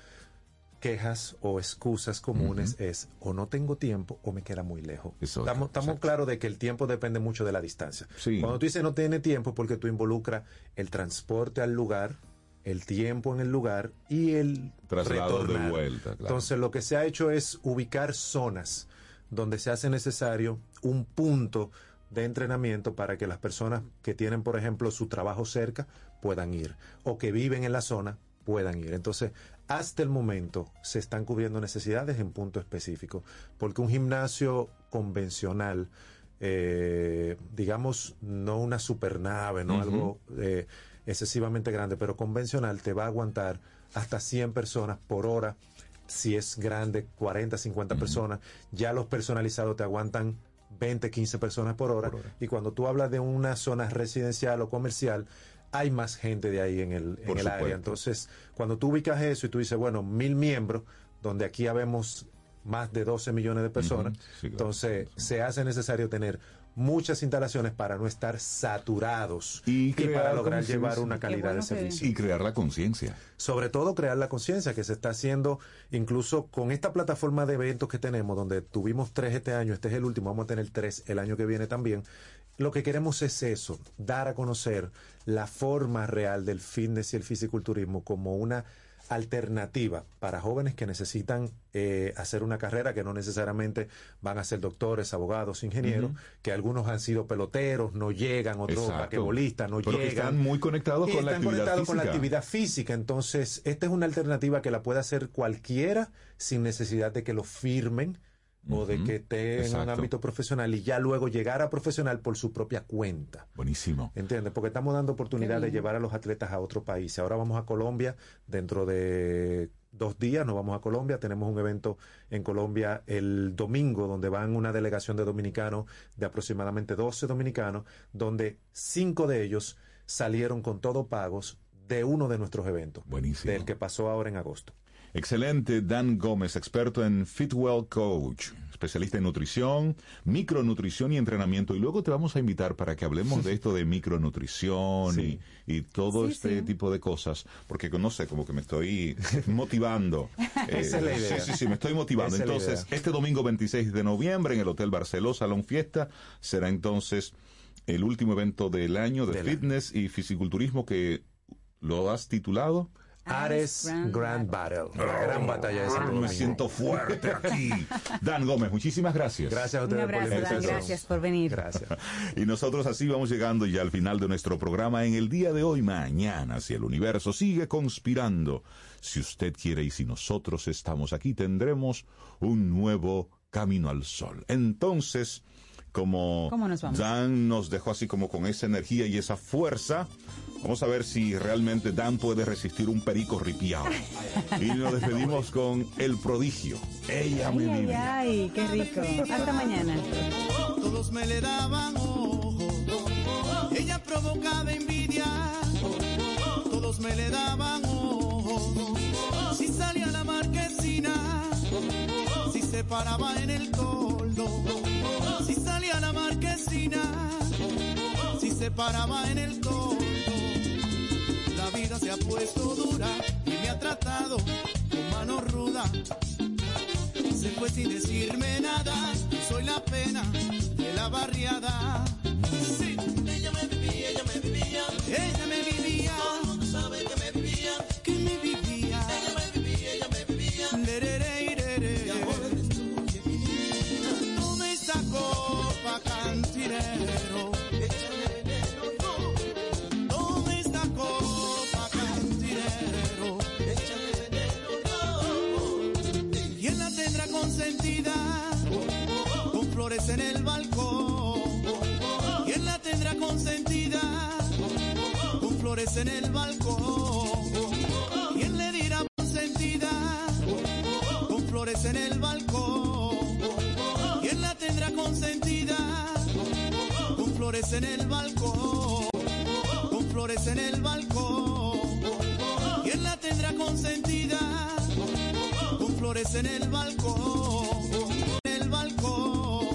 quejas o excusas comunes es o no tengo tiempo o me queda muy lejos. estamos estamos claros de que el tiempo depende mucho de la distancia. Cuando tú dices no tiene tiempo porque tú involucras el transporte al lugar, el tiempo en el lugar y el
Traslado de vuelta, claro.
Entonces lo que se ha hecho es ubicar zonas donde se hace necesario un punto de entrenamiento para que las personas que tienen, por ejemplo, su trabajo cerca puedan ir o que viven en la zona puedan ir. Entonces, hasta el momento se están cubriendo necesidades en punto específico, porque un gimnasio convencional, eh, digamos, no una supernave, no algo eh, excesivamente grande, pero convencional, te va a aguantar hasta 100 personas por hora. Si es grande, 40, 50 personas. Ya los personalizados te aguantan 20, 15 personas por hora. Y cuando tú hablas de una zona residencial o comercial, hay más gente de ahí en el, en
Por
el área. Entonces, cuando tú ubicas eso y tú dices, bueno, mil miembros, donde aquí habemos más de 12 millones de personas,
Ujú, sí, claro.
entonces se hace necesario tener muchas instalaciones para no estar saturados y, para lograr llevar una calidad de servicio.
Y crear la conciencia.
Sobre todo crear la conciencia que se está haciendo incluso con esta plataforma de eventos que tenemos, donde tuvimos tres este año, este es el último, vamos a tener tres el año que viene también. Lo que queremos es eso, dar a conocer la forma real del fitness y el fisiculturismo como una alternativa para jóvenes que necesitan eh, hacer una carrera que no necesariamente van a ser doctores, abogados, ingenieros, que algunos han sido peloteros, no llegan, otros basquetbolistas, no
Pero que
llegan.
están muy conectados con la
están
actividad
conectados con la actividad física. Entonces, esta es una alternativa que la puede hacer cualquiera sin necesidad de que lo firmen o de que esté en un ámbito profesional y ya luego llegar a profesional por su propia cuenta.
Buenísimo.
¿Entiendes? Porque estamos dando oportunidad de llevar a los atletas a otro país. Ahora vamos a Colombia, dentro de dos días nos vamos a Colombia. Tenemos un evento en Colombia el domingo donde van una delegación de dominicanos, de aproximadamente 12 dominicanos, donde cinco de ellos salieron con todo pagos de uno de nuestros eventos.
Buenísimo.
Del que pasó ahora en agosto.
Excelente, Dan Gómez, experto en Fitwell Coach, especialista en nutrición, micronutrición y entrenamiento. Y luego te vamos a invitar para que hablemos de esto de micronutrición y, y todo
Sí,
este
sí.
tipo de cosas, porque no sé, como que me estoy motivando. Eh,
Esa es la idea.
Sí, sí, sí, me estoy motivando.
Esa
Entonces, este domingo 26 de noviembre en el Hotel Barceló Salón Fiesta será entonces el último evento del año de fitness y fisiculturismo que lo has titulado.
Ares Grand, Battle. La gran batalla de Santo
Me siento fuerte aquí. Dan Gómez, muchísimas gracias.
Gracias a
Un abrazo, Dan. Gracias por venir.
Gracias.
Y nosotros así vamos llegando ya al final de nuestro programa en el día de hoy. Mañana, si el universo sigue conspirando, si usted quiere y si nosotros estamos aquí, tendremos un nuevo camino al sol. Entonces, como
¿Cómo nos vamos?
Dan nos dejó así como con esa energía y esa fuerza, vamos a ver si realmente Dan puede resistir un perico ripiado. Y nos despedimos con el prodigio. Ella me
Ay, ay,
vive.
ay, qué rico. Hasta mañana.
Todos me le daban ojo, ella provocaba envidia. Todos me le daban ojo, si salía a la marquesina, si se paraba en el toldo, si salía la marquesina, si se paraba en el toldo. La vida se ha puesto dura y me ha tratado con mano ruda. Se fue sin decirme nada, soy la pena de la barriada. Ella me vivía, ella me vivía, ella me vivía.
Flores en el balcón. ¿Quién le dirá consentida? Con flores en el balcón. ¿Quién la tendrá consentida? Con flores en el balcón. Con flores en el balcón. ¿Quién la tendrá consentida? Con flores en el balcón. En el balcón.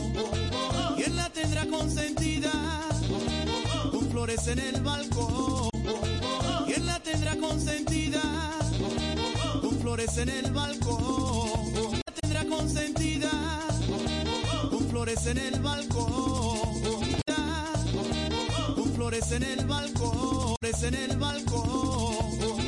¿Quién la tendrá consentida? Con flores en el balcón. ¿Quién la tendrá consentida? Con flores en el balcón. ¿Quién la tendrá consentida? Con flores en el balcón. Con flores en el balcón. Flores en el balcón.